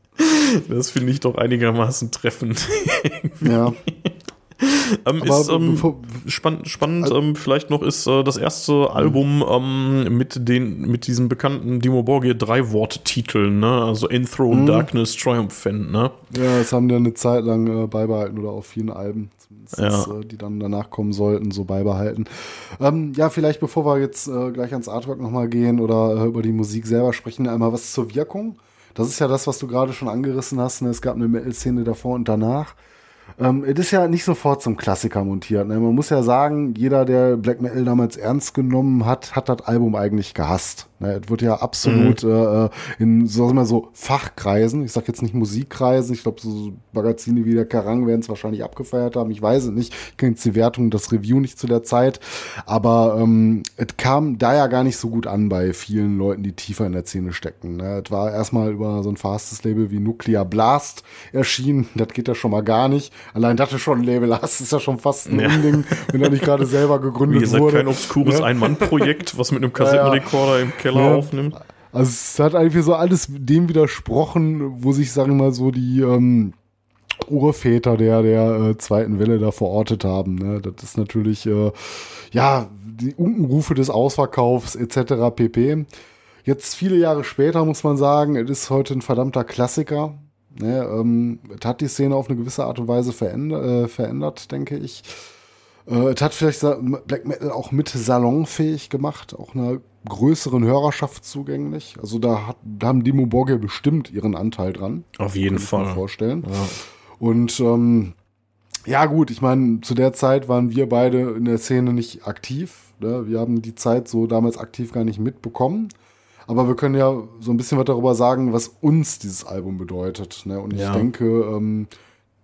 S2: Das finde ich doch einigermaßen treffend. [LAUGHS]
S3: ja.
S2: ähm, ist ähm, spannend, spannend also, ähm, vielleicht noch ist äh, das erste Album ähm, mit den mit diesem bekannten Dimo Borgia drei Worttiteln, ne? Also Enthroned mhm. Darkness Triumphant, ne?
S3: Ja, das haben die eine Zeit lang äh, beibehalten oder auf vielen Alben, ja. äh, die dann danach kommen sollten, so beibehalten. Ähm, ja, vielleicht bevor wir jetzt äh, gleich ans Artwork nochmal gehen oder äh, über die Musik selber sprechen, einmal was zur Wirkung. Das ist ja das, was du gerade schon angerissen hast. Ne? Es gab eine Metal-Szene davor und danach. Ähm, es ist ja nicht sofort zum Klassiker montiert. Ne? Man muss ja sagen, jeder, der Black Metal damals ernst genommen hat, hat das Album eigentlich gehasst. Ne, es wird ja absolut mhm. äh, in sagen wir so Fachkreisen, ich sag jetzt nicht Musikkreisen, ich glaube so Magazine wie der Karang werden es wahrscheinlich abgefeiert haben, ich weiß es nicht, ich kenne jetzt die Wertung, das Review nicht zu der Zeit, aber ähm, es kam da ja gar nicht so gut an bei vielen Leuten, die tiefer in der Szene stecken. Ne? Es war erstmal über so ein fastes Label wie Nuclear Blast erschienen, das geht ja schon mal gar nicht. Allein das du schon ein Label [LAUGHS] hast, ist ja schon fast ein ja. Unding, wenn er nicht gerade selber gegründet
S2: Ihr seid wurde. kein obskures ne? Ein-Mann-Projekt, was mit einem [LAUGHS] Kassettenrekorder im Keller ja. aufnimmt.
S3: Also es hat eigentlich so alles dem widersprochen, wo sich, sagen wir mal, so die ähm, Urväter der, der äh, zweiten Welle da verortet haben. Ne? Das ist natürlich, äh, ja, die Unkenrufe des Ausverkaufs etc. pp. Jetzt viele Jahre später muss man sagen, es ist heute ein verdammter Klassiker. Ne? Ähm, es hat die Szene auf eine gewisse Art und Weise verändert, äh, verändert denke ich. Äh, es hat vielleicht Black Metal auch mit salonfähig gemacht, auch einer größeren Hörerschaft zugänglich. Also da, hat, da haben Dimo Borge bestimmt ihren Anteil dran.
S2: Auf jeden Fall.
S3: Kann ich mir vorstellen. Ja. Und ähm, ja gut, ich meine, zu der Zeit waren wir beide in der Szene nicht aktiv. Ne? Wir haben die Zeit so damals aktiv gar nicht mitbekommen. Aber wir können ja so ein bisschen was darüber sagen, was uns dieses Album bedeutet. Ne? Und ja. ich denke, ähm,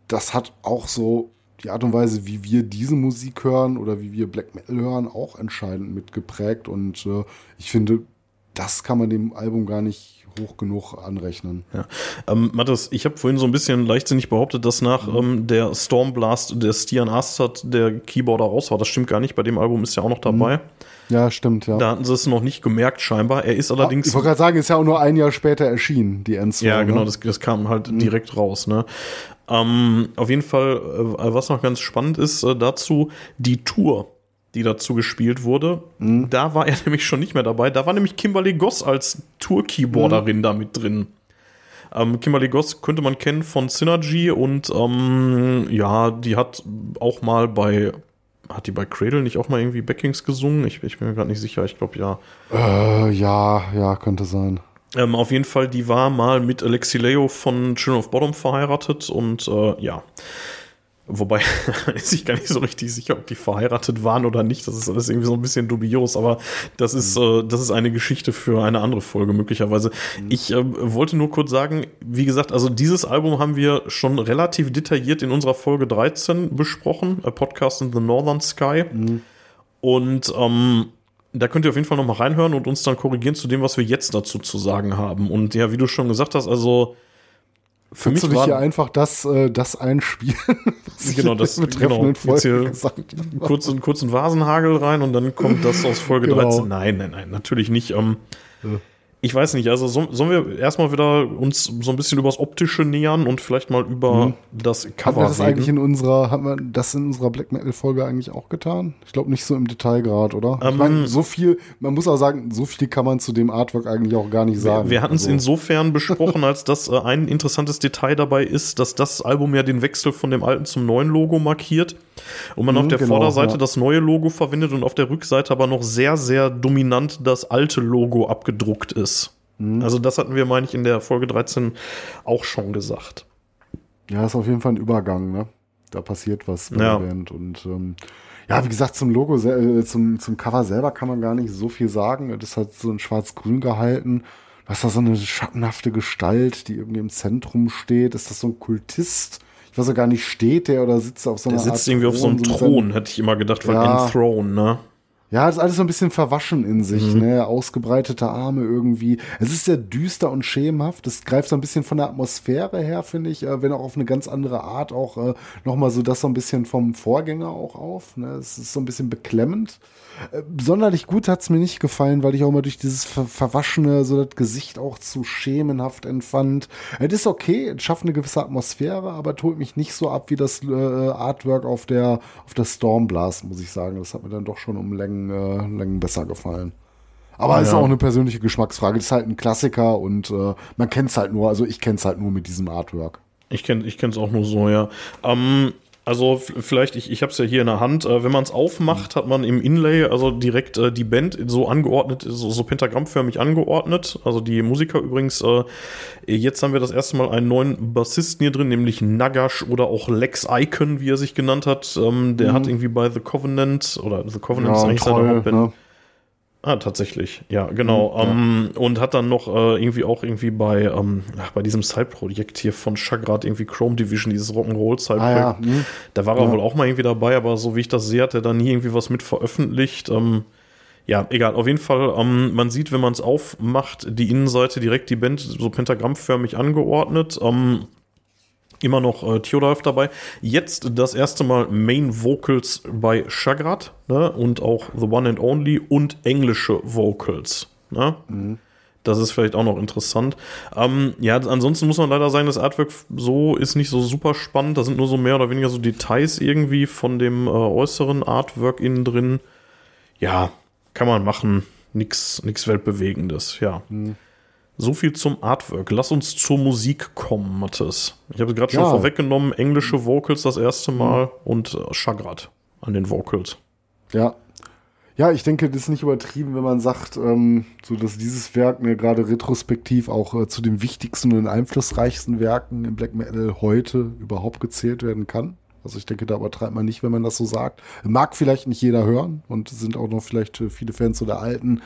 S3: das hat auch so die Art und Weise, wie wir diese Musik hören oder wie wir Black Metal hören, auch entscheidend mitgeprägt. Und äh, ich finde, das kann man dem Album gar nicht hoch genug anrechnen.
S2: Ja. Ähm, Mathis, ich habe vorhin so ein bisschen leichtsinnig behauptet, dass nach mhm. ähm, der Stormblast der Stian Astad der Keyboarder raus war. Das stimmt gar nicht. Bei dem Album ist er auch noch dabei. Mhm.
S3: Ja, stimmt, ja.
S2: Da hatten sie es noch nicht gemerkt, scheinbar. Er ist allerdings.
S3: Ich wollte gerade sagen, ist ja auch nur ein Jahr später erschienen, die Endstorm.
S2: Ja, genau, ne? das, das kam halt mhm. direkt raus, ne? Ähm, auf jeden Fall, äh, was noch ganz spannend ist äh, dazu, die Tour, die dazu gespielt wurde, mhm. da war er [LAUGHS] nämlich schon nicht mehr dabei. Da war nämlich Kimberly Goss als Tour-Keyboarderin mhm. da mit drin. Ähm, Kimberly Goss könnte man kennen von Synergy und ähm, ja, die hat auch mal bei hat die bei Cradle nicht auch mal irgendwie Backings gesungen? Ich, ich bin mir gerade nicht sicher, ich glaube ja.
S3: Äh, ja, ja, könnte sein.
S2: Ähm, auf jeden Fall, die war mal mit Alexi Leo von Children of Bottom verheiratet und äh, ja. Wobei [LAUGHS] ist ich gar nicht so richtig sicher, ob die verheiratet waren oder nicht. Das ist alles irgendwie so ein bisschen dubios, aber das ist, mhm. äh, das ist eine Geschichte für eine andere Folge möglicherweise. Mhm. Ich äh, wollte nur kurz sagen, wie gesagt, also dieses Album haben wir schon relativ detailliert in unserer Folge 13 besprochen, A Podcast in the Northern Sky. Mhm. Und ähm, da könnt ihr auf jeden Fall nochmal reinhören und uns dann korrigieren zu dem, was wir jetzt dazu zu sagen haben. Und ja, wie du schon gesagt hast, also
S3: für Kannst mich du dich hier einfach das, äh, das einspielen? [LAUGHS]
S2: genau, das genau, jetzt hier gesagt kurzen, kurzen Vasenhagel rein und dann kommt das aus Folge genau. 13. Nein, nein, nein, natürlich nicht. Ähm, ja ich weiß nicht, also so, sollen wir erstmal wieder uns so ein bisschen übers Optische nähern und vielleicht mal über mhm. das Cover
S3: Haben wir das reden? eigentlich in unserer, haben wir das in unserer Black Metal Folge eigentlich auch getan? Ich glaube nicht so im Detailgrad, oder? Ähm, ich meine, so viel, man muss auch sagen, so viel kann man zu dem Artwork eigentlich auch gar nicht sagen.
S2: Wir, wir hatten es also. insofern besprochen, als dass äh, ein interessantes Detail dabei ist, dass das Album ja den Wechsel von dem alten zum neuen Logo markiert. Und man mhm, auf der genau, Vorderseite ja. das neue Logo verwendet und auf der Rückseite aber noch sehr, sehr dominant das alte Logo abgedruckt ist. Mhm. Also das hatten wir, meine ich, in der Folge 13 auch schon gesagt.
S3: Ja, ist auf jeden Fall ein Übergang, ne? Da passiert was bei ja. der Band. Und ähm, ja, wie gesagt, zum Logo, äh, zum, zum Cover selber kann man gar nicht so viel sagen. Das hat so ein schwarz-grün gehalten. Was da so eine schattenhafte Gestalt, die irgendwie im Zentrum steht. Ist das so ein Kultist? ich weiß ja gar nicht, steht der oder sitzt auf so einer
S2: Der sitzt Art irgendwie Thron, auf so einem Thron, hätte ich immer gedacht, von ja. Enthrone, ne?
S3: Ja, das ist alles so ein bisschen verwaschen in sich, mhm. ne? Ausgebreitete Arme irgendwie. Es ist sehr düster und schemenhaft. Es greift so ein bisschen von der Atmosphäre her, finde ich, äh, wenn auch auf eine ganz andere Art auch äh, nochmal so das so ein bisschen vom Vorgänger auch auf. Ne? Es ist so ein bisschen beklemmend. Äh, sonderlich gut hat's mir nicht gefallen, weil ich auch immer durch dieses ver Verwaschene so das Gesicht auch zu schemenhaft empfand. Es ist okay, es schafft eine gewisse Atmosphäre, aber tut mich nicht so ab wie das äh, Artwork auf der, auf der Stormblast, muss ich sagen. Das hat mir dann doch schon um Längen, äh, Längen besser gefallen. Aber es ja. ist auch eine persönliche Geschmacksfrage. Das ist halt ein Klassiker und äh, man kennt es halt nur, also ich kenne es halt nur mit diesem Artwork.
S2: Ich kenne ich es auch nur so, ja. Ähm, also vielleicht, ich, ich habe es ja hier in der Hand, äh, wenn man es aufmacht, hat man im Inlay also direkt äh, die Band so angeordnet, so, so pentagrammförmig angeordnet. Also die Musiker übrigens, äh, jetzt haben wir das erste Mal einen neuen Bassisten hier drin, nämlich Nagash oder auch Lex Icon, wie er sich genannt hat. Ähm, der mhm. hat irgendwie bei The Covenant, oder The Covenant ja, ist eigentlich toll, seine Hauptband. Ne? Ah, tatsächlich, ja, genau. Mhm, ähm, ja. und hat dann noch äh, irgendwie auch irgendwie bei, ähm, ach, bei diesem Side-Projekt hier von Chagrat, irgendwie Chrome Division, dieses Rock'n'Roll-Side-Projekt. Ah, ja. mhm. Da war er ja. wohl auch mal irgendwie dabei, aber so wie ich das sehe, hat er da nie irgendwie was mit veröffentlicht. Ähm, ja, egal, auf jeden Fall, ähm, man sieht, wenn man es aufmacht, die Innenseite direkt die Band so pentagrammförmig angeordnet. Immer noch äh, Theodolf dabei. Jetzt das erste Mal Main Vocals bei Chagrat ne? und auch The One and Only und englische Vocals. Ne? Mhm. Das ist vielleicht auch noch interessant. Ähm, ja, ansonsten muss man leider sagen, das Artwork so ist nicht so super spannend. Da sind nur so mehr oder weniger so Details irgendwie von dem äh, äußeren Artwork innen drin. Ja, kann man machen. Nix, nix Weltbewegendes, ja. Mhm. So viel zum Artwork. Lass uns zur Musik kommen, Mathis. Ich habe gerade schon ja. vorweggenommen, englische Vocals das erste Mal mhm. und äh, Chagrat an den Vocals.
S3: Ja. Ja, ich denke, das ist nicht übertrieben, wenn man sagt, ähm, so dass dieses Werk mir gerade retrospektiv auch äh, zu den wichtigsten und einflussreichsten Werken im Black Metal heute überhaupt gezählt werden kann. Also ich denke, da übertreibt man nicht, wenn man das so sagt. Mag vielleicht nicht jeder hören und sind auch noch vielleicht äh, viele Fans so der alten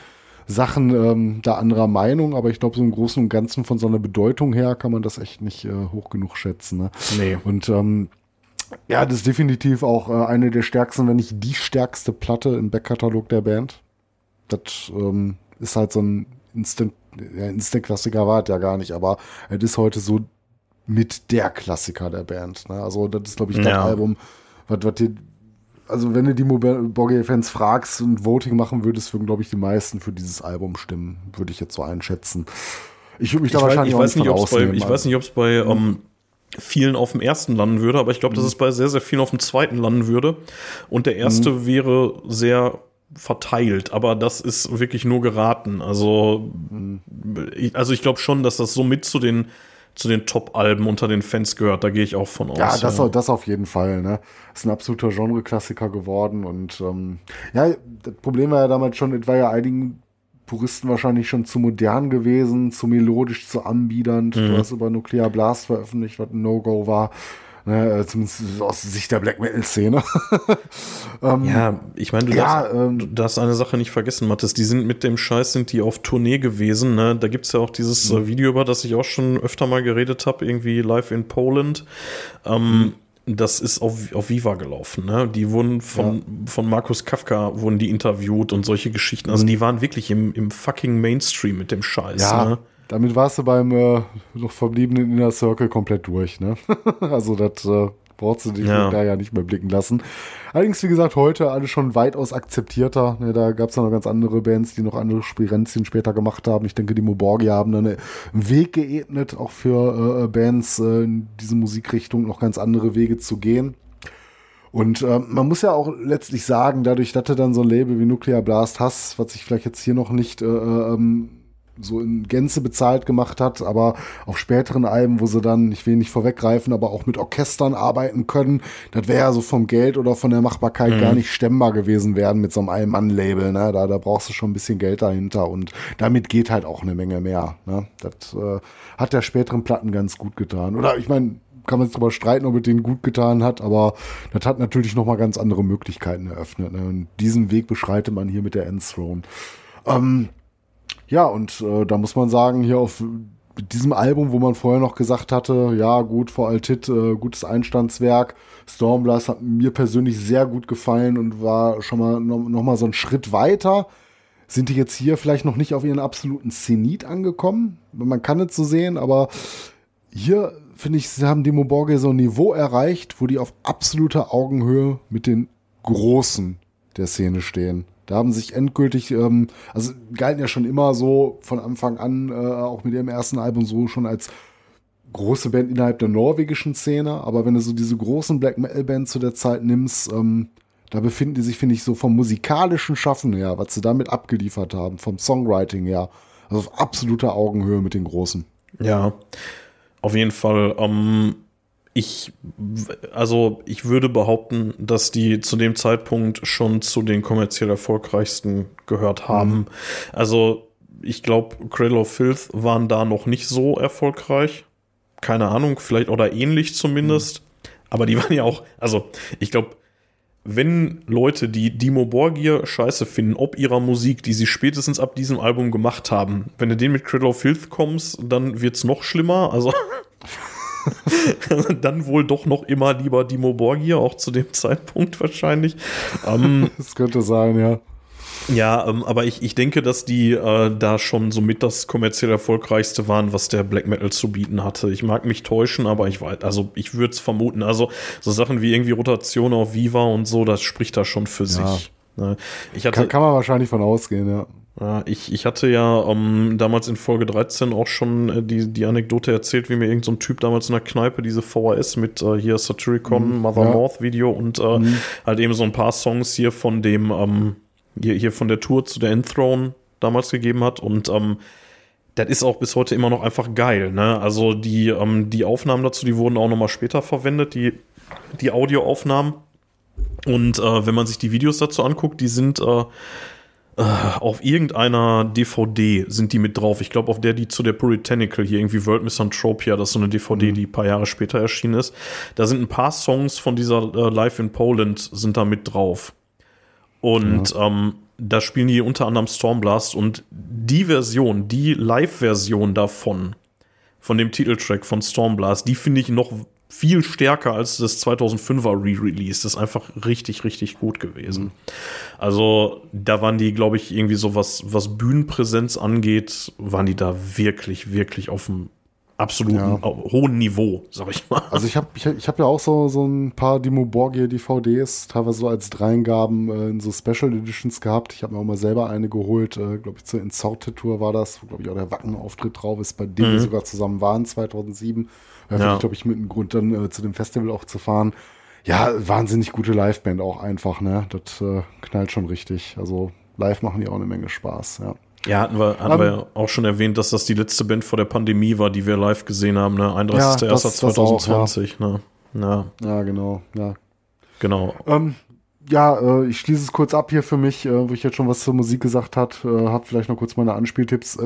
S3: Sachen ähm, da anderer Meinung, aber ich glaube, so im Großen und Ganzen von so einer Bedeutung her kann man das echt nicht äh, hoch genug schätzen. Ne? Nee. Und ähm, ja, das ist definitiv auch äh, eine der stärksten, wenn nicht die stärkste Platte im Backkatalog der Band. Das ähm, ist halt so ein Instant, ja, Instant-Klassiker war es ja gar nicht, aber es ist heute so mit der Klassiker der Band. Ne? Also das ist, glaube ich, das ja. Album, was, was dir also wenn du die Borgay-Fans fragst und Voting machen würdest, würden, glaube ich, die meisten für dieses Album stimmen, würde ich jetzt so einschätzen. Ich würde mich da ich wahrscheinlich
S2: weiß, ich weiß nicht, bei, Ich weiß nicht, ob es bei um, ähm, vielen auf dem ersten landen würde, aber ich glaube, mhm. dass es bei sehr, sehr vielen auf dem zweiten landen würde. Und der erste mhm. wäre sehr verteilt, aber das ist wirklich nur geraten. Also, mhm. ich, also ich glaube schon, dass das so mit zu den zu den Top-Alben unter den Fans gehört. Da gehe ich auch von aus.
S3: Ja, das, ja. das auf jeden Fall. Ne? Ist ein absoluter Genre-Klassiker geworden. Und ähm, ja, das Problem war ja damals schon, es war ja einigen Puristen wahrscheinlich schon zu modern gewesen, zu melodisch, zu anbiedernd. Mhm. Du hast über Nuclear Blast veröffentlicht, was ein No-Go war. Ne, zumindest aus Sicht der Black Metal-Szene. [LAUGHS]
S2: ähm, ja, ich meine, du, ja, darfst, ähm, du darfst eine Sache nicht vergessen, Mathis. Die sind mit dem Scheiß, sind die auf Tournee gewesen. Ne? Da gibt's ja auch dieses mhm. Video, über das ich auch schon öfter mal geredet habe, irgendwie live in Poland. Ähm, mhm das ist auf, auf Viva gelaufen. Ne? Die wurden von, ja. von Markus Kafka wurden die interviewt und solche Geschichten. Also die waren wirklich im, im fucking Mainstream mit dem Scheiß. Ja, ne?
S3: Damit warst du beim äh, noch verbliebenen Inner Circle komplett durch. Ne? [LAUGHS] also das äh, brauchst du dich ja. da ja nicht mehr blicken lassen. Allerdings, wie gesagt, heute alles schon weitaus akzeptierter. Ne, da gab es noch ganz andere Bands, die noch andere Spirenzien später gemacht haben. Ich denke, die Moborgi haben dann einen Weg geebnet, auch für äh, Bands äh, in diese Musikrichtung noch ganz andere Wege zu gehen. Und äh, man muss ja auch letztlich sagen, dadurch, dass du dann so ein Label wie Nuclear Blast hast, was sich vielleicht jetzt hier noch nicht äh, äh ähm, so in Gänze bezahlt gemacht hat, aber auf späteren Alben, wo sie dann, ich will nicht vorweggreifen, aber auch mit Orchestern arbeiten können, das wäre ja so vom Geld oder von der Machbarkeit mhm. gar nicht stemmbar gewesen werden mit so einem Allmann-Label. Ne? Da, da brauchst du schon ein bisschen Geld dahinter und damit geht halt auch eine Menge mehr. Ne? Das äh, hat der späteren Platten ganz gut getan. Oder ich meine, kann man sich darüber streiten, ob es denen gut getan hat, aber das hat natürlich nochmal ganz andere Möglichkeiten eröffnet. Ne? Und diesen Weg beschreitet man hier mit der Endthrone. Ähm, ja, und äh, da muss man sagen, hier auf diesem Album, wo man vorher noch gesagt hatte, ja gut, vor Altit, äh, gutes Einstandswerk, Stormblast hat mir persönlich sehr gut gefallen und war schon mal noch, noch mal so einen Schritt weiter. Sind die jetzt hier vielleicht noch nicht auf ihren absoluten Zenit angekommen? Man kann es so sehen, aber hier finde ich, sie haben Demo Borge so ein Niveau erreicht, wo die auf absoluter Augenhöhe mit den Großen der Szene stehen. Da haben sich endgültig, ähm, also galten ja schon immer so von Anfang an, äh, auch mit ihrem ersten Album so schon als große Band innerhalb der norwegischen Szene. Aber wenn du so diese großen Black Metal Bands zu der Zeit nimmst, ähm, da befinden die sich, finde ich, so vom musikalischen Schaffen her, was sie damit abgeliefert haben, vom Songwriting her, also auf absoluter Augenhöhe mit den Großen.
S2: Ja, auf jeden Fall. Ähm, ich, also ich würde behaupten, dass die zu dem Zeitpunkt schon zu den kommerziell erfolgreichsten gehört haben. Mhm. Also ich glaube, Cradle of Filth waren da noch nicht so erfolgreich. Keine Ahnung, vielleicht oder ähnlich zumindest. Mhm. Aber die waren ja auch, also ich glaube, wenn Leute, die Dimo Borgir scheiße finden, ob ihrer Musik, die sie spätestens ab diesem Album gemacht haben, wenn du den mit Cradle of Filth kommst, dann wird's noch schlimmer. Also [LAUGHS] [LAUGHS] dann wohl doch noch immer lieber Dimo Borgir, auch zu dem Zeitpunkt wahrscheinlich.
S3: Ähm, [LAUGHS] das könnte sein, ja.
S2: Ja, ähm, aber ich, ich denke, dass die äh, da schon somit das kommerziell erfolgreichste waren, was der Black Metal zu bieten hatte. Ich mag mich täuschen, aber ich weiß, also ich würde es vermuten. Also so Sachen wie irgendwie Rotation auf Viva und so, das spricht da schon für ja. sich. Ne?
S3: Ich hatte, kann, kann man wahrscheinlich von ausgehen, ja.
S2: Ich, ich hatte ja ähm, damals in Folge 13 auch schon äh, die, die Anekdote erzählt, wie mir irgendein so Typ damals in der Kneipe diese VHS mit äh, hier Satyricon, mhm, Mother ja. North Video und äh, mhm. halt eben so ein paar Songs hier von dem, ähm, hier, hier von der Tour zu der Endthrone damals gegeben hat und ähm, das ist auch bis heute immer noch einfach geil, ne? Also die, ähm, die Aufnahmen dazu, die wurden auch nochmal später verwendet, die, die Audioaufnahmen. Und äh, wenn man sich die Videos dazu anguckt, die sind äh, auf irgendeiner DVD sind die mit drauf. Ich glaube, auf der, die zu der Puritanical hier irgendwie World Misanthropia, das ist so eine DVD, mhm. die ein paar Jahre später erschienen ist. Da sind ein paar Songs von dieser äh, Live in Poland sind da mit drauf. Und ja. ähm, da spielen die unter anderem Stormblast und die Version, die Live-Version davon, von dem Titeltrack von Stormblast, die finde ich noch viel stärker als das 2005er Re-Release. Das ist einfach richtig, richtig gut gewesen. Mhm. Also da waren die, glaube ich, irgendwie so was, was Bühnenpräsenz angeht, waren die da wirklich, wirklich auf dem absoluten ja. hohen Niveau, sag ich mal.
S3: Also ich habe ich, ich hab ja auch so, so ein paar Dimo Borgia DVDs, teilweise so als Dreingaben äh, in so Special Editions gehabt. Ich habe mir auch mal selber eine geholt, äh, glaube ich, zur Insorted Tour war das, wo glaube ich auch der Wacken-Auftritt drauf ist, bei dem mhm. wir sogar zusammen waren, 2007. Ja, ja. glaube ich, mit einem Grund dann äh, zu dem Festival auch zu fahren. Ja, wahnsinnig gute Liveband auch einfach, ne? Das äh, knallt schon richtig. Also live machen die auch eine Menge Spaß, ja.
S2: Ja, hatten wir, hatten um, wir auch schon erwähnt, dass das die letzte Band vor der Pandemie war, die wir live gesehen haben, ne? 31.01.2020, ja, ne?
S3: Ja. ja, genau, ja.
S2: Genau.
S3: Ähm, ja, äh, ich schließe es kurz ab hier für mich, äh, wo ich jetzt schon was zur Musik gesagt hat, äh, habe vielleicht noch kurz meine Anspieltipps.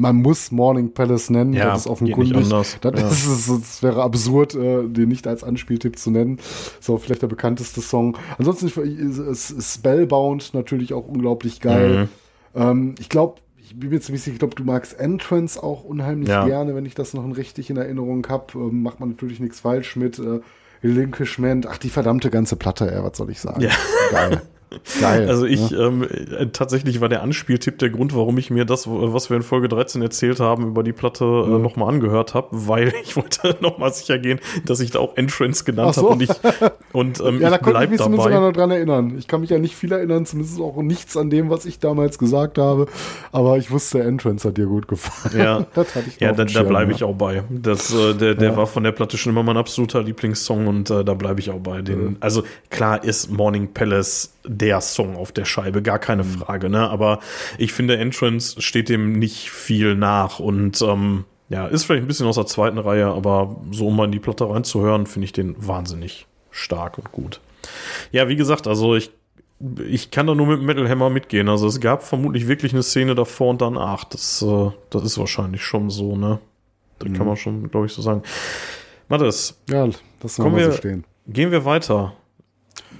S3: Man muss Morning Palace nennen,
S2: Ja,
S3: das ist offenkundig.
S2: anders.
S3: Das,
S2: Ja.
S3: ist, es es wäre absurd, äh, den nicht als Anspieltipp zu nennen. Auch vielleicht der bekannteste Song. Ansonsten ist Spellbound natürlich auch unglaublich geil.
S2: Mhm.
S3: Ähm, ich glaube, ich bin mir ziemlich sicher, ich glaube, du magst Entrance auch unheimlich
S2: Ja.
S3: gerne, wenn ich das noch richtig in Erinnerung habe. Ähm, macht man natürlich nichts falsch mit. Äh, Relinquishment, ach die verdammte ganze Platte, ey, was soll ich sagen?
S2: Ja.
S3: Geil. [LAUGHS] Geil.
S2: Also ich,
S3: ne?
S2: ähm, äh, tatsächlich war der Anspieltipp der Grund, warum ich mir das, was wir in Folge 13 erzählt haben, über die Platte äh,
S3: Mhm.
S2: nochmal angehört habe, weil [LAUGHS] ich wollte [LAUGHS] nochmal sicher gehen, dass ich da auch Entrance genannt
S3: so.
S2: habe und ich, und ähm,
S3: Ja, da
S2: ich
S3: konnte ich mich zumindest
S2: dabei.
S3: noch dran erinnern. Ich kann mich ja nicht viel erinnern, zumindest auch nichts an dem, was ich damals gesagt habe. Aber ich wusste, Entrance hat dir gut gefallen.
S2: Ja, [LAUGHS]
S3: das hatte ich
S2: ja da, da bleibe
S3: ja.
S2: ich auch bei. Das, äh, der der
S3: Ja.
S2: war von der Platte schon immer mein absoluter Lieblingssong und äh, da bleibe ich auch bei. Den, Also klar ist Morning Palace der Song auf der Scheibe, gar keine
S3: Mhm.
S2: Frage, ne? Aber ich finde, Entrance steht dem nicht viel nach und ähm, ja, ist vielleicht ein bisschen aus der zweiten Reihe, aber so um mal in die Platte reinzuhören, finde ich den wahnsinnig stark und gut. Ja, wie gesagt, also ich ich kann da nur mit Metal Hammer mitgehen. Also es gab vermutlich wirklich eine Szene davor und danach. Das, äh, das ist wahrscheinlich schon so, ne? Das
S3: Mhm.
S2: kann man schon, glaube ich, so sagen. Mathis,
S3: Ja, das
S2: Kommen
S3: mal so
S2: wir-
S3: stehen.
S2: gehen wir weiter.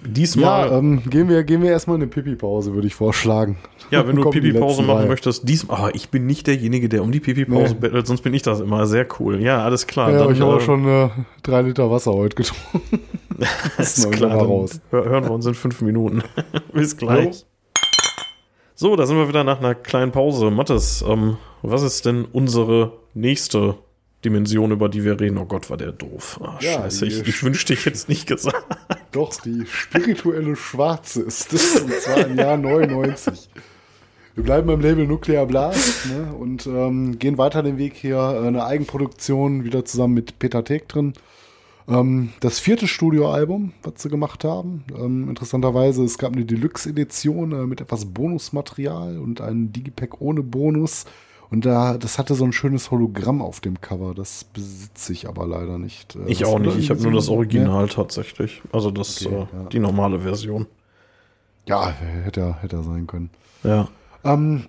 S2: Diesmal,
S3: Ja, ähm, gehen, wir, gehen wir erstmal in eine Pipi-Pause, würde ich vorschlagen.
S2: ja, wenn du Pipi-Pause machen
S3: drei.
S2: möchtest, diesmal, ah, ich bin nicht derjenige, der um die Pipi-Pause
S3: Nee.
S2: bettelt, sonst bin ich das immer. Sehr cool. Ja, alles klar.
S3: Ja, aber ich habe
S2: äh,
S3: schon äh, drei Liter Wasser heute getrunken. [LAUGHS]
S2: Ist
S3: noch
S2: klar, dann
S3: raus.
S2: hör- hören wir uns in fünf Minuten. [LAUGHS] Bis gleich. So, da sind wir wieder nach einer kleinen Pause. Mathis, ähm, was ist denn unsere nächste Dimension, über die wir reden? Oh Gott, war der doof. Ah,
S3: Ja,
S2: scheiße, ich, ich wünschte, ich hätte es nicht gesagt.
S3: Doch, die spirituelle Schwarze ist es, und zwar im Jahr 99. Wir bleiben beim Label Nuclear Blast ne, und ähm, gehen weiter den Weg hier. äh, Eine Eigenproduktion, wieder zusammen mit Peter Teg drin. Ähm, das vierte Studioalbum, was sie gemacht haben. Ähm, interessanterweise, es gab eine Deluxe-Edition äh, mit etwas Bonusmaterial und einen Digipack ohne Bonus. Und da, das hatte so ein schönes Hologramm auf dem Cover. Das besitze ich aber leider nicht. Äh,
S2: Ich
S3: das
S2: auch nicht. Ich habe nur das Original tatsächlich. Also das,
S3: Okay,
S2: äh,
S3: ja.
S2: die normale Version.
S3: Ja, hätte er, hätte er sein können.
S2: Ja.
S3: Ähm,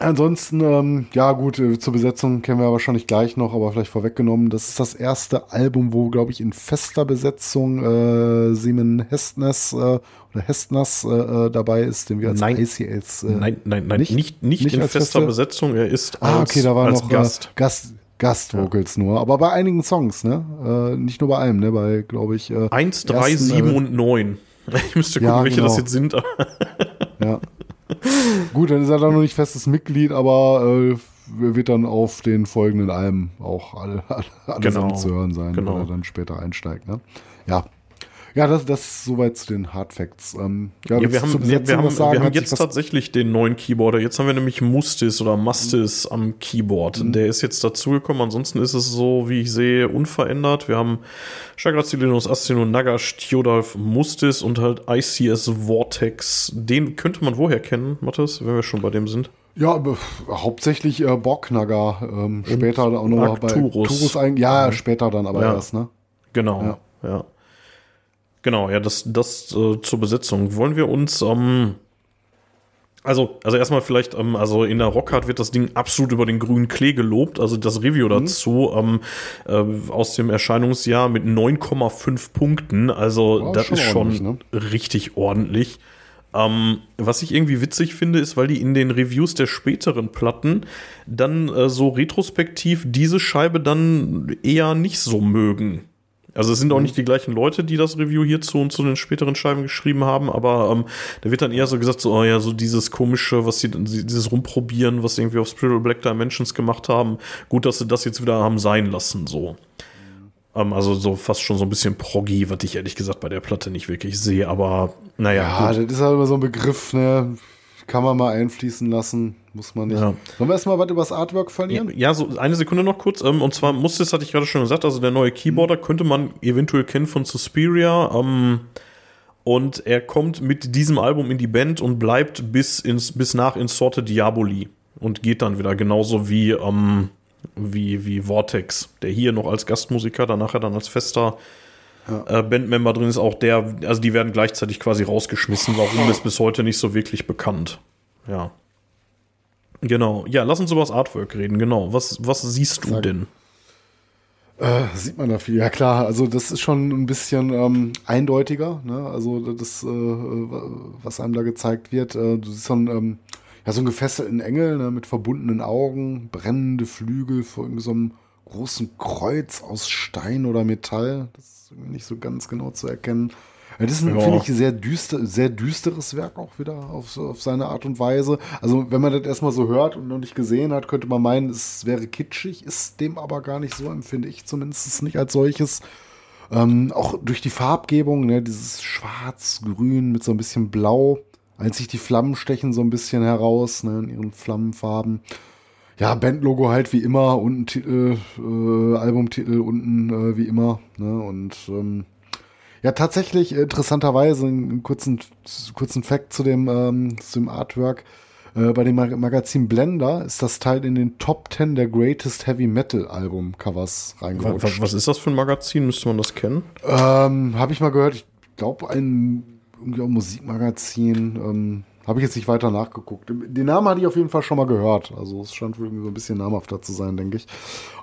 S3: ansonsten, ähm, ja gut, äh, zur Besetzung kennen wir wahrscheinlich gleich noch, aber vielleicht vorweggenommen. Das ist das erste Album, wo, glaube ich, in fester Besetzung äh, Simon Hestners äh, oder Hestners äh, äh, dabei ist, den wir als
S2: Nein.
S3: ICLs... Äh,
S2: nein, nein, nein,
S3: nicht-
S2: nicht, nicht,
S3: nicht
S2: in fester
S3: feste-
S2: Besetzung. Er ist
S3: Ah,
S2: als,
S3: okay, da war
S2: als
S3: noch
S2: Gast.
S3: Äh, Gast, Gastvocals nur, aber bei einigen Songs, ne? Nicht nur bei einem, ne? Bei, glaube ich, äh,
S2: 1, 3,
S3: ersten,
S2: 7
S3: äh,
S2: und 9. [LAUGHS] Ich müsste gucken,
S3: Ja,
S2: welche das
S3: genau.
S2: jetzt sind.
S3: Ja. [LAUGHS] [LAUGHS] Gut, dann ist er dann noch nicht festes Mitglied, aber äh, wird dann auf den folgenden Alben auch alle, alle, allesamt
S2: Genau.
S3: zu hören sein,
S2: Genau.
S3: wenn er dann später einsteigt. Ne? Ja. Ja, das, das ist soweit zu den Hard Facts. Ähm, ja,
S2: Ja, wir haben, wir, haben,
S3: sagen?
S2: wir haben jetzt tatsächlich den neuen Keyboarder. Jetzt haben wir nämlich Mustis oder Mustis am Keyboard.
S3: Mhm.
S2: Der ist jetzt dazugekommen. Ansonsten ist es so, wie ich sehe, unverändert. Wir haben Chagrazilinus, Astino, Nagash, Theodolf, Mustis und halt ICS Vortex. Den könnte man woher kennen, Mathis, wenn wir schon bei dem sind?
S3: Ja, aber hauptsächlich äh, Borknagar. Ähm, später auch noch
S2: Arcturus.
S3: bei Arcturus ein, ja, später dann aber
S2: Ja.
S3: erst, ne?
S2: Genau, ja. Genau, ja, das, das äh, zur Besetzung. Wollen wir uns, ähm, also, also erstmal vielleicht, ähm, also in der Rockhard wird das Ding absolut über den grünen Klee gelobt. Also das Review dazu ähm, äh, aus dem Erscheinungsjahr mit 9,5 Punkten. Also
S3: Ja,
S2: das
S3: schon
S2: ist schon
S3: ordentlich,
S2: richtig ordentlich. Ähm, was ich irgendwie witzig finde, ist, weil die in den Reviews der späteren Platten dann äh, so retrospektiv diese Scheibe dann eher nicht so mögen. Also es sind auch nicht die gleichen Leute, die das Review hierzu und zu den späteren Scheiben geschrieben haben, aber ähm, da wird dann eher so gesagt, so, oh ja, so dieses komische, was sie, dieses Rumprobieren, was sie irgendwie auf Spiritual Black Dimensions gemacht haben, gut, dass sie das jetzt wieder haben sein lassen, so. Ähm, also so fast schon so ein bisschen proggy, was ich ehrlich gesagt bei der Platte nicht wirklich sehe, aber naja,
S3: Ja,
S2: gut.
S3: das ist halt immer so ein Begriff, ne? Kann man mal einfließen lassen, muss man nicht.
S2: Ja.
S3: Sollen wir erstmal was über das Artwork verlieren?
S2: Ja, so eine Sekunde noch kurz. Ähm, und zwar Mustis hatte ich gerade schon gesagt, also der neue Keyboarder könnte man eventuell kennen von Suspiria. Ähm, und er kommt mit diesem Album in die Band und bleibt bis, ins, bis nach Insorte Diaboli. Und geht dann wieder genauso wie, ähm, wie, wie Vortex, der hier noch als Gastmusiker, dann nachher dann als fester äh, Bandmember drin ist. Auch der, also die werden gleichzeitig quasi rausgeschmissen. Warum ist bis heute nicht so wirklich bekannt. Ja. Genau. Ja, lass uns über das Artwork reden. Genau. Was, was siehst du
S3: Sag.
S2: denn?
S3: Äh, sieht man da viel. Ja klar, also das ist schon ein bisschen ähm, eindeutiger. Ne? Also das, äh, was einem da gezeigt wird. Äh, du siehst so einen, ähm, ja, so einen gefesselten Engel ne? mit verbundenen Augen, brennende Flügel vor irgendwie so einem großen Kreuz aus Stein oder Metall. Das ist irgendwie nicht so ganz genau zu erkennen. Ja, das ist ein,
S2: Ja.
S3: finde ich, sehr, düster, sehr düsteres Werk auch wieder auf, auf seine Art und Weise. Also, wenn man das erstmal so hört und noch nicht gesehen hat, könnte man meinen, es wäre kitschig, ist dem aber gar nicht so, empfinde ich zumindest nicht als solches. Ähm, auch durch die Farbgebung, ne, dieses Schwarz-Grün mit so ein bisschen Blau. Einzig die Flammen stechen so ein bisschen heraus, ne, in ihren Flammenfarben. Ja, Bandlogo halt wie immer, unten Titel, äh, Albumtitel unten äh, wie immer, ne, und ähm, ja, tatsächlich äh, interessanterweise einen kurzen, kurzen Fact zu dem, ähm, zu dem Artwork. Äh, bei dem Mag Magazin Blender ist das Teil in den Top 10 der Greatest Heavy Metal Album Covers
S2: Was,
S3: reingerutscht.
S2: was ist das für ein Magazin? Müsste man das kennen?
S3: Ähm, Habe ich mal gehört, ich glaube ein irgendwie auch Musikmagazin. Ähm, Habe ich jetzt nicht weiter nachgeguckt. Den Namen hatte ich auf jeden Fall schon mal gehört. Also es scheint wohl irgendwie so ein bisschen namhafter zu sein, denke ich.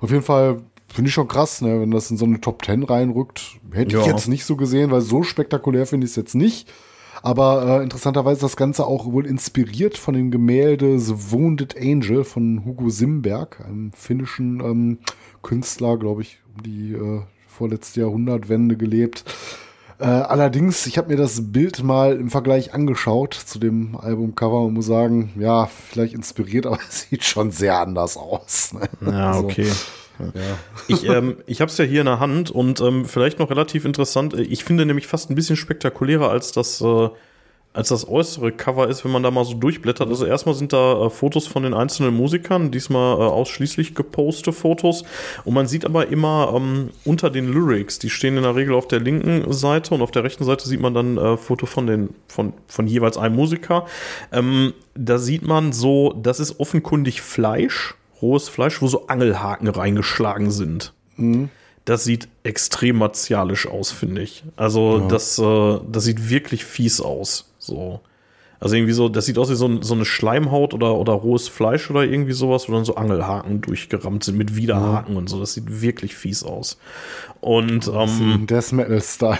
S3: Auf jeden Fall finde ich schon krass, ne, wenn das in so eine Top 10 reinrückt. Hätte ich
S2: Ja.
S3: jetzt nicht so gesehen, weil so spektakulär finde ich es jetzt nicht. Aber äh, interessanterweise ist das Ganze auch wohl inspiriert von dem Gemälde The Wounded Angel von Hugo Simberg, einem finnischen ähm, Künstler, glaube ich, um die äh, vorletzte Jahrhundertwende gelebt. Äh, allerdings, ich habe mir das Bild mal im Vergleich angeschaut zu dem Albumcover und muss sagen, ja, vielleicht inspiriert, [LAUGHS] aber es sieht schon sehr anders aus. Ne?
S2: Ja,
S3: Also,
S2: okay.
S3: Ja.
S2: Ich, ähm, ich habe es ja hier in der Hand und ähm, vielleicht noch relativ interessant. äh, Ich finde nämlich fast ein bisschen spektakulärer als das, äh, als das äußere Cover ist, wenn man da mal so durchblättert. Also erstmal sind da äh, Fotos von den einzelnen Musikern, diesmal äh, ausschließlich geposte Fotos. Und man sieht aber immer ähm, unter den Lyrics, die stehen in der Regel auf der linken Seite und auf der rechten Seite sieht man dann äh, Foto von den von, von jeweils einem Musiker. Ähm, da sieht man so, das ist offenkundig Fleisch, rohes Fleisch, wo so Angelhaken reingeschlagen sind. Das sieht extrem martialisch aus, finde ich. Also das, äh, das sieht wirklich fies aus. So. Also irgendwie so, das sieht aus wie so, ein, so eine Schleimhaut oder, oder rohes Fleisch oder irgendwie sowas, wo dann so Angelhaken durchgerammt sind mit Widerhaken und so. Das sieht wirklich fies aus. Und ähm,
S3: Death Metal-Style.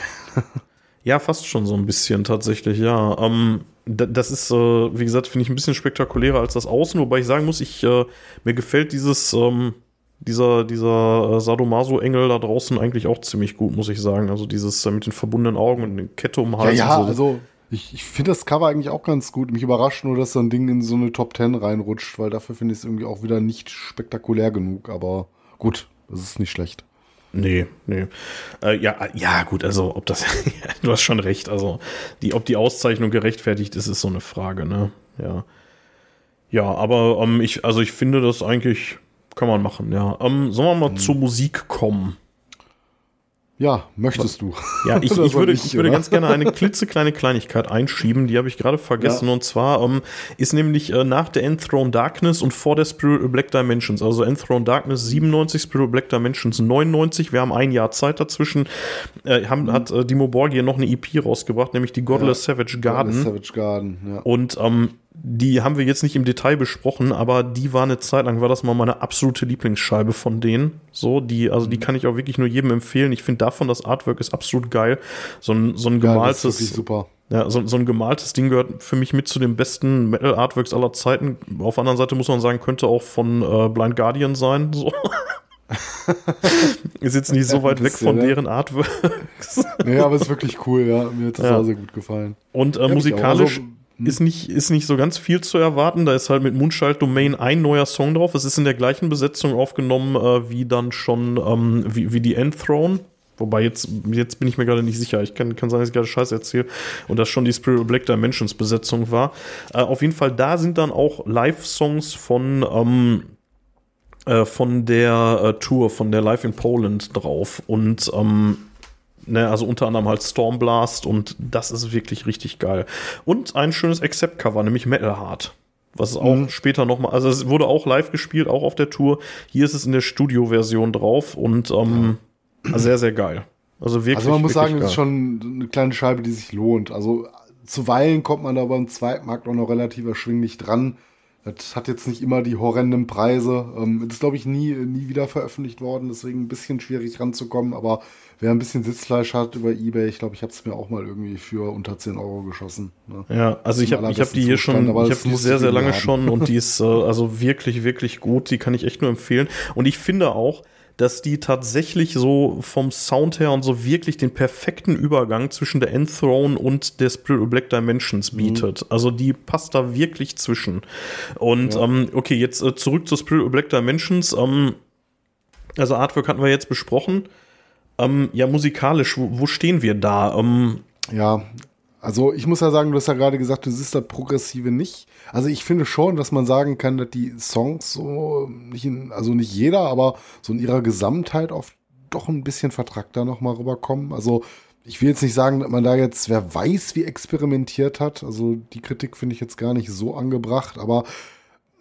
S3: [LAUGHS]
S2: ja, fast schon so ein bisschen tatsächlich, ja. Ähm, das ist, äh, wie gesagt, finde ich ein bisschen spektakulärer als das Außen, wobei ich sagen muss, ich, äh, mir gefällt dieses, ähm, dieser, dieser äh, Sadomaso-Engel da draußen eigentlich auch ziemlich gut, muss ich sagen. Also dieses äh, mit den verbundenen Augen und der Kette um den
S3: Ja,
S2: Hals
S3: ja,
S2: und so.
S3: also ich, ich finde das Cover eigentlich auch ganz gut. Mich überrascht nur, dass so ein Ding in so eine Top 10 reinrutscht, weil dafür finde ich es irgendwie auch wieder nicht spektakulär genug. Aber gut, das ist nicht schlecht.
S2: Nee, nee. Äh, ja, ja, gut, also ob das, [LAUGHS] du hast schon recht, also die, ob die Auszeichnung gerechtfertigt ist, ist so eine Frage, ne? Ja. Ja, aber ähm, ich, also ich finde das eigentlich, kann man machen, ja. Ähm, sollen wir mal zur Musik kommen?
S3: Ja, möchtest du?
S2: Ja, ich, [LAUGHS] ich würde,
S3: ich,
S2: ich würde ganz gerne eine klitzekleine Kleinigkeit einschieben, die habe ich gerade vergessen.
S3: Ja.
S2: Und zwar ähm, ist nämlich äh, nach der Enthroned Darkness und vor der Spirit Black Dimensions, also Enthroned Darkness 97, Spirit Black Dimensions 99, wir haben ein Jahr Zeit dazwischen, äh,
S3: Mhm.
S2: haben, hat äh, Dimo Borgir noch eine EP rausgebracht, nämlich die Godless Savage Garden.
S3: Savage Garden, ja.
S2: Und ähm, die haben wir jetzt nicht im Detail besprochen, aber die war eine Zeit lang, war das mal meine absolute Lieblingsscheibe von denen. So, die, also
S3: Mhm.
S2: die kann ich auch wirklich nur jedem empfehlen. Ich finde davon das Artwork ist absolut geil. So ein, so ein
S3: Ja, das ist wirklich
S2: gemaltes,
S3: super.
S2: ja, so, so ein gemaltes Ding gehört für mich mit zu den besten Metal Artworks aller Zeiten. Auf der anderen Seite muss man sagen, könnte auch von äh, Blind Guardian sein. So. [LAUGHS] ist jetzt nicht so
S3: Ja,
S2: weit weg von deren Artworks.
S3: Nee, aber es ist wirklich cool, ja. Mir hat das
S2: Ja.
S3: auch sehr gut gefallen.
S2: Und äh,
S3: Ja, auch.
S2: musikalisch
S3: Also,
S2: ist, nicht, ist nicht so ganz viel zu erwarten. Da ist halt mit Moonchild Domain ein neuer Song drauf. Es ist in der gleichen Besetzung aufgenommen äh, wie dann schon ähm, wie, wie die Endthrone. Wobei jetzt, jetzt bin ich mir gerade nicht sicher. Ich kann, kann sein, dass ich gerade Scheiß erzähle und das schon die Spirit of Black Dimensions Besetzung war. Äh, auf jeden Fall, da sind dann auch Live-Songs von, ähm, äh, von der äh, Tour, von der Live in Poland drauf. Und ähm, Ne, also unter anderem halt Stormblast und das ist wirklich richtig geil. Und ein schönes Accept-Cover, nämlich Metal Heart. Was auch
S3: Mhm.
S2: später nochmal, also es wurde auch live gespielt, auch auf der Tour. Hier ist es in der Studio-Version drauf und ähm, sehr, sehr geil. Also wirklich.
S3: Also man muss sagen, das ist schon eine kleine Scheibe, die sich lohnt. Also zuweilen kommt man da beim Zweitmarkt auch noch relativ erschwinglich dran. Das hat jetzt nicht immer die horrenden Preise. Ähm, das ist, glaube ich, nie, nie wieder veröffentlicht worden, deswegen ein bisschen schwierig ranzukommen. Aber wer ein bisschen Sitzfleisch hat über Ebay, ich glaube, ich habe es mir auch mal irgendwie für unter 10 Euro geschossen.
S2: Ne? Ja, also ich habe ich hab die hier schon, ich habe die sehr, sehr lange haben. schon und die ist äh, also wirklich, wirklich gut. Die kann ich echt nur empfehlen. Und ich finde auch, dass die tatsächlich so vom Sound her und so wirklich den perfekten Übergang zwischen der Endthrone und der Spirit of Black Dimensions mhm. bietet. Mhm. Also die passt da wirklich zwischen. Und ja. ähm, okay, jetzt äh, zurück zu Spirit of Black Dimensions. Ähm, also Artwork hatten wir jetzt besprochen. Ähm, ja, musikalisch, wo, wo stehen wir da? Ähm,
S3: ja, also ich muss ja sagen, du hast ja gerade gesagt, du siehst da Progressive nicht. Also ich finde schon, dass man sagen kann, dass die Songs so nicht in, also nicht jeder, aber so in ihrer Gesamtheit oft doch ein bisschen vertrackter nochmal rüberkommen. Also ich will jetzt nicht sagen, dass man da jetzt, wer weiß, wie experimentiert hat. Also die Kritik finde ich jetzt gar nicht so angebracht, aber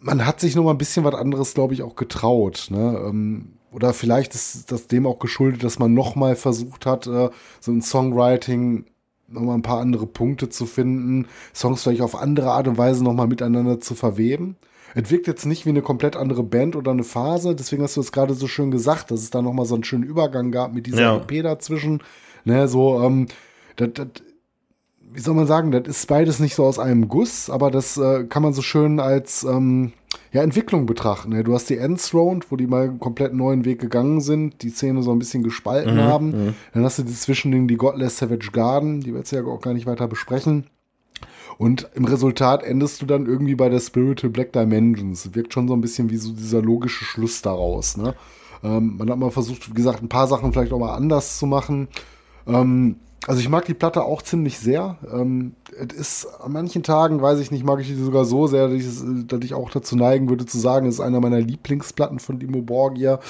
S3: man hat sich noch mal ein bisschen was anderes, glaube ich, auch getraut. Ne? Ähm, oder vielleicht ist das dem auch geschuldet, dass man noch mal versucht hat, äh, so ein Songwriting nochmal ein paar andere Punkte zu finden, Songs vielleicht auf andere Art und Weise nochmal miteinander zu verweben. Es wirkt jetzt nicht wie eine komplett andere Band oder eine Phase, deswegen hast du es gerade so schön gesagt, dass es da nochmal so einen schönen Übergang gab mit dieser ja. EP dazwischen. Ne, so, ähm, das, das, wie soll man sagen, das ist beides nicht so aus einem Guss, aber das äh, kann man so schön als ähm, ja, Entwicklung betrachten. Ne? Du hast die Endthrone, wo die mal einen komplett neuen Weg gegangen sind, die Szene so ein bisschen gespalten mhm, haben. Mhm. Dann hast du die Zwischending, die Godless Savage Garden, die wir jetzt ja auch gar nicht weiter besprechen. Und im Resultat endest du dann irgendwie bei der Spiritual Black Dimensions. Wirkt schon so ein bisschen wie so dieser logische Schluss daraus. Ne? Ähm, man hat mal versucht, wie gesagt, ein paar Sachen vielleicht auch mal anders zu machen. Ähm, also ich mag die Platte auch ziemlich sehr. Ähm, es ist an manchen Tagen, weiß ich nicht, mag ich die sogar so sehr, dass ich, dass ich auch dazu neigen würde zu sagen, es ist einer meiner Lieblingsplatten von Dimo Borgia.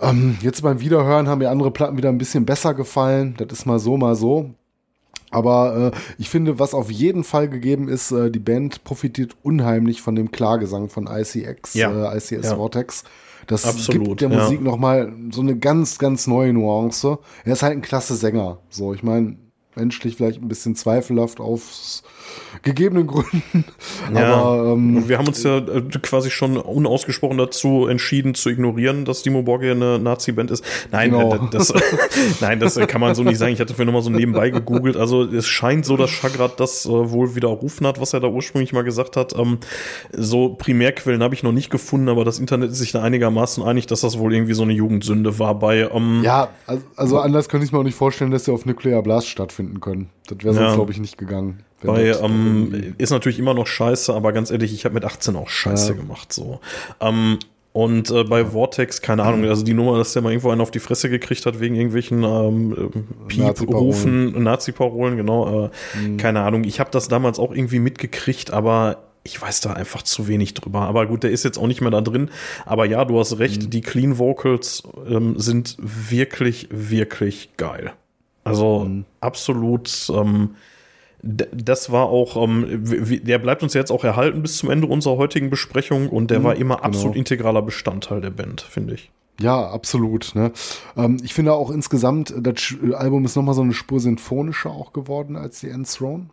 S3: Ähm, jetzt beim Wiederhören haben mir andere Platten wieder ein bisschen besser gefallen. Das ist mal so, mal so. Aber äh, ich finde, was auf jeden Fall gegeben ist, äh, die Band profitiert unheimlich von dem Klagesang von ICX, ja. äh, ICS ja. Vortex. Das Absolut, gibt der ja. Musik nochmal so eine ganz, ganz neue Nuance. Er ist halt ein klasse Sänger. So, ich meine, menschlich vielleicht ein bisschen zweifelhaft aufs gegebenen Gründen. [LAUGHS]
S2: Ja, Aber ähm, wir haben uns ja äh, quasi schon unausgesprochen dazu entschieden zu ignorieren, dass Dimo Borgia eine Nazi-Band ist. Nein, genau. Äh, das, [LAUGHS] [LAUGHS] nein, das kann man so nicht sagen. Ich hatte für nochmal so nebenbei gegoogelt. Also es scheint so, dass Chagrat das äh, wohl widerrufen hat, was er da ursprünglich mal gesagt hat. Ähm, so Primärquellen habe ich noch nicht gefunden, aber das Internet ist sich da einigermaßen einig, dass das wohl irgendwie so eine Jugendsünde war bei. Ähm,
S3: ja, also, also anders könnte ich mir auch nicht vorstellen, dass sie auf Nuclear Blast stattfinden können. Das wäre sonst, ja. glaube ich, nicht gegangen.
S2: Bei, ähm, ist natürlich immer noch scheiße, aber ganz ehrlich, ich habe mit 18 auch scheiße ja. gemacht. So. Ähm, und äh, bei Vortex, keine Ahnung, also die Nummer, dass der mal irgendwo einen auf die Fresse gekriegt hat wegen irgendwelchen ähm, Piep-Rufen, Nazi-Parolen, genau. Äh, mhm. Keine Ahnung. Ich habe das damals auch irgendwie mitgekriegt, aber ich weiß da einfach zu wenig drüber. Aber gut, der ist jetzt auch nicht mehr da drin. Aber ja, du hast recht, mhm. die Clean Vocals ähm, sind wirklich, wirklich geil. Also mhm. absolut. Ähm, das war auch, ähm, der bleibt uns jetzt auch erhalten bis zum Ende unserer heutigen Besprechung und der mhm, war immer genau. absolut integraler Bestandteil der Band, finde ich.
S3: Ja, absolut. Ne? Ähm, ich finde auch insgesamt, das Album ist nochmal so eine Spur sinfonischer auch geworden als die Enthroned.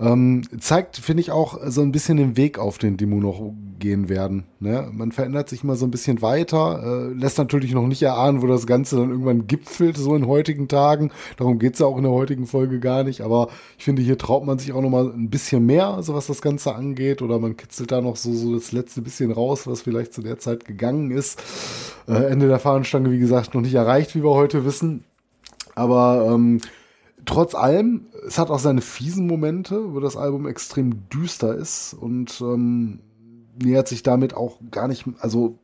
S3: Ähm, zeigt, finde ich, auch so ein bisschen den Weg auf, den Demo noch gehen werden. Ne? Man verändert sich mal so ein bisschen weiter, äh, lässt natürlich noch nicht erahnen, wo das Ganze dann irgendwann gipfelt, so in heutigen Tagen. Darum geht's ja auch in der heutigen Folge gar nicht. Aber ich finde, hier traut man sich auch noch mal ein bisschen mehr, so was das Ganze angeht. Oder man kitzelt da noch so, so das letzte bisschen raus, was vielleicht zu der Zeit gegangen ist. Äh, Ende der Fahnenstange, wie gesagt, noch nicht erreicht, wie wir heute wissen. Aber ähm, trotz allem, es hat auch seine fiesen Momente, wo das Album extrem düster ist und ähm, nähert sich damit auch gar nicht, also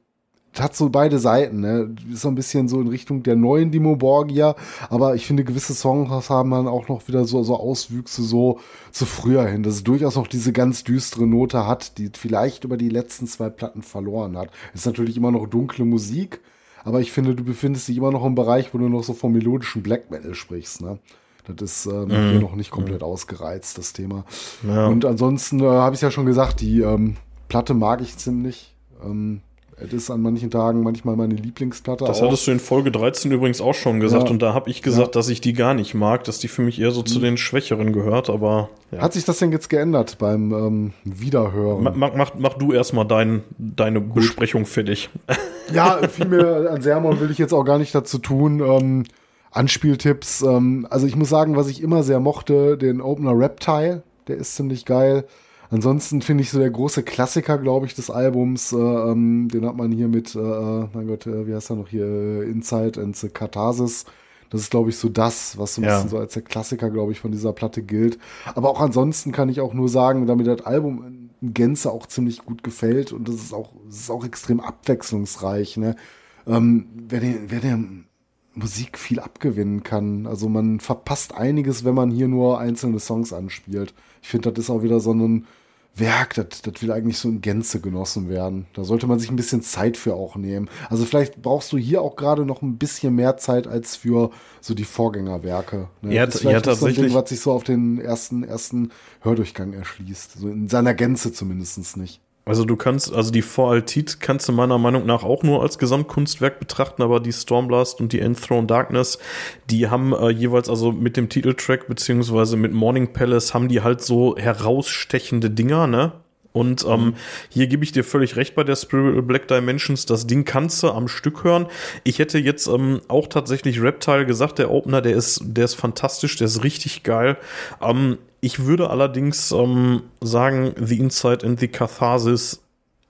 S3: hat so beide Seiten, ne? Ist so ein bisschen so in Richtung der neuen Dimo Borgia, aber ich finde, gewisse Songs haben dann auch noch wieder so, so Auswüchse so zu früher hin, dass es durchaus noch diese ganz düstere Note hat, die vielleicht über die letzten zwei Platten verloren hat. Ist natürlich immer noch dunkle Musik, aber ich finde, du befindest dich immer noch im Bereich, wo du noch so vom melodischen Black Metal sprichst, ne? Das ist ähm, mhm. hier noch nicht komplett mhm. ausgereizt, das Thema. Ja. Und ansonsten äh, habe ich ja schon gesagt, die ähm, Platte mag ich ziemlich. Ähm, Es ist an manchen Tagen manchmal meine Lieblingsplatte.
S2: Das
S3: auch.
S2: hattest du in Folge 13 übrigens auch schon gesagt
S3: Ja.
S2: und da habe ich gesagt,
S3: Ja.
S2: dass ich die gar nicht mag, dass die für mich eher so zu den Schwächeren gehört, aber ja.
S3: Hat sich das denn jetzt geändert beim ähm, Wiederhören?
S2: Ma- Mach, mach, mach du erstmal dein, deine Besprechung fertig.
S3: Ja, viel mehr an Sermon will ich jetzt auch gar nicht dazu tun. Ähm, Anspieltipps. Ähm, also ich muss sagen, was ich immer sehr mochte, den Opener Reptile, der ist ziemlich geil. Ansonsten finde ich so der große Klassiker, glaube ich, des Albums, äh, ähm, den hat man hier mit, äh, äh, mein Gott, äh, wie heißt er noch hier, Inside and the Catharsis. Das ist, glaube ich, so das, was so ein
S2: Ja.
S3: bisschen so als der Klassiker, glaube ich, von dieser Platte gilt. Aber auch ansonsten kann ich auch nur sagen, damit das Album in Gänze auch ziemlich gut gefällt und das ist auch, das ist auch extrem abwechslungsreich. Ne? Ähm, wer, der, wer der Musik viel abgewinnen kann. Also man verpasst einiges, wenn man hier nur einzelne Songs anspielt. Ich finde, das ist auch wieder so ein Werk, das, das will eigentlich so in Gänze genossen werden. Da sollte man sich ein bisschen Zeit für auch nehmen. Also vielleicht brauchst du hier auch gerade noch ein bisschen mehr Zeit als für so die Vorgängerwerke. Ne?
S2: Ja,
S3: Das ist
S2: ja,
S3: noch so ein
S2: tatsächlich.
S3: Ding, was sich so auf den ersten, ersten Hördurchgang erschließt. So in seiner Gänze zumindest nicht.
S2: Also du kannst, also die Voraltit kannst du meiner Meinung nach auch nur als Gesamtkunstwerk betrachten, aber die Stormblast und die Enthroned Darkness, die haben äh, jeweils also mit dem Titeltrack beziehungsweise mit Morning Palace haben die halt so herausstechende Dinger, ne? Und ähm, hier gebe ich dir völlig recht bei der Spiritual Black Dimensions. Das Ding kannst du am Stück hören. Ich hätte jetzt ähm, auch tatsächlich Reptile gesagt, der Opener, der ist, der ist fantastisch, der ist richtig geil. Ähm, ich würde allerdings ähm, sagen, The Inside and the Catharsis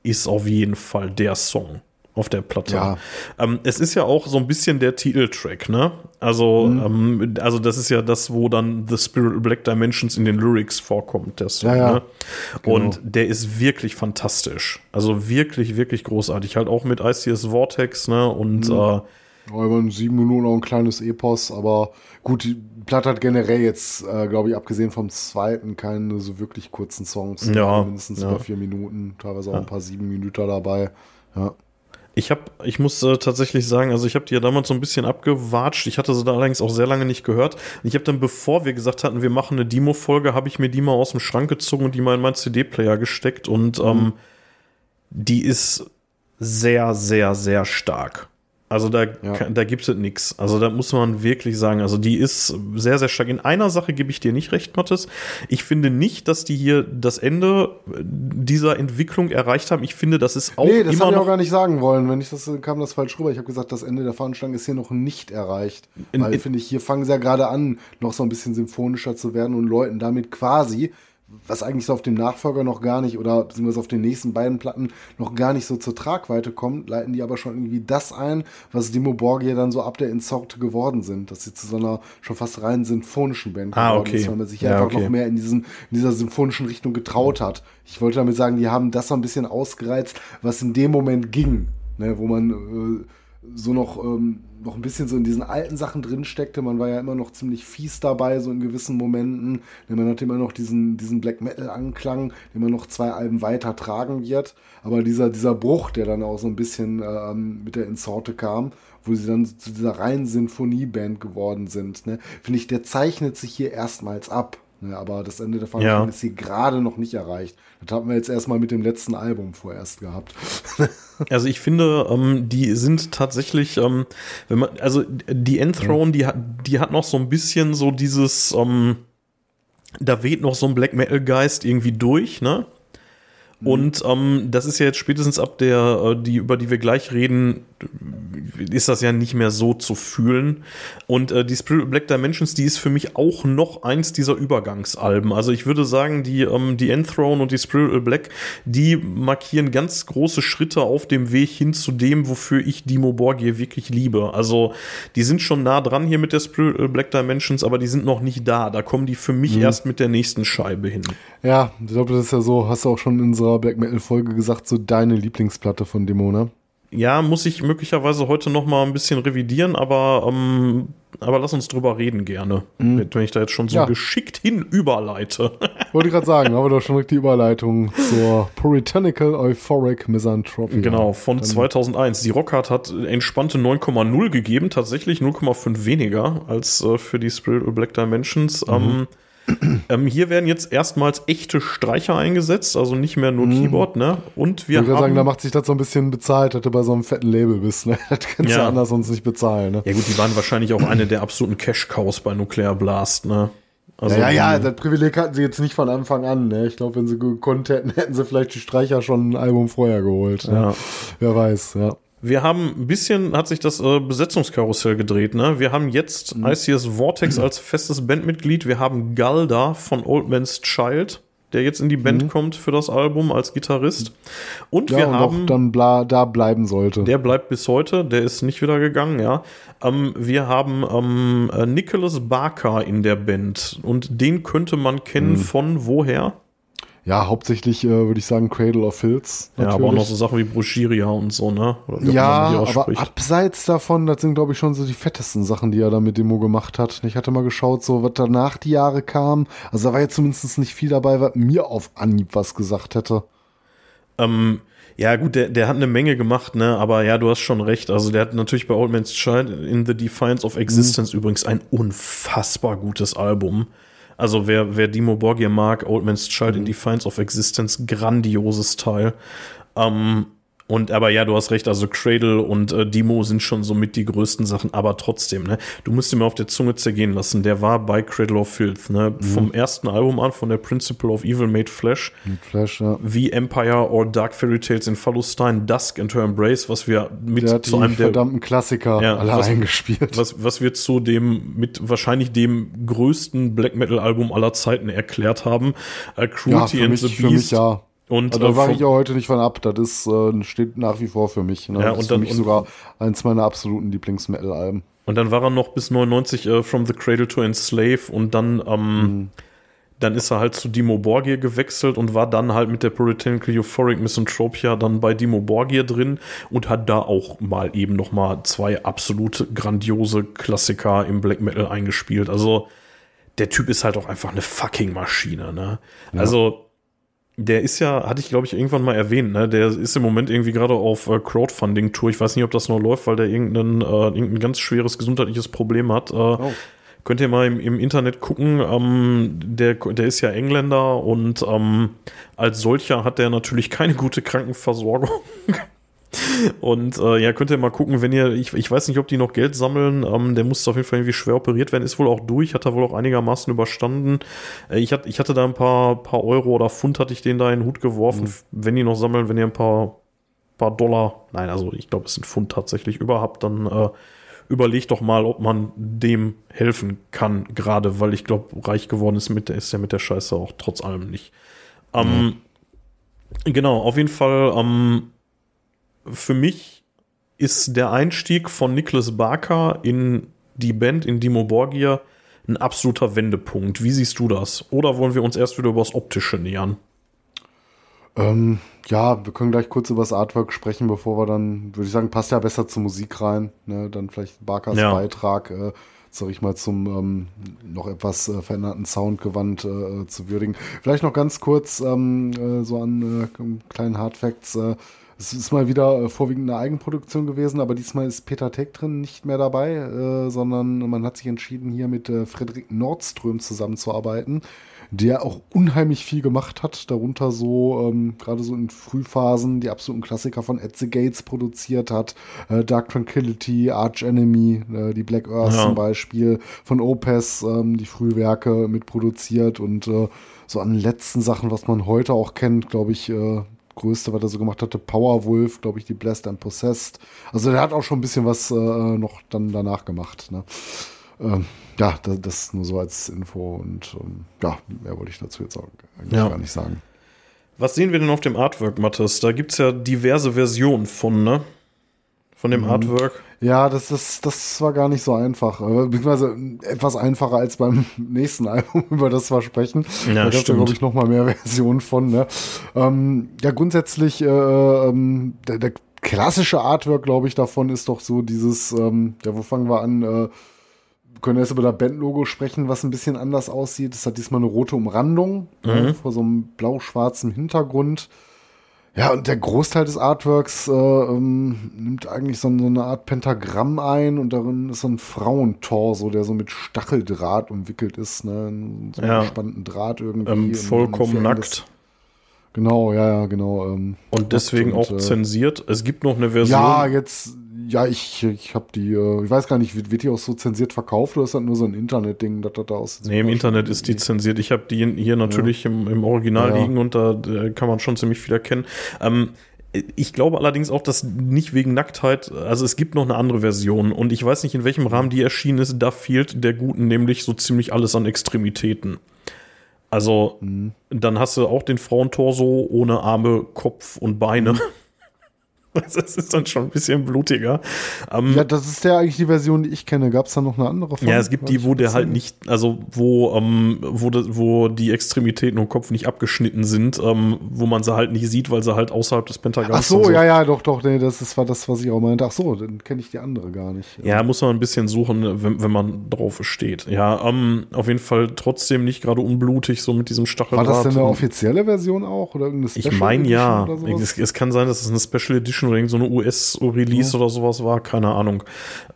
S2: ist auf jeden Fall der Song auf der Platte.
S3: Ja.
S2: Ähm, es ist ja auch so ein bisschen der Titeltrack, ne? Also,
S3: Mhm.
S2: ähm, also das ist ja das, wo dann The Spirit Black Dimensions in den Lyrics vorkommt, der Song.
S3: Ja, ja.
S2: Ne?
S3: Genau.
S2: Und der ist wirklich fantastisch. Also wirklich, wirklich großartig. Halt auch mit ICS Vortex, ne? Und
S3: Mhm.
S2: äh,
S3: Ja, über sieben Minuten auch ein kleines Epos, aber gut, die Platte hat generell jetzt, äh, glaube ich, abgesehen vom zweiten, keine so wirklich kurzen Songs.
S2: Ja,
S3: Mindestens
S2: ja.
S3: über vier Minuten, teilweise auch ein paar sieben Minuten dabei. Ja.
S2: Ich habe, ich muss äh, tatsächlich sagen, also ich habe die ja damals so ein bisschen abgewatscht. Ich hatte sie da allerdings auch sehr lange nicht gehört. Ich habe dann, bevor wir gesagt hatten, wir machen eine Demo-Folge, habe ich mir die mal aus dem Schrank gezogen und die mal in meinen CD-Player gesteckt. Und ähm, die ist sehr, sehr, sehr stark. Also da,
S3: Ja.
S2: da gibt es nichts. Also da muss man wirklich sagen, also die ist sehr, sehr stark. In einer Sache gebe ich dir nicht recht, Mattes. Ich finde nicht, dass die hier das Ende dieser Entwicklung erreicht haben. Ich finde, das ist auch
S3: nee, das habe ich auch
S2: noch
S3: gar nicht sagen wollen. Wenn ich das kam das falsch rüber. Ich habe gesagt, das Ende der Fahnenstange ist hier noch nicht erreicht. Weil
S2: in-
S3: finde ich, hier fangen sie ja gerade an, noch so ein bisschen symphonischer zu werden und Leuten damit quasi, was eigentlich so auf dem Nachfolger noch gar nicht oder beziehungsweise auf den nächsten beiden Platten noch gar nicht so zur Tragweite kommt, leiten die aber schon irgendwie das ein, was Dimo Borgia dann so ab der Insorte geworden sind, dass sie zu so einer schon fast rein sinfonischen Band
S2: Ah,
S3: geworden
S2: okay.
S3: ist, weil man sich
S2: Ja,
S3: einfach
S2: okay.
S3: noch mehr in, diesen, in dieser symphonischen Richtung getraut hat. Ich wollte damit sagen, die haben das so ein bisschen ausgereizt, was in dem Moment ging, ne, wo man äh, so noch, ähm, noch ein bisschen so in diesen alten Sachen drin steckte. Man war ja immer noch ziemlich fies dabei, so in gewissen Momenten. Denn man hatte immer noch diesen, diesen Black Metal-Anklang, den man noch zwei Alben weiter tragen wird. Aber dieser, dieser Bruch, der dann auch so ein bisschen ähm, mit der Insorte kam, wo sie dann zu dieser reinen Sinfonieband geworden sind, ne, finde ich, der zeichnet sich hier erstmals ab. Ne, aber das Ende der Veranstaltung
S2: Ja.
S3: ist hier gerade noch nicht erreicht. Das haben wir jetzt erstmal mit dem letzten Album vorerst gehabt. [LAUGHS]
S2: Also ich finde, ähm, die sind tatsächlich, ähm, wenn man, also die Enthroned, die hat, die hat noch so ein bisschen so dieses, ähm, da weht noch so ein Black Metal Geist irgendwie durch, ne? Und ähm, das ist ja jetzt spätestens ab der, äh, die, über die wir gleich reden, ist das ja nicht mehr so zu fühlen. Und äh, die Spirit Black Dimensions, die ist für mich auch noch eins dieser Übergangsalben. Also ich würde sagen, die, ähm, die Enthroned und die Spirit Black, die markieren ganz große Schritte auf dem Weg hin zu dem, wofür ich Dimo Borgir wirklich liebe. Also die sind schon nah dran hier mit der Spirit Black Dimensions, aber die sind noch nicht da. Da kommen die für mich erst mit der nächsten Scheibe hin.
S3: Ja, ich glaube, das ist ja so, hast du auch schon in unserer Black Metal-Folge gesagt, so deine Lieblingsplatte von Demo, ne?
S2: Ja, muss ich möglicherweise heute noch mal ein bisschen revidieren, aber, ähm, aber lass uns drüber reden gerne, wenn ich da jetzt schon so
S3: Ja.
S2: geschickt hin überleite. [LAUGHS]
S3: Wollte ich gerade sagen, haben wir doch schon direkt die Überleitung zur Puritanical Euphoric Misanthropy.
S2: genau, von 2001. Die Rockhard hat entspannte 9,0 gegeben, tatsächlich 0,5 weniger als äh, für die Spirit Black Dimensions. Ähm, [CLEARS THROAT] ähm, hier werden jetzt erstmals echte Streicher eingesetzt, also nicht mehr nur Keyboard, ne? Und wir
S3: ich würde sagen, da macht sich das so ein bisschen bezahlt, dass du bei so einem fetten Label bist. Ne? [LAUGHS] Das kannst du
S2: Ja.
S3: anders sonst nicht bezahlen. Ne?
S2: ja gut, die waren wahrscheinlich auch eine der absoluten Cash-Cows bei Nuclear Blast, ne? Also
S3: ja, ja, ja, das Privileg hatten sie jetzt nicht von Anfang an. Ne? Ich glaube, wenn sie gekonnt hätten, [LAUGHS] hätten sie vielleicht die Streicher schon ein Album vorher geholt. Ne?
S2: Ja.
S3: Wer weiß, ja.
S2: Wir haben ein bisschen, hat sich das äh, Besetzungskarussell gedreht, ne? Wir haben jetzt
S3: Mhm.
S2: ICS Vortex [CLEARS THROAT] als festes Bandmitglied. Wir haben Galda von Old Man's Child, der jetzt in die Band kommt für das Album als Gitarrist. Und
S3: Mhm. Ja,
S2: wir
S3: und
S2: haben.
S3: dann bla, da bleiben sollte.
S2: Der bleibt bis heute, der ist nicht wieder gegangen, ja. Ähm, wir haben ähm, äh, Nicholas Barker in der Band und den könnte man kennen
S3: Mhm.
S2: von woher?
S3: Ja, hauptsächlich äh, würde ich sagen Cradle of Filth.
S2: Ja, aber auch noch so Sachen wie Bruschiria und so, ne?
S3: Ja, aber abseits davon, das sind, glaube ich, schon so die fettesten Sachen, die er da mit Demo gemacht hat. Ich hatte mal geschaut, so was danach die Jahre kam. Also da war jetzt zumindest nicht viel dabei, was mir auf Anhieb was gesagt hätte.
S2: Ähm, ja, gut, der, der hat eine Menge gemacht, ne? Aber ja, du hast schon recht. Also der hat natürlich bei Old Man's Child in The Defiance of Existence übrigens ein unfassbar gutes Album. Also wer, wer Dimo Borgir mag, Old Man's Child in Defiance of Existence, grandioses Teil. Ähm, und aber ja, du hast recht, also Cradle und äh, Demo sind schon so mit die größten Sachen, aber trotzdem, ne? Du musst ihn mal auf der Zunge zergehen lassen. Der war bei Cradle of Filth, ne? Vom ersten Album an, von der Principle of Evil Made Flesh
S3: Mit Flash, ja.
S2: wie Empire or Dark Fairy Tales in Phallustine, Dusk and Her Embrace, was wir mit
S3: Der
S2: zu einem der,
S3: verdammten Klassiker
S2: Ja,
S3: alle
S2: was-
S3: eingespielt.
S2: was, was wir zu dem, mit wahrscheinlich dem größten Black Metal Album aller Zeiten erklärt haben.
S3: Ja,
S2: Cruelty and
S3: mich,
S2: the
S3: für mich
S2: Beast.
S3: ja.
S2: Und,
S3: Also, da
S2: äh,
S3: war
S2: vom-
S3: ich ja heute nicht von ab. Das ist, äh, steht nach wie vor für mich. Ne?
S2: Ja,
S3: das
S2: und
S3: ist
S2: dann-
S3: für mich
S2: und-
S3: sogar eins meiner absoluten Lieblings-Metal-Alben.
S2: Und dann war er noch bis 99 äh, From the Cradle to Enslave und dann, ähm, dann ist er halt zu Dimo Borgir gewechselt und war dann halt mit der Puritanical Euphoric Misanthropia dann bei Dimo Borgir drin und hat da auch mal eben noch mal zwei absolute grandiose Klassiker im Black Metal eingespielt. Also der Typ ist halt auch einfach eine fucking Maschine, ne? Also der ist ja, hatte ich glaube ich irgendwann mal erwähnt, ne? Der ist im Moment irgendwie gerade auf äh, Crowdfunding-Tour. Ich weiß nicht, ob das noch läuft, weil der irgendein, äh, irgendein ganz schweres gesundheitliches Problem hat. Äh, Könnt ihr mal im, im Internet gucken. Ähm, der, der ist ja Engländer und ähm, als solcher hat der natürlich keine gute Krankenversorgung. [LAUGHS] Und äh, ja, könnt ihr mal gucken, wenn ihr, ich, ich weiß nicht, ob die noch Geld sammeln, ähm, der musste auf jeden Fall irgendwie schwer operiert werden, ist wohl auch durch, hat er wohl auch einigermaßen überstanden. Äh, ich, hatte, ich hatte da ein paar, paar Euro oder Pfund, hatte ich den da in den Hut geworfen, wenn die noch sammeln, wenn ihr ein paar, paar Dollar, nein, also ich glaube, es sind Pfund tatsächlich überhaupt, dann äh, überlegt doch mal, ob man dem helfen kann, gerade weil ich glaube, reich geworden ist, mit, ist er mit der Scheiße auch trotz allem nicht. Ähm, Genau, auf jeden Fall, ähm, für mich ist der Einstieg von Nicholas Barker in die Band, in Dimo Borgia, ein absoluter Wendepunkt. Wie siehst du das? Oder wollen wir uns erst wieder über das Optische nähern?
S3: Ähm, ja, wir können gleich kurz über das Artwork sprechen, bevor wir dann, würde ich sagen, passt ja besser zur Musik rein. Ne? Dann vielleicht Barkers
S2: Ja.
S3: Beitrag, äh, sag ich mal, zum ähm, noch etwas äh, veränderten Soundgewand äh, zu würdigen. Vielleicht noch ganz kurz ähm, äh, so an äh, kleinen Hardfacts. Äh, es ist mal wieder äh, vorwiegend eine Eigenproduktion gewesen, aber diesmal ist Peter Teck drin nicht mehr dabei, äh, sondern man hat sich entschieden, hier mit äh, Frederik Nordström zusammenzuarbeiten, der auch unheimlich viel gemacht hat, darunter so, ähm, gerade so in Frühphasen, die absoluten Klassiker von At the Gates produziert hat, äh, Dark Tranquility, Arch Enemy, äh, die Black Earth
S2: Ja.
S3: zum Beispiel, von Opus, ähm, die Frühwerke mitproduziert und äh, so an den letzten Sachen, was man heute auch kennt, glaube ich, äh, größte, was er so gemacht hatte, Powerwolf, glaube ich, die Blessed and Possessed. Also der hat auch schon ein bisschen was äh, noch dann danach gemacht. Ne? Ähm, ja, das, das nur so als Info und ähm, ja, mehr wollte ich dazu jetzt auch eigentlich
S2: Ja.
S3: gar nicht sagen.
S2: Was sehen wir denn auf dem Artwork, Mathis? Da gibt's ja diverse Versionen von, ne? Von dem Artwork.
S3: Ja, das, das, das war gar nicht so einfach. äh, Beziehungsweise etwas einfacher als beim [LAUGHS] nächsten Album, [LAUGHS] über das wir sprechen.
S2: Ja,
S3: da ja,
S2: stimmt.
S3: glaube ich, noch mal mehr [LAUGHS] Versionen von. Ne? Ähm, ja, grundsätzlich, äh, ähm, der, der klassische Artwork, glaube ich, davon ist doch so dieses, ähm, ja, wo fangen wir an? Äh, wir können erst über das Bandlogo sprechen, was ein bisschen anders aussieht. Es hat diesmal eine rote Umrandung
S2: Mhm.
S3: äh, vor so einem blau-schwarzen Hintergrund. Ja, und der Großteil des Artworks äh, ähm, nimmt eigentlich so, so, eine Art Pentagramm ein und darin ist so ein Frauentorso, der so mit Stacheldraht umwickelt ist, ne? So einen
S2: Ja.
S3: gespannten Draht irgendwie.
S2: Ähm, vollkommen nackt.
S3: Genau, ja, ja, genau. Ähm,
S2: Und deswegen
S3: und,
S2: auch
S3: äh,
S2: zensiert. Es gibt noch eine Version.
S3: Ja, jetzt, ja, ich, ich habe die, äh, ich weiß gar nicht, wird, wird die auch so zensiert verkauft oder ist das nur so ein Internetding, das da aussieht?
S2: Nee, im Internet ist die zensiert. Ich habe die hier natürlich im, im Original
S3: Ja.
S2: liegen und da äh, kann man schon ziemlich viel erkennen. Ähm, ich glaube allerdings auch, dass nicht wegen Nacktheit, also es gibt noch eine andere Version und ich weiß nicht, in welchem Rahmen die erschienen ist, da fehlt der Guten nämlich so ziemlich alles an Extremitäten. Also,
S3: Mhm.
S2: dann hast du auch den Frauentorso ohne Arme, Kopf und Beine. [LAUGHS] [LAUGHS] Das ist dann schon ein bisschen blutiger. Ähm,
S3: Ja, das ist ja eigentlich die Version, die ich kenne. Gab es da noch eine andere von?
S2: Ja, es gibt die, wo der halt nicht, also wo, ähm, wo, de, wo die Extremitäten und Kopf nicht abgeschnitten sind, ähm, wo man sie halt nicht sieht, weil sie halt außerhalb des Pentagramms
S3: Ach so,
S2: und
S3: ja, ja, doch, doch, nee, das ist, war das, was ich auch meinte. Ach so, dann kenne ich die andere gar nicht.
S2: Ja, muss man ein bisschen suchen, wenn, wenn man drauf steht. Ja, ähm, auf jeden Fall trotzdem nicht gerade unblutig, so mit diesem
S3: War
S2: Stacheldraht.
S3: das denn eine offizielle Version auch? Oder irgendeine
S2: Ich
S3: Special
S2: meine
S3: Edition
S2: ja. Es, es kann sein, dass es eine Special Edition oder irgend so eine US-Release oder sowas war, keine Ahnung.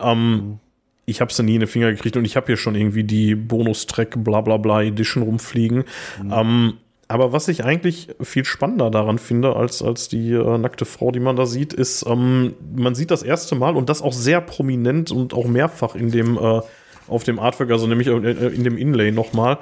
S2: Ähm, ich habe es nie in die Finger gekriegt und ich habe hier schon irgendwie die Bonustrack bla bla bla Edition rumfliegen. Ähm, aber was ich eigentlich viel spannender daran finde, als, als die äh, nackte Frau, die man da sieht, ist, ähm, man sieht das erste Mal und das auch sehr prominent und auch mehrfach in dem, äh, auf dem Artwork, also nämlich äh, in dem Inlay nochmal,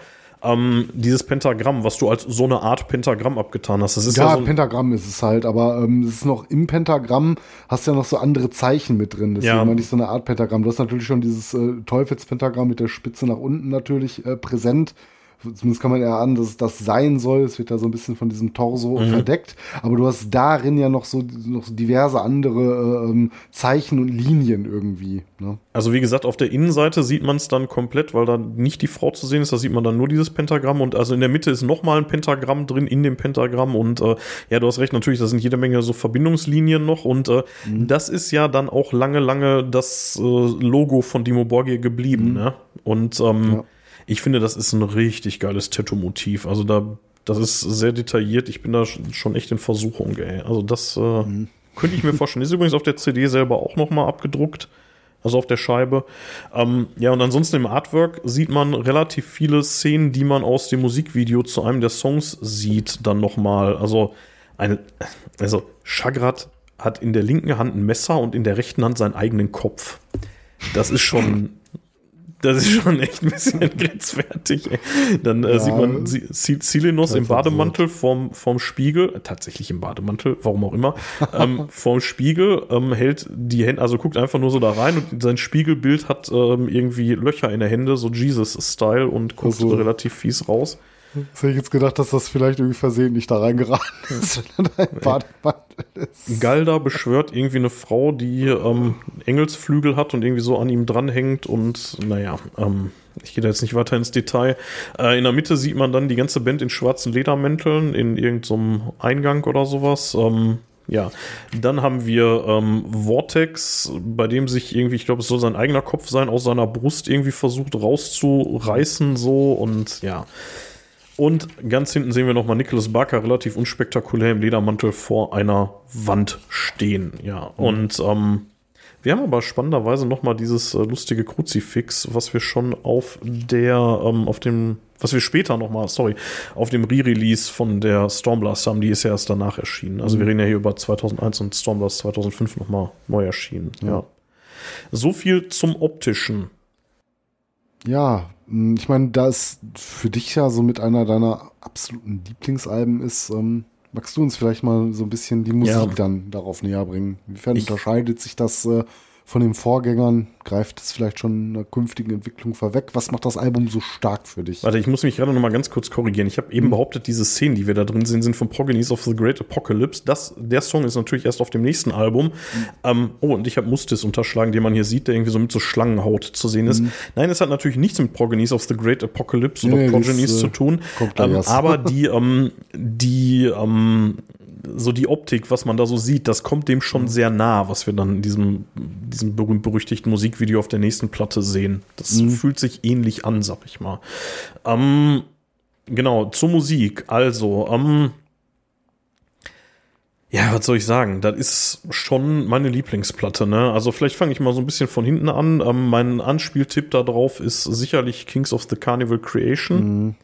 S2: ähm, dieses Pentagramm, was du als so eine Art Pentagramm abgetan hast. Das ist ja,
S3: ja,
S2: so ein,
S3: Pentagramm ist es halt, aber ähm, es ist noch im Pentagramm, hast ja noch so andere Zeichen mit drin. Deswegen
S2: Ja.
S3: meine ich so eine Art Pentagramm. Du hast natürlich schon dieses äh, Teufelspentagramm mit der Spitze nach unten natürlich äh, präsent. Zumindest kann man an, dass es das sein soll. Es wird da so ein bisschen von diesem Torso
S2: Mhm.
S3: verdeckt. Aber du hast darin ja noch so, noch so diverse andere äh, ähm, Zeichen und Linien irgendwie. Ne?
S2: Also wie gesagt, auf der Innenseite sieht man es dann komplett, weil da nicht die Frau zu sehen ist. Da sieht man dann nur dieses Pentagramm und also in der Mitte ist noch mal ein Pentagramm drin in dem Pentagramm und äh, ja, du hast recht, natürlich, da sind jede Menge so Verbindungslinien noch und äh, das ist ja dann auch lange, lange das äh, Logo von Dimo Borgir geblieben. Ne? Und ähm,
S3: Ja.
S2: Ich finde, das ist ein richtig geiles Tattoo-Motiv. Also da, das ist sehr detailliert. Ich bin da sch- schon echt in Versuchung, ey. Also das äh, könnte ich mir vorstellen. Ist übrigens auf der CD selber auch noch mal abgedruckt. Also auf der Scheibe. Ähm, ja, und ansonsten im Artwork sieht man relativ viele Szenen, die man aus dem Musikvideo zu einem der Songs sieht, dann noch mal. Also eine, also Shagrat hat in der linken Hand ein Messer und in der rechten Hand seinen eigenen Kopf. Das ist schon, das ist schon echt ein bisschen [LAUGHS] grenzwertig. Ey. Dann äh,
S3: Ja.
S2: sieht man
S3: Das
S2: im
S3: absurd.
S2: Badmantel vorm, vorm Spiegel, äh, tatsächlich im Bademantel, warum auch immer, ähm, [LAUGHS] vorm Spiegel, ähm, hält die Hände, also guckt einfach nur so da rein und sein Spiegelbild hat ähm, irgendwie Löcher in der Hände, so Jesus-Style und guckt
S3: Also-
S2: relativ fies raus.
S3: Jetzt hätte ich jetzt gedacht, dass das vielleicht irgendwie versehentlich da reingeraten ist, [LAUGHS] wenn da ein Bademantel ist.
S2: Galda beschwört irgendwie eine Frau, die ähm, Engelsflügel hat und irgendwie so an ihm dranhängt und naja, ähm, ich gehe da jetzt nicht weiter ins Detail. Äh, in der Mitte sieht man dann die ganze Band in schwarzen Ledermänteln in irgendeinem Eingang oder sowas. Ähm, ja, dann haben wir ähm, Vortex, bei dem sich irgendwie, ich glaube, es soll sein eigener Kopf sein, aus seiner Brust irgendwie versucht rauszureißen so und ja. Und ganz hinten sehen wir nochmal Nicholas Barker relativ unspektakulär im Ledermantel vor einer Wand stehen. Ja, und ähm, wir haben aber spannenderweise nochmal dieses äh, lustige Kruzifix, was wir schon auf der, ähm, auf dem, was wir später nochmal, sorry, auf dem Re-Release von der Stormblast haben, die ist ja erst danach erschienen. Also wir reden ja hier über 2001 und Stormblast 2005 nochmal neu erschienen. Ja. So viel zum Optischen.
S3: Ja, ich meine, da es für dich ja so mit einer deiner absoluten Lieblingsalben ist, ähm, magst du uns vielleicht mal so ein bisschen die Musik
S2: Ja.
S3: dann darauf näher bringen? Inwiefern
S2: Ich-
S3: unterscheidet sich das äh, von den Vorgängern? Greift es vielleicht schon einer künftigen Entwicklung vorweg? Was macht das Album so stark für dich?
S2: Warte, ich muss mich gerade noch mal ganz kurz korrigieren. Ich habe eben behauptet, diese Szenen, die wir da drin sehen, sind von Progenies of the Great Apocalypse. Das, der Song ist natürlich erst auf dem nächsten Album. Ähm, oh, und ich habe Mustis unterschlagen, den man hier sieht, der irgendwie so mit so Schlangenhaut zu sehen ist. Nein, es hat natürlich nichts mit Progenies of the Great Apocalypse oder
S3: Nee,
S2: Progenies
S3: äh,
S2: zu tun. Ähm, aber [LAUGHS] die, ähm, die, ähm, so die Optik, was man da so sieht, das kommt dem schon sehr nah, was wir dann in diesem, diesem berühmt-berüchtigten Musikvideo auf der nächsten Platte sehen. Das fühlt sich ähnlich an, sag ich mal. Ähm, genau, zur Musik. Also, ähm, Ja, was soll ich sagen? Das ist schon meine Lieblingsplatte, ne? Also vielleicht fange ich mal so ein bisschen von hinten an. Ähm, mein Anspieltipp da drauf ist sicherlich Kings of the Carnival Creation. Mhm.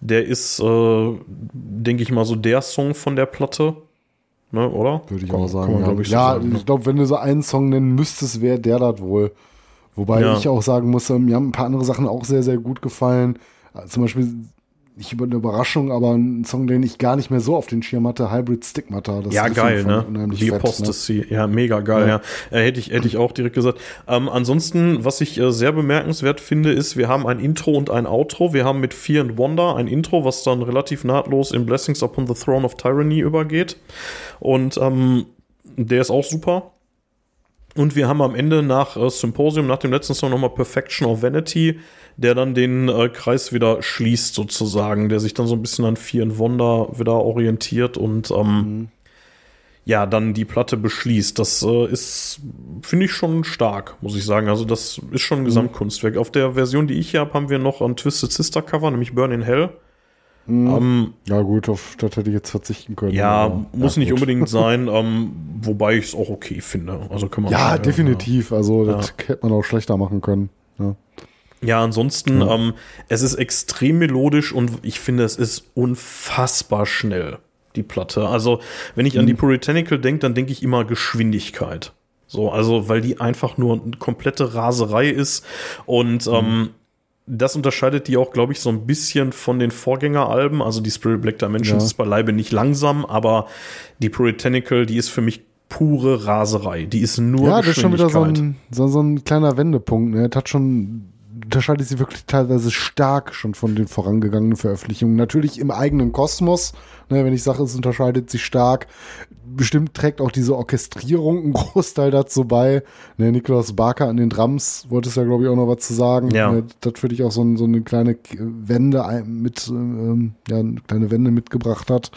S2: Der ist, äh, denke ich mal, so der Song von der Platte. Ne, oder?
S3: Würde ich auch sagen. ja, ich, ja, so ne? ich glaube, wenn du so einen Song nennen müsstest, wäre der das wohl. Wobei ja. ich auch sagen muss, mir haben ein paar andere Sachen auch sehr, sehr gut gefallen. Zum Beispiel nicht über eine Überraschung, aber ein Song, den ich gar nicht mehr so auf den Schirm hatte, Hybrid Stigmata.
S2: Das ja, geil, ne? Die ne? Apostasy, ne? ja, mega geil, ja. ja. Äh, hätte, ich, hätte ich auch direkt gesagt. Ähm, ansonsten, was ich äh, sehr bemerkenswert finde, ist, wir haben ein Intro und ein Outro. Wir haben mit Fear and Wonder ein Intro, was dann relativ nahtlos in Blessings Upon the Throne of Tyranny übergeht. Und ähm, der ist auch super. Und wir haben am Ende nach äh, Symposium, nach dem letzten Song nochmal Perfection of Vanity, der dann den äh, Kreis wieder schließt sozusagen, der sich dann so ein bisschen an Fear and Wonder wieder orientiert und ähm, mhm. ja, dann die Platte beschließt. Das äh, ist, finde ich, schon stark, muss ich sagen. Also das ist schon ein mhm. Gesamtkunstwerk. Auf der Version, die ich hier habe, haben wir noch ein Twisted Sister Cover, nämlich Burn in Hell.
S3: Mhm. Ähm, ja, gut, auf das hätte ich jetzt verzichten können.
S2: Ja, aber, muss ja, nicht gut. unbedingt [LAUGHS] sein, ähm, wobei ich es auch okay finde. Also kann man
S3: Ja, sagen, definitiv. Ja. Also, das ja. hätte man auch schlechter machen können. Ja.
S2: Ja, ansonsten, ja. Ähm, es ist extrem melodisch und ich finde, es ist unfassbar schnell, die Platte. Also, wenn ich mhm. an die mhm. Puritanical denke, dann denke ich immer Geschwindigkeit. So, also, weil die einfach nur eine komplette Raserei ist und mhm. Das unterscheidet die auch, glaube ich, so ein bisschen von den Vorgängeralben. Also die Spirit Black Dimensions ja. ist beileibe nicht langsam, aber die Puritanical, die ist für mich pure Raserei. Die ist nur Ja, das ist schon wieder
S3: so ein, so, so ein kleiner Wendepunkt. Ne? Das hat schon unterscheidet sie wirklich teilweise stark schon von den vorangegangenen Veröffentlichungen. Natürlich im eigenen Kosmos, ne, wenn ich sage, es unterscheidet sich stark. Bestimmt trägt auch diese Orchestrierung einen [LAUGHS] Großteil dazu bei. Ne, Nikolaus Barker an den Drums wollte es ja, glaube ich, auch noch was zu sagen. Ja. Ne, das für dich auch so, so, eine kleine Wende mit, ähm, ja, eine kleine Wende mitgebracht hat.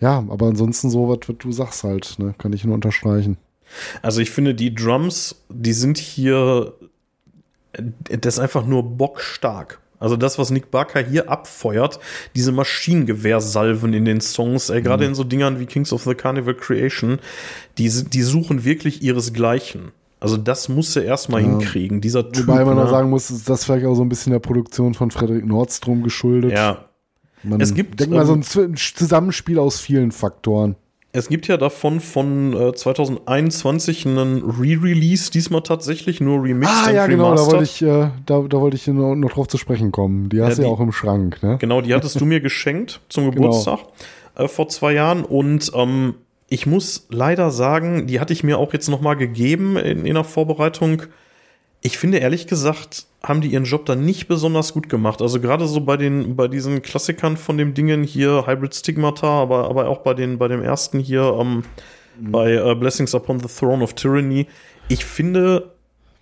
S3: Ja, aber ansonsten so, was, was du sagst halt, ne, kann ich nur unterstreichen.
S2: Also ich finde, die Drums, die sind hier das ist einfach nur bockstark. Also das, was Nick Barker hier abfeuert, diese Maschinengewehrsalven in den Songs, äh, gerade mhm. in so Dingern wie Kings of the Carnival Creation, die, die suchen wirklich ihresgleichen. Also das muss er erstmal ja. hinkriegen, dieser
S3: Typ. Wobei man ne? sagen muss, ist das vielleicht auch so ein bisschen der Produktion von Frederik Nordstrom geschuldet.
S2: Ja.
S3: Man es gibt, denk mal, so ein ähm, Zusammenspiel aus vielen Faktoren.
S2: Es gibt ja davon von äh, 2021 einen Re-Release, diesmal tatsächlich nur remixed.
S3: Ah, ja, genau, da wollte ich, äh, da, da wollte ich noch, noch, drauf zu sprechen kommen. Die hast du ja, ja, auch im Schrank, ne?
S2: Genau, die hattest du mir [LAUGHS] geschenkt zum genau. Geburtstag genau. äh, vor zwei Jahren und ähm, ich muss leider sagen, die hatte ich mir auch jetzt nochmal gegeben in, in der Vorbereitung ich finde ehrlich gesagt, haben die ihren Job dann nicht besonders gut gemacht. Also gerade so bei den, bei diesen Klassikern von dem Dingen hier, Hybrid Stigmata, aber, aber auch bei den, bei dem ersten hier, ähm, mhm. bei äh, Blessings Upon the Throne of Tyranny. Ich finde,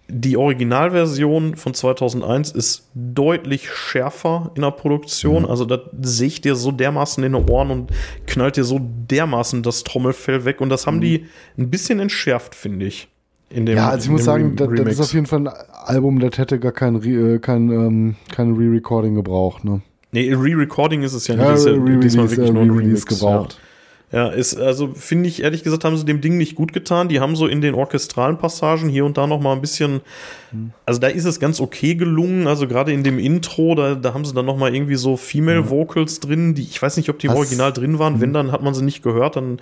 S2: die Originalversion von 2001 ist deutlich schärfer in der Produktion. Mhm. Also da sehe ich dir so dermaßen in den Ohren und knallt dir so dermaßen das Trommelfell weg. Und das haben mhm. die ein bisschen entschärft, finde ich.
S3: In dem, ja, also ich muss sagen, das, das, ist auf jeden Fall ein Album, das hätte gar kein, Re, äh, kein, ähm, kein Re-Recording gebraucht, ne?
S2: Nee, Re-Recording ist es ja nicht. Ja, das ist ja diesmal wirklich äh, nur ein Remix
S3: gebraucht.
S2: Ja. Ja, ist, also finde ich, ehrlich gesagt, haben sie dem Ding nicht gut getan. Die haben so in den orchestralen Passagen hier und da noch mal ein bisschen, also da ist es ganz okay gelungen. Also gerade in dem Intro, da, da haben sie dann noch mal irgendwie so Female Vocals drin, die, ich weiß nicht, ob die im Original drin waren. Wenn, dann hat man sie nicht gehört. Dann,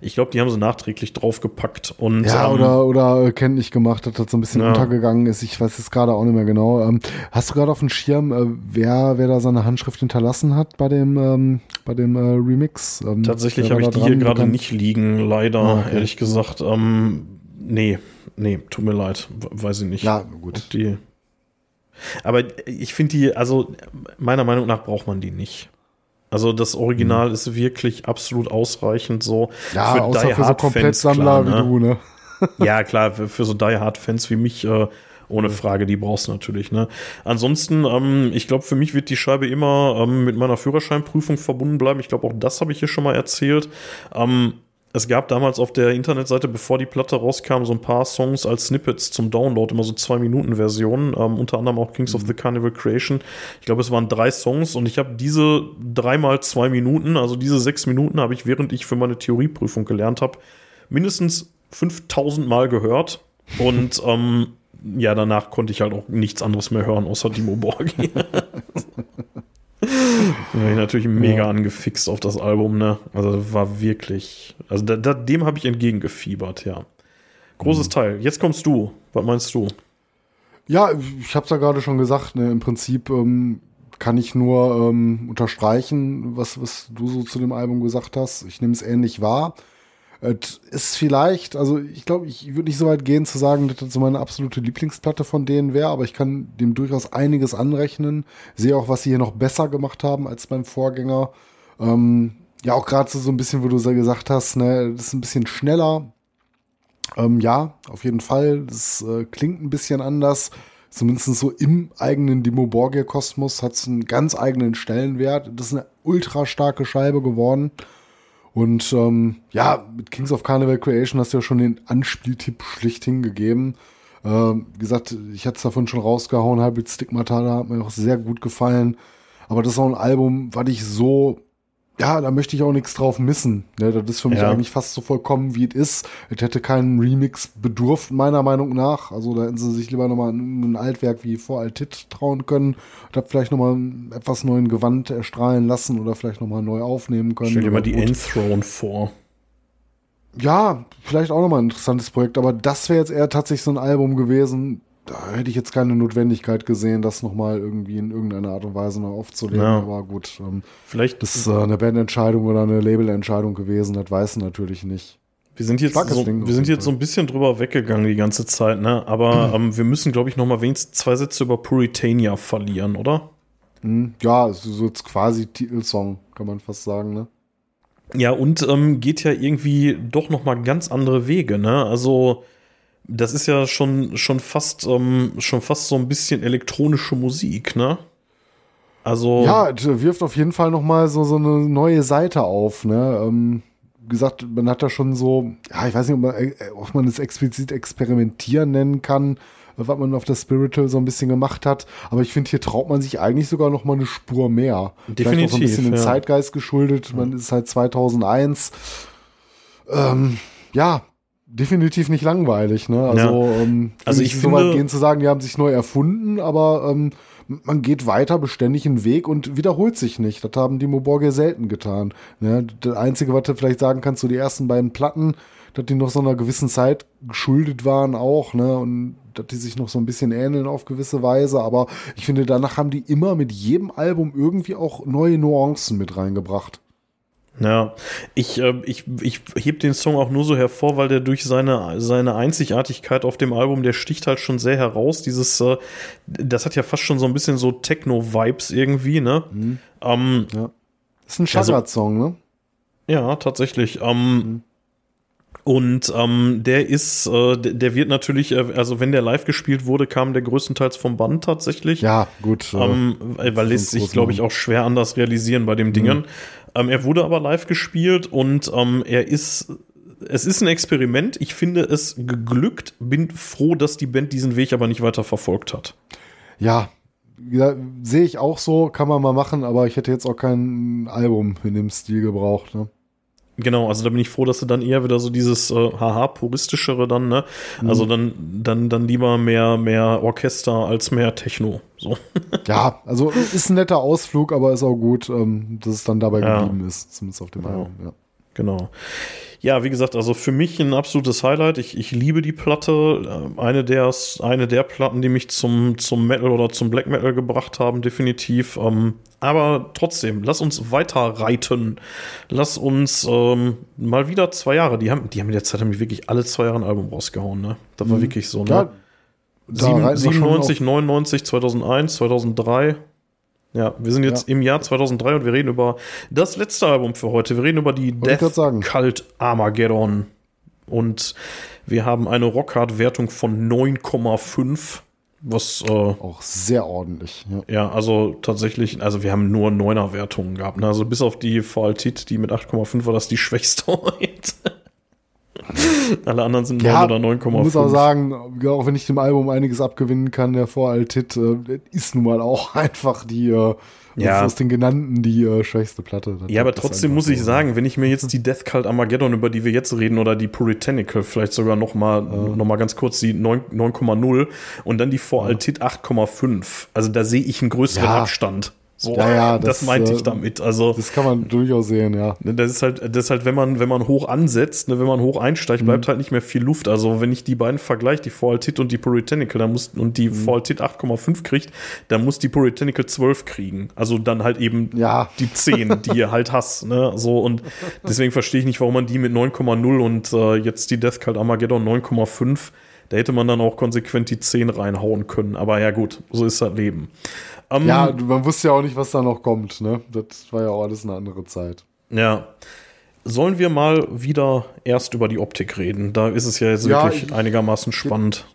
S2: ich glaube, die haben sie nachträglich draufgepackt. Und,
S3: ja, ähm, oder, oder kenntlich gemacht, dass das so ein bisschen ja. untergegangen ist. Ich weiß es gerade auch nicht mehr genau. Ähm, hast du gerade auf dem Schirm, äh, wer, wer da seine Handschrift hinterlassen hat bei dem, ähm, bei dem äh, Remix?
S2: Ähm, Tatsächlich habe ich die hier gerade nicht liegen, leider, ah, okay. ehrlich gesagt. Ähm, nee, nee, tut mir leid, weiß ich nicht.
S3: Ja, gut.
S2: Die, aber ich finde die, also meiner Meinung nach braucht man die nicht. Also das Original mhm. ist wirklich absolut ausreichend so
S3: ja, für außer Die für so Komplettsammler
S2: ne?
S3: wie du, ne? [LAUGHS]
S2: ja, klar, für, für so Die Hard Fans wie mich äh, ohne Frage, die brauchst du natürlich. Ne? Ansonsten, ähm, ich glaube, für mich wird die Scheibe immer ähm, mit meiner Führerscheinprüfung verbunden bleiben. Ich glaube, auch das habe ich hier schon mal erzählt. Ähm, es gab damals auf der Internetseite, bevor die Platte rauskam, so ein paar Songs als Snippets zum Download, immer so zwei Minuten Versionen, ähm, unter anderem auch Kings of the Carnival Creation. Ich glaube, es waren drei Songs und ich habe diese dreimal zwei Minuten, also diese sechs Minuten, habe ich während ich für meine Theorieprüfung gelernt habe, mindestens 5000 Mal gehört und ähm, ja, danach konnte ich halt auch nichts anderes mehr hören, außer Dimo Borgi. bin ich natürlich mega ja. angefixt auf das Album, ne? Also war wirklich, also da, da, dem habe ich entgegengefiebert, ja. Großes mhm. Teil. Jetzt kommst du. Was meinst du?
S3: Ja, ich habe es ja gerade schon gesagt. Ne? Im Prinzip ähm, kann ich nur ähm, unterstreichen, was, was du so zu dem Album gesagt hast. Ich nehme es ähnlich wahr. Es ist vielleicht, also ich glaube, ich würde nicht so weit gehen zu sagen, dass das so meine absolute Lieblingsplatte von denen wäre, aber ich kann dem durchaus einiges anrechnen. Sehe auch, was sie hier noch besser gemacht haben als beim Vorgänger. Ähm, ja, auch gerade so, so ein bisschen, wo du gesagt hast, ne, das ist ein bisschen schneller. Ähm, ja, auf jeden Fall. Das äh, klingt ein bisschen anders. Zumindest so im eigenen Dimo Borgia Kosmos hat es einen ganz eigenen Stellenwert. Das ist eine ultra starke Scheibe geworden. Und ähm, ja, mit Kings of Carnival Creation hast du ja schon den Anspieltipp schlicht hingegeben. Ähm, wie gesagt, ich hatte es davon schon rausgehauen, Hybrid Stigmata, hat mir auch sehr gut gefallen. Aber das ist auch ein Album, was ich so ja, da möchte ich auch nichts drauf missen. Ne, das ist für mich ja. eigentlich fast so vollkommen, wie es ist. Es hätte keinen Remix bedurft, meiner Meinung nach. Also da hätten sie sich lieber nochmal ein Altwerk wie vor Altit trauen können. Da vielleicht nochmal etwas neuen Gewand erstrahlen lassen oder vielleicht nochmal neu aufnehmen können.
S2: Stell dir mal die Enthroned vor.
S3: Ja, vielleicht auch nochmal ein interessantes Projekt, aber das wäre jetzt eher tatsächlich so ein Album gewesen, da hätte ich jetzt keine Notwendigkeit gesehen, das nochmal irgendwie in irgendeiner Art und Weise noch aufzulegen. Ja. Aber gut, ähm,
S2: vielleicht
S3: das ist äh, eine Bandentscheidung oder eine Labelentscheidung gewesen, das weiß natürlich nicht.
S2: Wir sind jetzt, so, wir sind jetzt so ein bisschen drüber weggegangen die ganze Zeit, ne? Aber mhm. [CLEARS THROAT] ähm, wir müssen, glaube ich, noch mal wenigstens zwei Sätze über Puritania verlieren, oder?
S3: Mhm. Ja, so jetzt quasi Titelsong, kann man fast sagen, ne?
S2: Ja, und ähm, geht ja irgendwie doch noch mal ganz andere Wege, ne? Also das ist ja schon, schon fast, ähm, schon fast so ein bisschen elektronische Musik, ne?
S3: Also. Ja, wirft auf jeden Fall nochmal so, so eine neue Seite auf, ne? Ähm, wie gesagt, man hat da schon so, ja, ich weiß nicht, ob man, äh, ob man es explizit experimentieren nennen kann, was man auf der Spiritual so ein bisschen gemacht hat. Aber ich finde, hier traut man sich eigentlich sogar noch mal eine Spur mehr.
S2: Definitiv. Vielleicht auch so ein
S3: bisschen ja. Zeitgeist geschuldet. Man ist halt 2001. Ähm, ja, definitiv nicht langweilig. Ne? Also, ja. ähm,
S2: also ich finde,
S3: so weit gehen zu sagen, die haben sich neu erfunden, aber ähm, man geht weiter beständig einen Weg und wiederholt sich nicht. Das haben die Moborge selten getan. Ne? Das Einzige, was du vielleicht sagen kannst, so die ersten beiden Platten, dass die noch so einer gewissen Zeit geschuldet waren auch, ne? Und dass die sich noch so ein bisschen ähneln auf gewisse Weise. Aber ich finde, danach haben die immer mit jedem Album irgendwie auch neue Nuancen mit reingebracht.
S2: Ja, ich, äh, ich, ich heb den Song auch nur so hervor, weil der durch seine, seine Einzigartigkeit auf dem Album, der sticht halt schon sehr heraus. Dieses, äh, das hat ja fast schon so ein bisschen so Techno-Vibes irgendwie, ne? Mhm. Ähm,
S3: ja. Das ist ein Shagard-Song, ne?
S2: Ja, tatsächlich. Ähm, mhm. Und ähm, der ist, äh, der wird natürlich, äh, also wenn der live gespielt wurde, kam der größtenteils vom Band tatsächlich.
S3: Ja, gut.
S2: Ähm, weil lässt sich, glaube ich, auch schwer anders realisieren bei dem mhm. Dingen. Ähm, er wurde aber live gespielt und ähm, er ist es ist ein Experiment. Ich finde es geglückt. Bin froh, dass die Band diesen Weg aber nicht weiter verfolgt hat.
S3: Ja, ja sehe ich auch so. Kann man mal machen, aber ich hätte jetzt auch kein Album in dem Stil gebraucht. Ne?
S2: Genau, also da bin ich froh, dass du dann eher wieder so dieses äh, haha puristischere dann, ne? Mhm. Also dann dann dann lieber mehr mehr Orchester als mehr Techno, so. [LAUGHS]
S3: ja, also ist ein netter Ausflug, aber ist auch gut, ähm, dass es dann dabei ja. geblieben ist, zumindest auf dem
S2: genau.
S3: Album, ja.
S2: Genau. Ja, wie gesagt, also für mich ein absolutes Highlight. Ich, ich liebe die Platte. Äh, eine der, eine der Platten, die mich zum, zum Metal oder zum Black Metal gebracht haben, definitiv. Ähm, aber trotzdem, lass uns weiter reiten. Lass uns ähm, mal wieder zwei Jahre. Die haben, die haben in der Zeit haben wirklich alle zwei Jahre ein Album rausgehauen, ne? Das war mhm. wirklich so, ne? Ja, 7, 97, 99, 2001, 2003. Ja, wir sind jetzt ja. im Jahr 2003 und wir reden über das letzte Album für heute. Wir reden über die
S3: Wollte
S2: Death Cult Armageddon. Und wir haben eine Rockhard-Wertung von 9,5. Was äh,
S3: auch sehr ordentlich.
S2: Ja. ja. also tatsächlich, also wir haben nur 9er Wertungen gehabt. Ne? Also bis auf die Faltit, die mit 8,5 war das die [LAUGHS] schwächste heute. [LAUGHS] Alle anderen sind 9
S3: Ja,
S2: oder 9,5.
S3: Ich muss auch sagen, auch wenn ich dem Album einiges abgewinnen kann, der Voraltit äh, ist nun mal auch [LAUGHS] einfach die, äh,
S2: Ja.
S3: aus den genannten die äh, schwächste Platte. Das
S2: Ja, aber trotzdem muss ich
S3: so.
S2: sagen, wenn ich mir jetzt die Death Cult Armageddon, über die wir jetzt reden, oder die Puritanical, vielleicht sogar noch mal, noch mal ganz kurz die 9 9,0 und dann die Voraltit 8,5. Also da sehe ich einen größeren
S3: Ja.
S2: Abstand. So,
S3: Ja, ja,
S2: das,
S3: das,
S2: meinte ich
S3: äh,
S2: damit. Also
S3: Das kann man durchaus sehen, ja.
S2: Ne, Das ist halt, das ist halt, wenn man, wenn man hoch ansetzt, ne, wenn man hoch einsteigt,
S3: Mhm.
S2: bleibt halt nicht mehr viel Luft. Also wenn ich die beiden vergleiche, die Faltit und die Puritanical, dann muss, und die
S3: Mhm.
S2: Faltit 8,5 kriegt, dann muss die Puritanical 12 kriegen. Also dann halt eben
S3: Ja.
S2: die 10, die ihr halt hast, ne, so und deswegen verstehe ich nicht, warum man die mit 9,0 und äh, jetzt die Death Cult Armageddon 9,5, da hätte man dann auch konsequent die 10 reinhauen können. Aber ja gut, so ist das Leben. Ähm,
S3: Ja, man wusste ja auch nicht, was da noch kommt, ne? Das war ja auch alles eine andere Zeit.
S2: Ja. Sollen wir mal wieder erst über die Optik reden? Da ist es ja jetzt
S3: Ja,
S2: wirklich
S3: ich-
S2: einigermaßen spannend.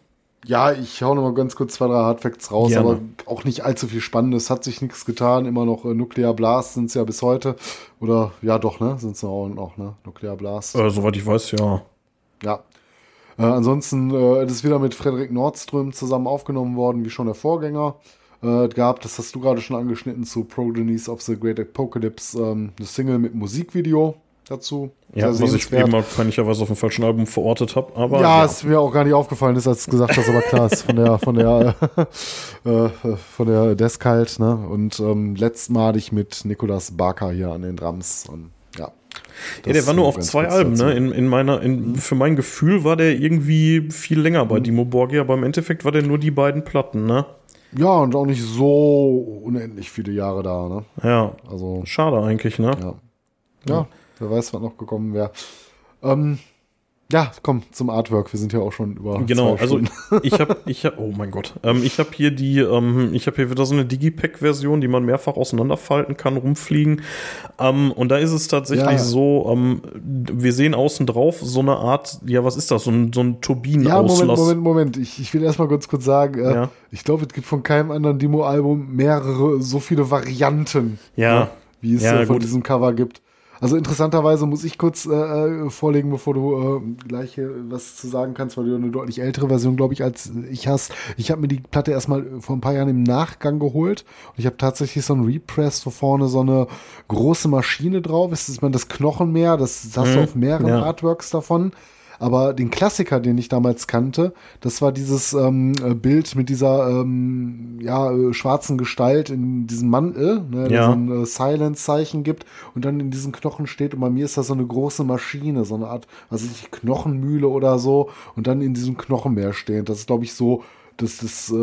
S3: Ja, ich hau noch mal ganz kurz zwei, drei Hardfacts raus,
S2: Gerne.
S3: aber auch nicht allzu viel Spannendes. Hat sich nichts getan. Immer noch äh, Nuclear Blast sind es ja bis heute. Oder, ja doch, ne? Sind es auch noch, ne? Nuclear Blast.
S2: Äh, soweit ich weiß, ja.
S3: Ja. Äh, ansonsten äh, ist wieder mit Frederik Nordström zusammen aufgenommen worden, wie schon der Vorgänger. Äh, gab, das hast du gerade schon angeschnitten, zu Progenies of the Great Apocalypse, ähm, eine Single mit Musikvideo dazu.
S2: Ja, was ich eben mal peinlicherweise auf dem falschen Album verortet habe. Aber
S3: ja,
S2: ja,
S3: ist mir auch gar nicht aufgefallen ist, als du gesagt hast, aber klar, ist von der, von der, [LAUGHS] äh, von der Deskalt, ne? Und ähm, letztmalig mit Nicolas Barker hier an den Drums. Und, ja.
S2: ja, der war nur auf zwei Alben, ne? In, in meiner, in, Für mein Gefühl war der irgendwie viel länger bei Dimo Borgia, aber im Endeffekt war der nur die beiden Platten, ne?
S3: Ja, und auch nicht so unendlich viele Jahre da, ne?
S2: Ja.
S3: Also,
S2: Schade eigentlich, ne?
S3: ja. Ja, wer weiß, was noch gekommen wäre. Ähm, ja, komm, zum Artwork. Wir sind ja auch schon über.
S2: Genau, also [LAUGHS] ich habe, ich hab, oh mein Gott, ähm, ich habe hier die, ähm, ich habe hier wieder so eine Digipack-Version, die man mehrfach auseinanderfalten kann, rumfliegen. Ähm, und da ist es tatsächlich
S3: Ja.
S2: so, ähm, wir sehen außen drauf so eine Art, ja, was ist das, so ein, so ein
S3: Ja, Moment,
S2: Turbinenauslass.
S3: Moment, Moment. Ich, ich will erstmal ganz kurz sagen, äh,
S2: Ja.
S3: ich glaube, es gibt von keinem anderen Demo-Album mehrere, so viele Varianten,
S2: Ja.
S3: ne, wie es
S2: Ja,
S3: von
S2: gut.
S3: diesem Cover gibt. Also interessanterweise muss ich kurz äh, äh, vorlegen, bevor du äh, gleich hier was zu sagen kannst, weil du eine deutlich ältere Version, glaube ich, als ich hast. Ich habe mir die Platte erstmal vor ein paar Jahren im Nachgang geholt und ich habe tatsächlich so ein Repress, wo vorne so eine große Maschine drauf ist. Das ist man das Knochenmeer, das, das hast du
S2: Mhm,
S3: auf mehreren
S2: ja.
S3: Artworks davon. Aber den Klassiker, den ich damals kannte, das war dieses ähm, äh, Bild mit dieser ähm, ja, äh, schwarzen Gestalt in diesem Mantel, ne, der
S2: Ja.
S3: so ein äh, Silence-Zeichen gibt und dann in diesen Knochen steht. Und bei mir ist das so eine große Maschine, so eine Art, also nicht Knochenmühle oder so, und dann in diesem Knochenmeer stehend. Das ist, glaube ich, so. Das ist, äh,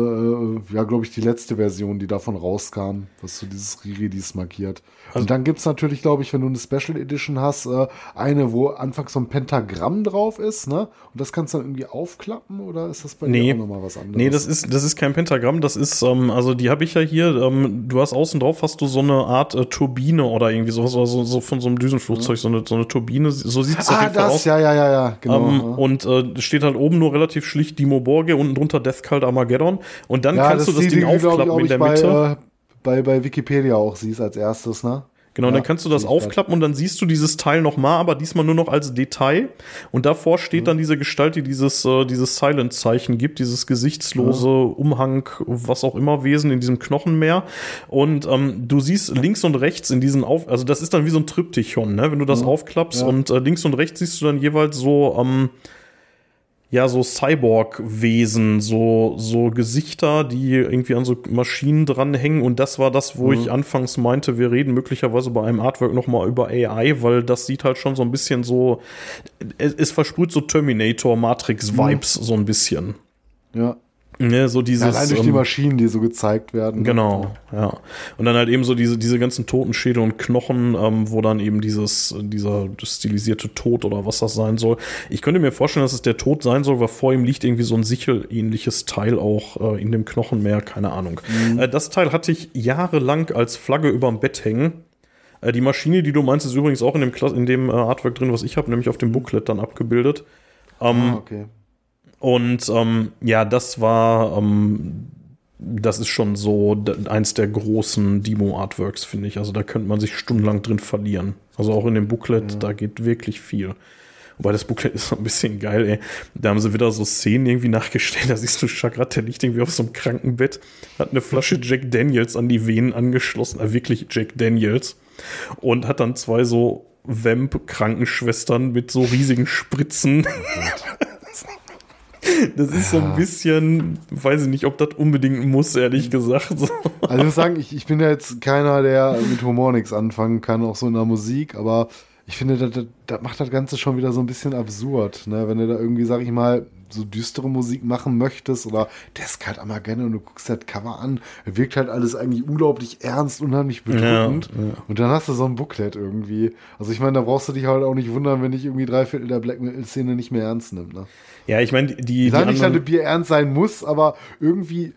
S3: ja, glaube ich, die letzte Version, die davon rauskam, was so dieses Re-Release markiert.
S2: Also
S3: und dann gibt's natürlich, glaube ich, wenn du eine Special Edition hast, äh, eine, wo anfangs so ein Pentagramm drauf ist, ne? Und das kannst du dann irgendwie aufklappen oder ist das bei
S2: Nee.
S3: dir auch nochmal was anderes?
S2: Nee, das ist, das ist kein Pentagramm, das ist, ähm, also die habe ich ja hier, ähm, du hast außen drauf, hast du so eine Art äh, Turbine oder irgendwie sowas, oder so, von so einem Düsenflugzeug, so, eine, so eine Turbine, so sieht es auf
S3: Ah,
S2: jeden Fall
S3: das,
S2: aus.
S3: ja, ja, ja, ja, genau.
S2: Ähm,
S3: ja.
S2: und äh, steht halt oben nur relativ schlicht Dimo Borgia, unten drunter Death Cult Armageddon. Und dann
S3: ja,
S2: kannst du das Ding
S3: ich,
S2: aufklappen in der
S3: bei,
S2: Mitte.
S3: Äh, bei, bei Wikipedia auch siehst als erstes, ne?
S2: genau,
S3: ja,
S2: dann kannst du das aufklappen und dann siehst du dieses Teil nochmal, aber diesmal nur noch als Detail. Und davor steht
S3: Mhm.
S2: dann diese Gestalt, die dieses, äh, dieses Silent-Zeichen gibt, dieses gesichtslose Umhang, was auch immer Wesen in diesem Knochenmeer. Und ähm, du siehst links und rechts in diesen Auf, also das ist dann wie so ein Triptychon, ne? Wenn du das aufklappst
S3: Ja.
S2: und äh, links und rechts siehst du dann jeweils so, ähm, ja, so Cyborg-Wesen, so, so Gesichter, die irgendwie an so Maschinen dranhängen. Und das war das, wo ich anfangs meinte, wir reden möglicherweise bei einem Artwork nochmal über AI, weil das sieht halt schon so ein bisschen so, es, es versprüht so Terminator, Matrix-Vibes so ein bisschen.
S3: Ja.
S2: Ne, so dieses.
S3: ja allein durch die
S2: ähm,
S3: Maschinen, die so gezeigt werden.
S2: Genau, ja. Und dann halt eben so diese, diese ganzen Totenschädel und Knochen, ähm, wo dann eben dieses, dieser stilisierte Tod oder was das sein soll. Ich könnte mir vorstellen, dass es der Tod sein soll, weil vor ihm liegt irgendwie so ein sichelähnliches Teil auch äh, in dem Knochenmeer, keine Ahnung. Äh, das Teil hatte ich jahrelang als Flagge überm Bett hängen. Äh, die Maschine, die du meinst, ist übrigens auch in dem, Kla in dem äh, Artwork drin, was ich habe, nämlich auf dem Booklet dann abgebildet. Ähm,
S3: Ah, okay.
S2: Und ähm, ja, das war, ähm, das ist schon so eins der großen Demo-Artworks, finde ich. Also da könnte man sich stundenlang drin verlieren. Also auch in dem Booklet, da geht wirklich viel. Wobei das Booklet ist so [LAUGHS] ein bisschen geil, ey. Da haben sie wieder so Szenen irgendwie nachgestellt. [LAUGHS] Da siehst du Chagrat, der liegt irgendwie auf so einem Krankenbett, hat eine Flasche Jack Daniels an die Venen angeschlossen, äh, wirklich Jack Daniels. Und hat dann zwei so Vamp-Krankenschwestern mit so riesigen Spritzen. [LAUGHS] Das ist so ein bisschen, weiß ich nicht, ob das unbedingt muss, ehrlich gesagt. So.
S3: Also ich muss sagen, ich, ich bin ja jetzt keiner, der mit Humor nichts anfangen kann, auch so in der Musik, aber ich finde, das, das, das macht das Ganze schon wieder so ein bisschen absurd, ne? Wenn du da irgendwie, sag ich mal, so düstere Musik machen möchtest oder Desk halt einmal gerne und du guckst das Cover an, wirkt halt alles eigentlich unglaublich ernst, unheimlich bedrückend
S2: Ja, ja.
S3: und dann hast du so ein Booklet irgendwie. Also ich meine, da brauchst du dich halt auch nicht wundern, wenn ich irgendwie drei Viertel der Black Metal-Szene nicht mehr ernst nimmt, ne?
S2: Ja, ich meine, die,
S3: Ich sage nicht, dass das Bier ernst sein muss, aber irgendwie,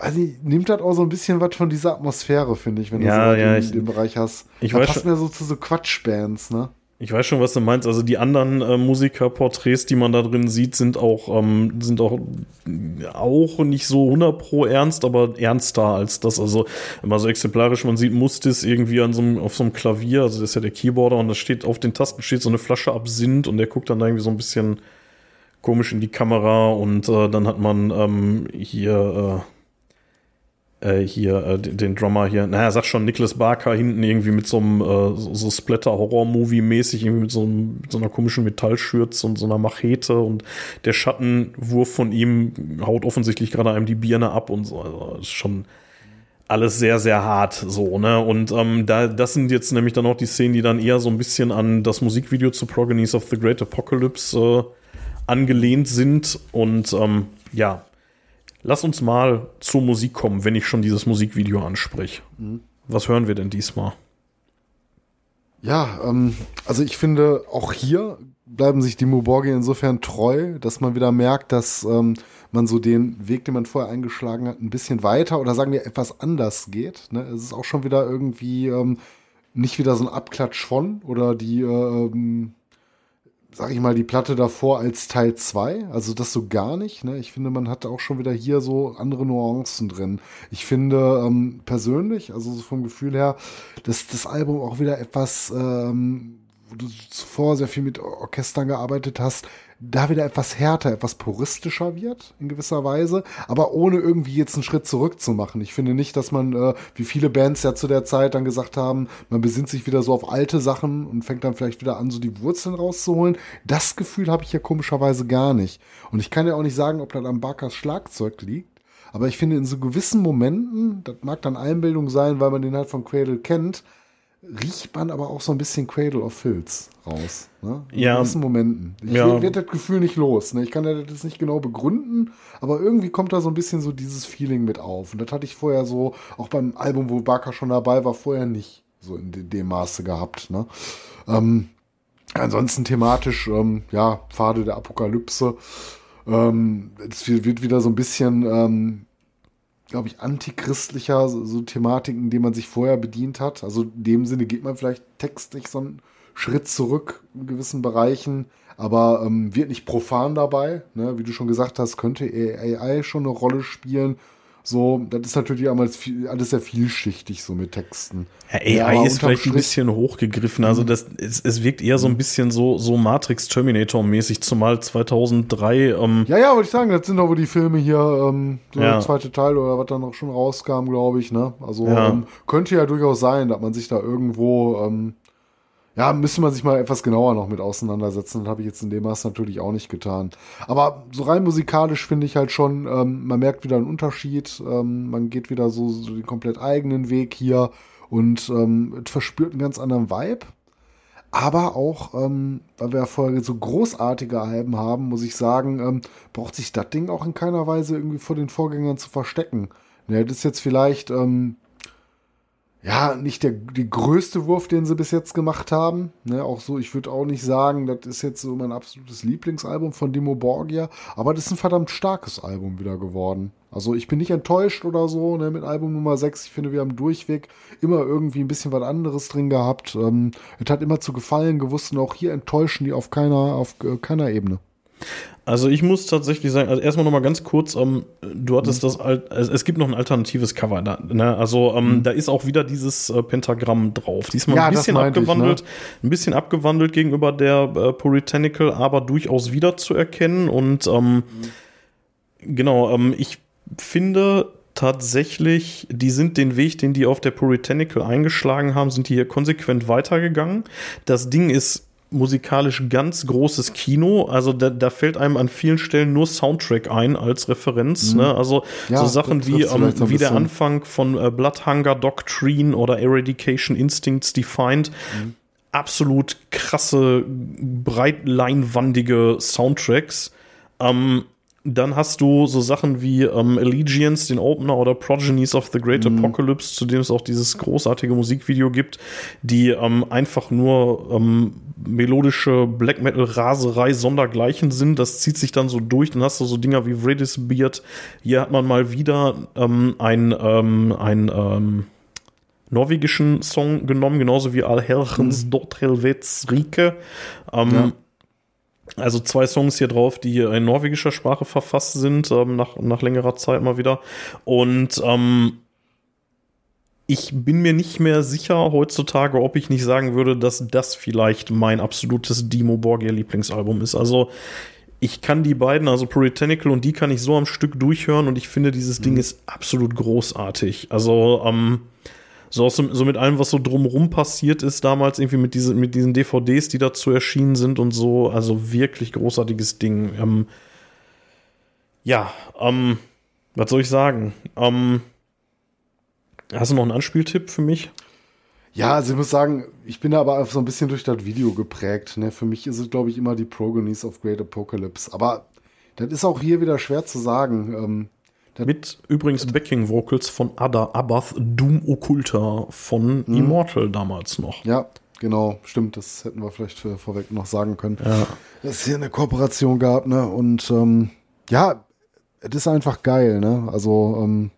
S3: weiß ich, nimmt das auch so ein bisschen was von dieser Atmosphäre, finde ich, wenn
S2: Ja,
S3: du so
S2: ja,
S3: den,
S2: ich-
S3: den Bereich hast.
S2: ich
S3: das
S2: weiß
S3: passt
S2: schon-
S3: mir so zu so Quatschbands, ne?
S2: Ich weiß schon, was du meinst. Also die anderen äh, Musikerporträts, die man da drin sieht, sind auch, ähm, sind auch, auch nicht so 100 pro ernst, aber ernster als das. Also immer so exemplarisch, man sieht Mustis irgendwie an so auf so einem Klavier, also das ist ja der Keyboarder und da steht auf den Tasten steht so eine Flasche Absinth und der guckt dann da irgendwie so ein bisschen komisch in die Kamera und äh, dann hat man ähm, hier äh, hier äh, den, den Drummer hier, naja, sag schon, Nicholas Barker hinten irgendwie mit so einem äh, so, so Splatter-Horror-Movie-mäßig, irgendwie mit so, einem, mit so einer komischen Metallschürze und so einer Machete und der Schattenwurf von ihm haut offensichtlich gerade einem die Birne ab und so. Also ist schon alles sehr, sehr hart so, ne? Und ähm, da, das sind jetzt nämlich dann auch die Szenen, die dann eher so ein bisschen an das Musikvideo zu Progenies of the Great Apocalypse äh, angelehnt sind. Und ähm, ja, lass uns mal zur Musik kommen, wenn ich schon dieses Musikvideo anspreche. Was hören wir denn diesmal?
S3: Ja, ähm, also ich finde, auch hier bleiben sich die Muborgi insofern treu, dass man wieder merkt, dass ähm, man so den Weg, den man vorher eingeschlagen hat, ein bisschen weiter oder sagen wir etwas anders geht. Ne? Es ist auch schon wieder irgendwie ähm, nicht wieder so ein Abklatsch von oder die, äh, ähm, sag ich mal, die Platte davor als Teil 2. Also das so gar nicht. Ne? Ich finde, man hat auch schon wieder hier so andere Nuancen drin. Ich finde ähm, persönlich, also so vom Gefühl her, dass das Album auch wieder etwas, ähm, wo du zuvor sehr viel mit Orchestern gearbeitet hast, da wieder etwas härter, etwas puristischer wird in gewisser Weise, aber ohne irgendwie jetzt einen Schritt zurück zu machen. Ich finde nicht, dass man, äh, wie viele Bands ja zu der Zeit dann gesagt haben, man besinnt sich wieder so auf alte Sachen und fängt dann vielleicht wieder an, so die Wurzeln rauszuholen. Das Gefühl habe ich ja komischerweise gar nicht. Und ich kann ja auch nicht sagen, ob das am Barkers Schlagzeug liegt. Aber ich finde, in so gewissen Momenten, das mag dann Einbildung sein, weil man den halt von Cradle kennt, riecht man aber auch so ein bisschen Cradle of Filth raus. Ne? In
S2: Ja.
S3: gewissen Momenten. Ich
S2: Ja.
S3: werde das Gefühl nicht los. Ne? Ich kann das jetzt nicht genau begründen, aber irgendwie kommt da so ein bisschen so dieses Feeling mit auf. Und das hatte ich vorher so, auch beim Album, wo Barker schon dabei war, vorher nicht so in de- dem Maße gehabt. Ne? Ähm, ansonsten thematisch, ähm, ja, Pfade der Apokalypse. Ähm, es wird wird wieder so ein bisschen, ähm, glaube ich, antichristlicher, so, so Thematiken, die man sich vorher bedient hat. Also in dem Sinne geht man vielleicht textlich so einen Schritt zurück in gewissen Bereichen, aber ähm, wird nicht profan dabei. Ne? Wie du schon gesagt hast, könnte AI schon eine Rolle spielen. So, das ist natürlich alles, viel, alles sehr vielschichtig so mit Texten.
S2: Ja,
S3: Ja,
S2: AI
S3: aber
S2: ist vielleicht ein
S3: Strich-
S2: bisschen hochgegriffen. Also das, es, es wirkt eher so ein bisschen so, so Matrix Terminator mäßig, zumal 2003. Ähm,
S3: Ja, ja, wollte ich sagen, das sind aber die Filme hier, ähm, so
S2: Ja.
S3: der zweite Teil oder was dann auch schon rauskam, glaube ich, ne? Also
S2: Ja.
S3: ähm, könnte ja durchaus sein, dass man sich da irgendwo, ähm, ja, müsste man sich mal etwas genauer noch mit auseinandersetzen. Das habe ich jetzt in dem Maß natürlich auch nicht getan. Aber so rein musikalisch finde ich halt schon, ähm, man merkt wieder einen Unterschied, ähm, man geht wieder so, so den komplett eigenen Weg hier und ähm, verspürt einen ganz anderen Vibe. Aber auch, ähm, weil wir ja vorher so großartige Alben haben, muss ich sagen, ähm, braucht sich das Ding auch in keiner Weise irgendwie vor den Vorgängern zu verstecken. Ne, das ist jetzt vielleicht, ähm, ja, nicht der, der größte Wurf, den sie bis jetzt gemacht haben. Ne, auch so, ich würde auch nicht sagen, das ist jetzt so mein absolutes Lieblingsalbum von Dimo Borgia, aber das ist ein verdammt starkes Album wieder geworden. Also ich bin nicht enttäuscht oder so ne, mit Album Nummer 6. Ich finde, wir haben durchweg immer irgendwie ein bisschen was anderes drin gehabt. Ähm, es hat immer zu gefallen gewusst und auch hier enttäuschen die auf keiner, auf äh, keiner Ebene.
S2: Also ich muss tatsächlich sagen, also erstmal nochmal ganz kurz, ähm, du hattest mhm. das, also es gibt noch ein alternatives Cover, da, ne? also ähm, mhm. da ist auch wieder dieses äh, Pentagramm drauf. Diesmal ja, ein bisschen abgewandelt, ich, ne? ein bisschen abgewandelt gegenüber der äh, Puritanical, aber durchaus wiederzuerkennen und ähm, mhm. genau, ähm, ich finde tatsächlich, die sind den Weg, den die auf der Puritanical eingeschlagen haben, sind die hier konsequent weitergegangen. Das Ding ist musikalisch ganz großes Kino. Also da, da fällt einem an vielen Stellen nur Soundtrack ein als Referenz. Mhm. Ne? Also ja, so Sachen wie, ähm, wie der Anfang von äh, Blood Hunger Doctrine oder Eradication Instincts Defined. Mhm. Absolut krasse, breitleinwandige Soundtracks. Ähm, dann hast du so Sachen wie ähm, Allegiance, den Opener oder Progenies of the Great mhm. Apocalypse, zu dem es auch dieses großartige Musikvideo gibt, die ähm, einfach nur ähm, melodische Black Metal Raserei sondergleichen sind. Das zieht sich dann so durch. Dann hast du so Dinger wie Vredis Beard. Hier hat man mal wieder ähm, ein, ähm, ein ähm, norwegischen Song genommen, genauso wie Alherchens mhm. Dort Helvets Rike. Ähm, ja. Also zwei Songs hier drauf, die in norwegischer Sprache verfasst sind, ähm, nach, nach längerer Zeit mal wieder. Und ähm, ich bin mir nicht mehr sicher heutzutage, ob ich nicht sagen würde, dass das vielleicht mein absolutes Dimo Borgia Lieblingsalbum ist. Also ich kann die beiden, also Puritanical und die kann ich so am Stück durchhören und ich finde, dieses mhm. Ding ist absolut großartig. Also ähm, so, so mit allem, was so drumrum passiert ist damals, irgendwie mit, diese, mit diesen DVDs, die dazu erschienen sind und so. Also wirklich großartiges Ding. Ähm, ja, ähm, was soll ich sagen? Ähm, hast du noch einen Anspieltipp für mich?
S3: Ja, also ich muss sagen, ich bin da aber so ein bisschen durch das Video geprägt. Ne? Für mich ist es, glaube ich, immer die Progonies of Great Apocalypse. Aber das ist auch hier wieder schwer zu sagen. Ähm,
S2: mit übrigens Backing Vocals von Ada Abath, Doom Occulta von mhm. Immortal damals noch.
S3: Ja, genau, stimmt. Das hätten wir vielleicht vorweg noch sagen können. Ja. Dass es hier eine Kooperation gab, ne? Und ähm, ja, es ist einfach geil, ne? Also, ähm,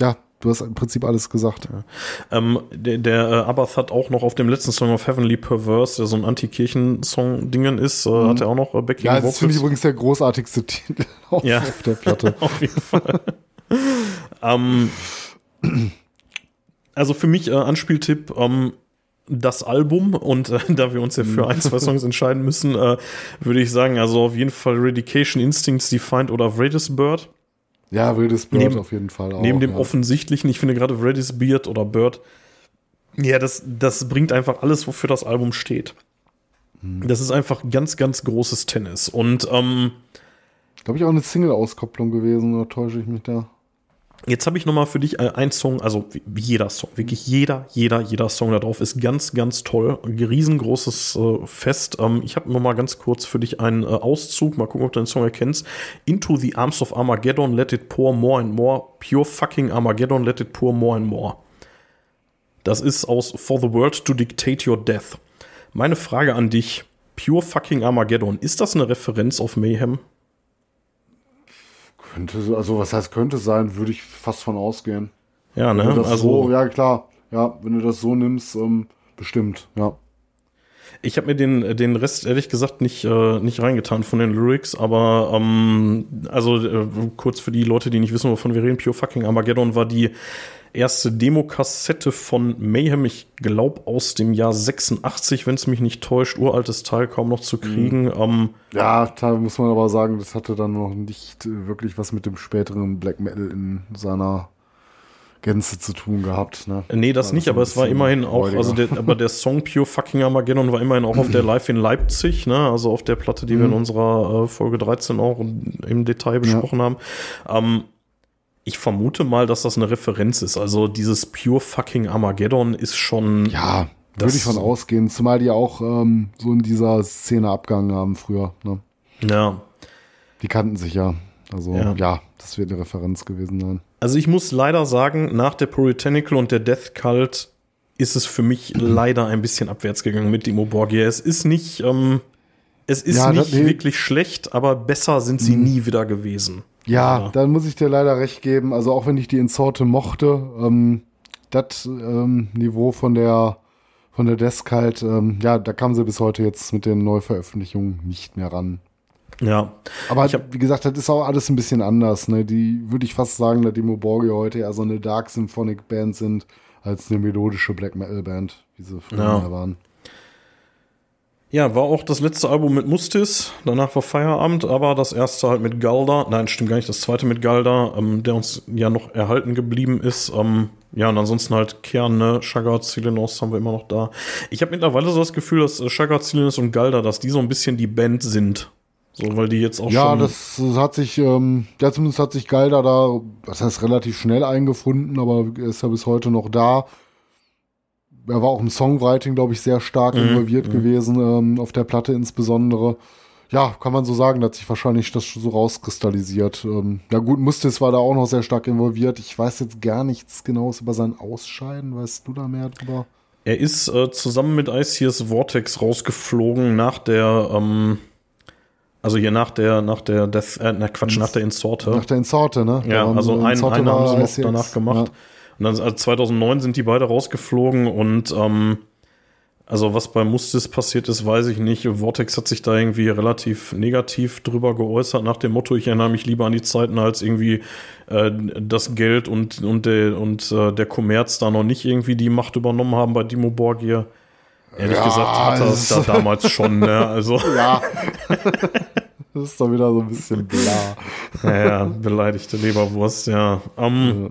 S3: ja, Du hast im Prinzip alles gesagt.
S2: Ja. Ähm, der der äh, Abath hat auch noch auf dem letzten Song of Heavenly Perverse, der so ein Anti-Kirchen-Song-Dingen ist, äh, mhm. hat er auch noch äh,
S3: Backing Ja, das finde ich übrigens der großartigste [LAUGHS] Titel
S2: auf, ja. auf der Platte. [LAUGHS] auf jeden Fall. [LAUGHS] ähm, also für mich äh, Anspieltipp, ähm, das Album und äh, da wir uns ja für mhm. ein, zwei Songs entscheiden müssen, äh, würde ich sagen, also auf jeden Fall Redication Instincts Defined oder Vredis Bird.
S3: Ja, Wildes Bird neben, auf jeden Fall
S2: auch. Neben dem ja. offensichtlichen, ich finde gerade Redis Beard oder Bird, ja, das, das bringt einfach alles, wofür das Album steht. Hm. Das ist einfach ganz, ganz großes Tennis. Und, ähm,
S3: Glaube ich auch eine Single-Auskopplung gewesen, oder täusche ich mich da?
S2: Jetzt habe ich noch mal für dich äh, einen Song, also jeder Song, wirklich jeder, jeder, jeder Song da drauf ist ganz, ganz toll. Ein riesengroßes äh, Fest. Ähm, ich habe noch mal ganz kurz für dich einen äh, Auszug, mal gucken, ob du den Song erkennst. Into the Arms of Armageddon, let it pour more and more. Pure fucking Armageddon, let it pour more and more. Das ist aus For the World to Dictate Your Death. Meine Frage an dich, Pure fucking Armageddon, ist das eine Referenz auf Mayhem?
S3: Könnte, also was heißt könnte sein, würde ich fast von ausgehen.
S2: Ja, ne?
S3: also, so, ja, klar. Ja, wenn du das so nimmst, ähm, bestimmt, ja.
S2: Ich habe mir den, den Rest ehrlich gesagt nicht, äh, nicht reingetan von den Lyrics, aber ähm, also äh, kurz für die Leute, die nicht wissen, wovon wir reden, Pure Fucking Armageddon war die erste Demokassette von Mayhem, ich glaube aus dem Jahr 86, wenn es mich nicht täuscht, uraltes Teil kaum noch zu kriegen. Mhm. Ähm,
S3: ja, da muss man aber sagen, das hatte dann noch nicht wirklich was mit dem späteren Black Metal in seiner Gänze zu tun gehabt. Ne?
S2: Nee, das nicht, aber es war immerhin auch, also der, aber der Song Pure Fucking Armageddon war immerhin auch auf der Live in Leipzig, ne? also auf der Platte, die mhm. wir in mhm. unserer äh, Folge 13 auch im Detail besprochen ja. haben. Ähm, ich vermute mal, dass das eine Referenz ist. Also dieses Pure Fucking Armageddon ist schon.
S3: Ja, würde ich von ausgehen. Zumal die auch ähm, so in dieser Szene abgegangen haben früher. Ne?
S2: Ja.
S3: Die kannten sich ja. Also ja. ja, das wird eine Referenz gewesen sein.
S2: Also ich muss leider sagen, nach der Puritanical und der Death Cult ist es für mich [CLEARS THROAT] leider ein bisschen abwärts gegangen mit Dimo Borgia. Es ist nicht, ähm, es ist ja, nicht das, nee. wirklich schlecht, aber besser sind sie mhm. nie wieder gewesen.
S3: Ja, ja, dann muss ich dir leider recht geben. Also auch wenn ich die in Sorte mochte, ähm, das ähm, Niveau von der von der Desk halt, ähm, ja, da kam sie bis heute jetzt mit den Neuveröffentlichungen nicht mehr ran.
S2: Ja.
S3: Aber
S2: hab-
S3: wie gesagt, das ist auch alles ein bisschen anders. Ne? Die würde ich fast sagen, dass die Moborgia heute eher so eine Dark Symphonic Band sind, als eine melodische Black Metal Band, wie sie früher
S2: Ja.
S3: waren.
S2: Ja, war auch das letzte Album mit Mustis, danach war Feierabend, aber das erste halt mit Galda, nein, stimmt gar nicht, das zweite mit Galda, ähm, der uns ja noch erhalten geblieben ist. Ähm, ja, und ansonsten halt Kern, ne, Shagat, Silenos haben wir immer noch da. Ich habe mittlerweile so das Gefühl, dass äh, Shagat, Silenos und Galda, dass die so ein bisschen die Band sind. So, weil die jetzt auch
S3: Ja,
S2: schon.
S3: das, das hat sich, ähm, ja, zumindest hat sich Galda da, das heißt relativ schnell eingefunden, aber er ist ja bis heute noch da. Er war auch im Songwriting, glaube ich, sehr stark
S2: Mhm,
S3: involviert
S2: mhm.
S3: gewesen, ähm, auf der Platte insbesondere. Ja, kann man so sagen, da hat sich wahrscheinlich das so rauskristallisiert. Ähm, ja gut, Mustis war da auch noch sehr stark involviert. Ich weiß jetzt gar nichts Genaues über sein Ausscheiden. Weißt du da mehr drüber?
S2: Er ist äh, zusammen mit ICS Vortex rausgeflogen nach der, ähm, also hier nach der, nach der Death, äh, na Quatsch, nach der Insorte.
S3: Nach der Insorte, ne?
S2: Ja, also
S3: Insorte
S2: einen haben sie noch
S3: ICX,
S2: danach gemacht.
S3: Ja.
S2: Und dann also 2009 sind die beide rausgeflogen und ähm, also was bei Mustis passiert ist, weiß ich nicht. Vortex hat sich da irgendwie relativ negativ drüber geäußert nach dem Motto, ich erinnere mich lieber an die Zeiten, als irgendwie äh, das Geld und, und, der, und äh, der Kommerz da noch nicht irgendwie die Macht übernommen haben bei Dimo Borgir. Ehrlich
S3: Ja,
S2: gesagt hat er es da damals schon, ne? Also [LAUGHS]
S3: Ja. das ist doch wieder so ein bisschen bla.
S2: Ja, ja, beleidigte Leberwurst, ja. Ähm, ja,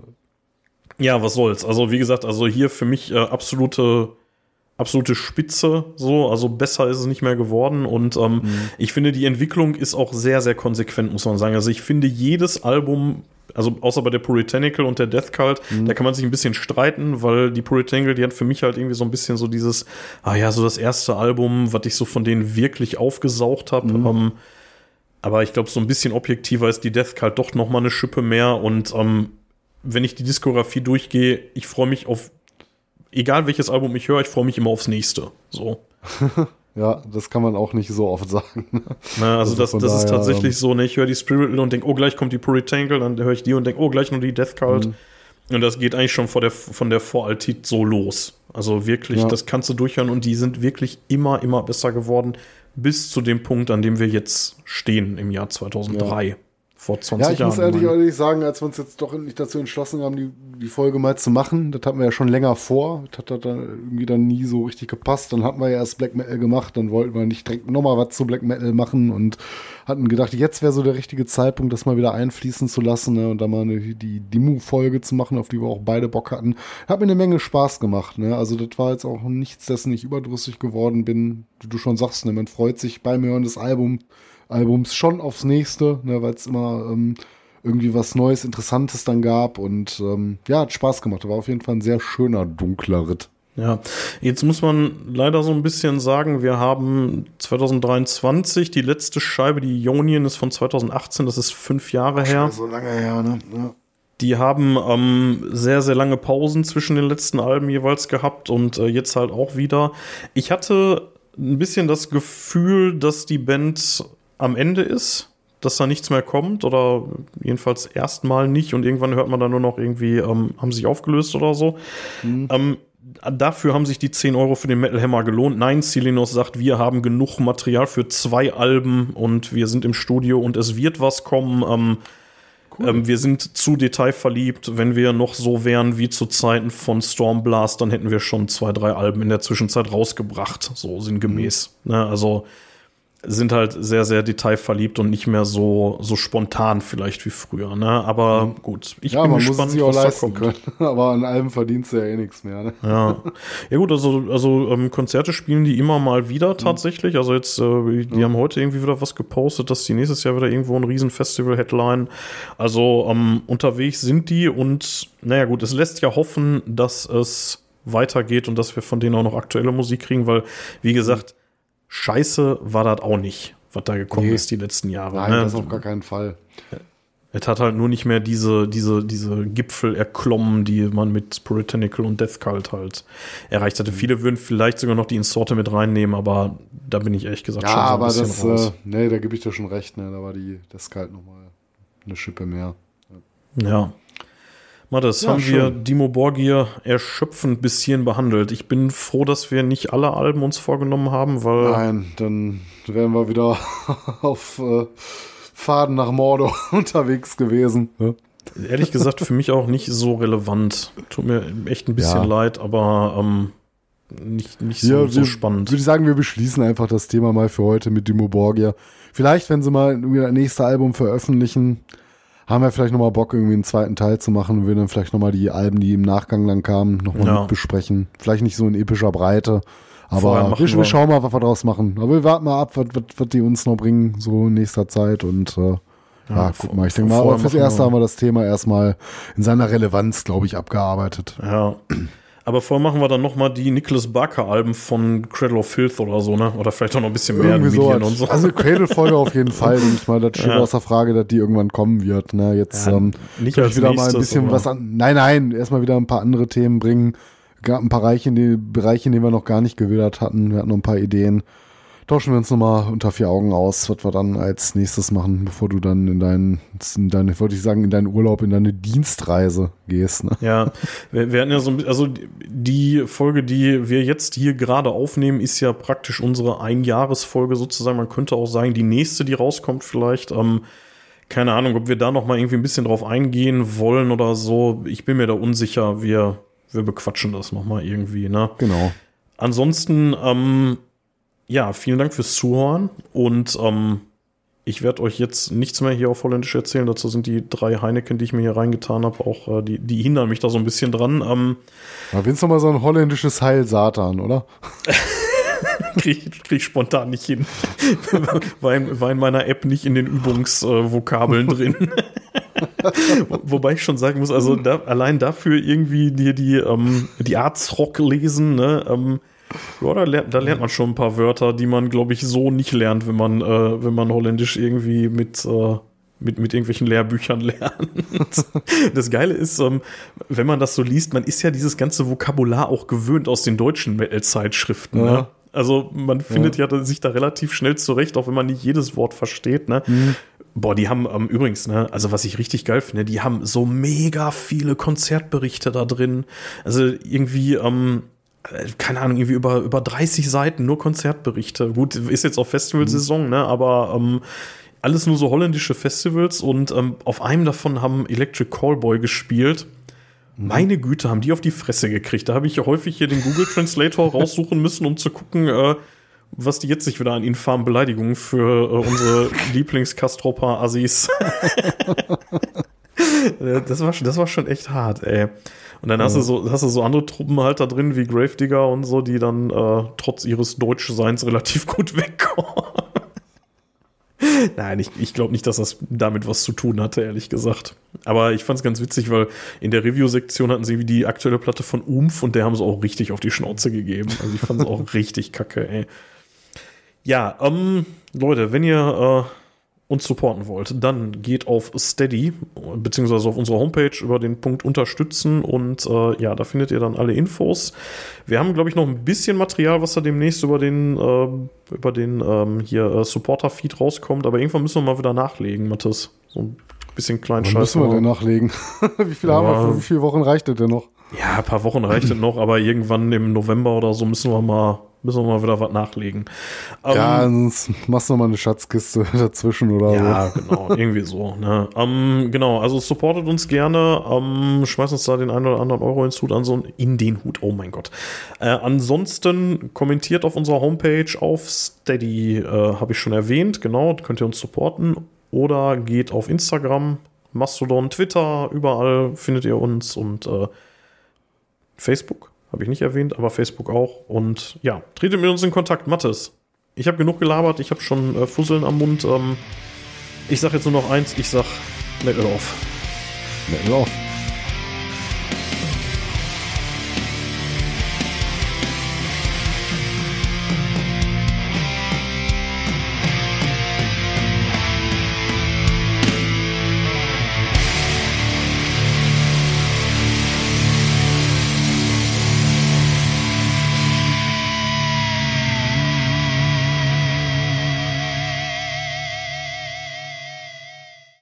S2: was soll's. Also, wie gesagt, also hier für mich äh, absolute, absolute Spitze, so. Also besser ist es nicht mehr geworden. Und ähm, ich finde, die Entwicklung ist auch sehr, sehr konsequent, muss man sagen. Also, ich finde, jedes Album, also außer bei der Puritanical und der Death Cult, da kann man sich ein bisschen streiten, weil die Puritanical, die hat für mich halt irgendwie so ein bisschen so dieses, ah ja, so das erste Album, was ich so von denen wirklich aufgesaugt habe. Ähm, aber ich glaube, so ein bisschen objektiver ist die Death Cult doch noch mal eine Schippe mehr. Und ähm, wenn ich die Diskografie durchgehe, ich freue mich auf, egal welches Album ich höre, ich freue mich immer aufs nächste. So. [LAUGHS]
S3: Ja, das kann man auch nicht so oft sagen.
S2: Ne, also,
S3: Also
S2: das,
S3: von
S2: das ist
S3: daher,
S2: tatsächlich so, ne, ich höre die Spiritual und denke, oh, gleich kommt die Puritanical, dann höre ich die und denke, oh, gleich noch die Death Cult. Und das geht eigentlich schon vor der, von der Voraltit so los. Also wirklich,
S3: Ja.
S2: das kannst du durchhören und die sind wirklich immer, immer besser geworden, bis zu dem Punkt, an dem wir jetzt stehen im Jahr 2003. Vor 20
S3: Ja, ich
S2: Jahren.
S3: muss ehrlich,
S2: meine.
S3: ehrlich sagen, als wir uns jetzt doch nicht dazu entschlossen haben, die, die Folge mal zu machen, das hatten wir ja schon länger vor. Das hat dann irgendwie dann nie so richtig gepasst. Dann hatten wir ja erst Black Metal gemacht, dann wollten wir nicht direkt nochmal was zu Black Metal machen und hatten gedacht, jetzt wäre so der richtige Zeitpunkt, das mal wieder einfließen zu lassen ne, und da mal eine, die Demo-Folge zu machen, auf die wir auch beide Bock hatten. Hat mir eine Menge Spaß gemacht. Ne? Also das war jetzt auch nichts, dessen ich überdrüssig geworden bin. Wie du schon sagst, ne? man freut sich beim Hören des Albums Albums schon aufs nächste, ne, weil es immer ähm, irgendwie was Neues, Interessantes dann gab und ähm, ja, hat Spaß gemacht. War auf jeden Fall ein sehr schöner, dunkler Ritt.
S2: Ja, jetzt muss man leider so ein bisschen sagen, wir haben 2023, die letzte Scheibe, die Ionian ist von 2018, das ist fünf Jahre her.
S3: So lange her, ne? Ja.
S2: Die haben ähm, sehr, sehr lange Pausen zwischen den letzten Alben jeweils gehabt und äh, jetzt halt auch wieder. Ich hatte ein bisschen das Gefühl, dass die Band am Ende ist, dass da nichts mehr kommt oder jedenfalls erstmal nicht und irgendwann hört man dann nur noch irgendwie, ähm, haben sich aufgelöst oder so. Ähm, dafür haben sich die 10 Euro für den Metal Hammer gelohnt. Nein, Silinos sagt, wir haben genug Material für zwei Alben und wir sind im Studio und es wird was kommen. Ähm, ähm, wir sind zu detailverliebt. Wenn wir noch so wären wie zu Zeiten von Stormblast, dann hätten wir schon zwei, drei Alben in der Zwischenzeit rausgebracht, so sinngemäß. Ne? Also sind halt sehr, sehr detailverliebt und nicht mehr so, so spontan vielleicht wie früher. Ne? Aber gut, ich
S3: ja,
S2: bin
S3: man muss
S2: gespannt,
S3: es sich auch
S2: was da
S3: leisten
S2: kommt.
S3: können. [LAUGHS] Aber an Alben verdienst du ja eh nichts mehr. Ne?
S2: Ja. ja gut, also, also ähm, Konzerte spielen die immer mal wieder tatsächlich. Also jetzt, äh, die haben heute irgendwie wieder was gepostet, dass die nächstes Jahr wieder irgendwo ein Riesenfestival headline. Also ähm, unterwegs sind die und naja gut, es lässt ja hoffen, dass es weitergeht und dass wir von denen auch noch aktuelle Musik kriegen, weil, wie gesagt, scheiße war das auch nicht, was da gekommen
S3: Nee.
S2: ist die letzten Jahre.
S3: Nein,
S2: ne?
S3: das auf gar keinen Fall.
S2: Es hat halt nur nicht mehr diese, diese, diese Gipfel erklommen, die man mit Puritanical und Death Cult halt erreicht hatte. Viele würden vielleicht sogar noch die Insorte mit reinnehmen, aber da bin ich ehrlich gesagt
S3: Ja,
S2: schon so ein
S3: aber
S2: bisschen
S3: das,
S2: raus.
S3: äh, nee, da gebe ich dir schon recht. Ne? Da war die, das Kalt nochmal eine Schippe mehr.
S2: Ja. Mathis,
S3: Ja,
S2: haben wir
S3: schön.
S2: Dimo Borgir erschöpfend bis hierhin behandelt. Ich bin froh, dass wir nicht alle Alben uns vorgenommen haben, weil
S3: Nein, dann wären wir wieder [LAUGHS] auf äh, Faden nach Mordor [LAUGHS] unterwegs gewesen. Ne?
S2: ehrlich gesagt für mich auch nicht so relevant. Tut mir echt ein bisschen
S3: Ja.
S2: leid, aber ähm, nicht, nicht so,
S3: Ja,
S2: so
S3: wir-
S2: spannend.
S3: Würde ich sagen, wir beschließen einfach das Thema mal für heute mit Dimo Borgia. Vielleicht, wenn sie mal das nächste Album veröffentlichen, haben wir vielleicht nochmal Bock, irgendwie einen zweiten Teil zu machen und wir dann vielleicht nochmal die Alben, die im Nachgang dann kamen, nochmal
S2: Ja.
S3: besprechen. Vielleicht nicht so in epischer Breite. Aber wir,
S2: wir-
S3: schauen mal, was wir daraus machen. Aber wir warten mal ab, was, was, was die uns noch bringen, so in nächster Zeit. Und äh, ja, guck mal, ich denke mal, fürs Erste
S2: wir-
S3: haben wir das Thema erstmal in seiner Relevanz, glaube ich, abgearbeitet.
S2: Ja. Aber vorher machen wir dann nochmal die Nicholas Barker-Alben von Cradle of Filth oder so, ne? Oder vielleicht auch noch ein bisschen mehr
S3: Irgendwie so.
S2: Medien und so.
S3: Also Cradle-Folge auf jeden [LAUGHS] Fall, denke ich mal. Das steht
S2: Ja.
S3: außer Frage, dass die irgendwann kommen wird. Ne? Jetzt
S2: Ja,
S3: ähm,
S2: nicht als
S3: wieder mal ein
S2: nächstes,
S3: bisschen
S2: aber-
S3: was an. Nein, nein, erstmal wieder ein paar andere Themen bringen. Gab ein paar Bereiche, in die, Bereiche, in denen wir noch gar nicht gewildert hatten. Wir hatten noch ein paar Ideen. Tauschen wir uns nochmal unter vier Augen aus, was wir dann als nächstes machen, bevor du dann in deinen, in deine, wollte ich sagen, in deinen Urlaub, in deine Dienstreise gehst. Ne?
S2: Ja, wir, wir hatten ja so ein bisschen, also die Folge, die wir jetzt hier gerade aufnehmen, ist ja praktisch unsere Einjahresfolge sozusagen. Man könnte auch sagen, die nächste, die rauskommt vielleicht. Ähm, keine Ahnung, ob wir da noch mal irgendwie ein bisschen drauf eingehen wollen oder so. Ich bin mir da unsicher. Wir, wir bequatschen das noch mal irgendwie, ne?
S3: Genau.
S2: Ansonsten, ähm, ja, vielen Dank fürs Zuhören und ähm, ich werde euch jetzt nichts mehr hier auf Holländisch erzählen. Dazu sind die drei Heineken, die ich mir hier reingetan habe, auch äh, die, die hindern mich da so ein bisschen dran. Ähm,
S3: Aber wenn's noch mal so ein holländisches Heil Satan, oder? [LAUGHS]
S2: kriege krieg ich spontan nicht hin. [LAUGHS] war, in, war in meiner App nicht in den Übungsvokabeln [LAUGHS] drin. Wo- Wobei ich schon sagen muss, also da, allein dafür irgendwie die, die, ähm, die Arztrock lesen, ne, ähm, ja, da lernt, da lernt man schon ein paar Wörter, die man, glaube ich, so nicht lernt, wenn man, äh, wenn man Holländisch irgendwie mit, äh, mit, mit irgendwelchen Lehrbüchern [LAUGHS] lernt. Das Geile ist, ähm, wenn man das so liest, man ist ja dieses ganze Vokabular auch gewöhnt aus den deutschen Metal-Zeitschriften. Ne?
S3: Ja.
S2: Also man findet ja. sich da relativ schnell zurecht, auch wenn man nicht jedes Wort versteht. Ne? Boah, die haben ähm, übrigens, ne, also was ich richtig geil finde, die haben so mega viele Konzertberichte da drin. Also irgendwie, ähm, äh, keine Ahnung, irgendwie über, über 30 Seiten nur Konzertberichte. Gut, ist jetzt auch Festivalsaison, ne, aber ähm, alles nur so holländische Festivals und ähm, auf einem davon haben Electric Callboy gespielt. Meine Güte, haben die auf die Fresse gekriegt. Da habe ich ja häufig hier den Google Translator [LAUGHS] raussuchen müssen, um zu gucken, äh, was die jetzt sich wieder an infamen Beleidigungen für äh, unsere [LAUGHS] Lieblingskastropper-Assis. [LAUGHS] Äh, das, war, schon- das war schon echt hart, ey. Und dann hast, du so, hast du so andere Truppen halt da drin, wie Gravedigger und so, die dann äh, trotz ihres Deutschseins relativ [LAUGHS] gut wegkommen. Nein, ich, ich glaube nicht, dass das damit was zu tun hatte, ehrlich gesagt. Aber ich fand es ganz witzig, weil in der Review-Sektion hatten sie wie die aktuelle Platte von Umf und der haben sie auch richtig auf die Schnauze gegeben. Also ich fand es auch [LAUGHS] richtig kacke, ey. Ja, ähm, Leute, wenn ihr äh, uns supporten wollt, dann geht auf Steady, beziehungsweise auf unsere Homepage über den Punkt Unterstützen und äh, ja, da findet ihr dann alle Infos. Wir haben, glaube ich, noch ein bisschen Material, was da demnächst über den, ähm, über den ähm, hier äh, Supporter-Feed rauskommt, aber irgendwann müssen wir mal wieder nachlegen, Mathis. So ein bisschen kleinen
S3: Wann
S2: Scheiß.
S3: müssen wir denn nachlegen? [LAUGHS] wie viele haben wir?
S2: Ja.
S3: Für wie viele Wochen reicht das denn noch?
S2: Ja, ein paar Wochen reicht es noch, aber irgendwann im November oder so müssen wir mal, müssen wir mal wieder was nachlegen. Ähm,
S3: ja, sonst machst du mal eine Schatzkiste [LAUGHS] dazwischen oder
S2: Ja, genau, irgendwie so. Ne? Ähm, genau, also supportet uns gerne, ähm, schmeißt uns da den einen oder anderen Euro ins Hut an, so in den Hut, oh mein Gott. Äh, ansonsten kommentiert auf unserer Homepage auf Steady, äh, habe ich schon erwähnt, genau, könnt ihr uns supporten. Oder geht auf Instagram, Mastodon, Twitter, überall findet ihr uns und äh, Facebook, habe ich nicht erwähnt, aber Facebook auch. Und ja, tretet mit uns in Kontakt, Mathis. Ich habe genug gelabert, ich habe schon äh, Fusseln am Mund. Ähm, ich sag jetzt nur noch eins, ich sag Metal
S3: so. Metal auf.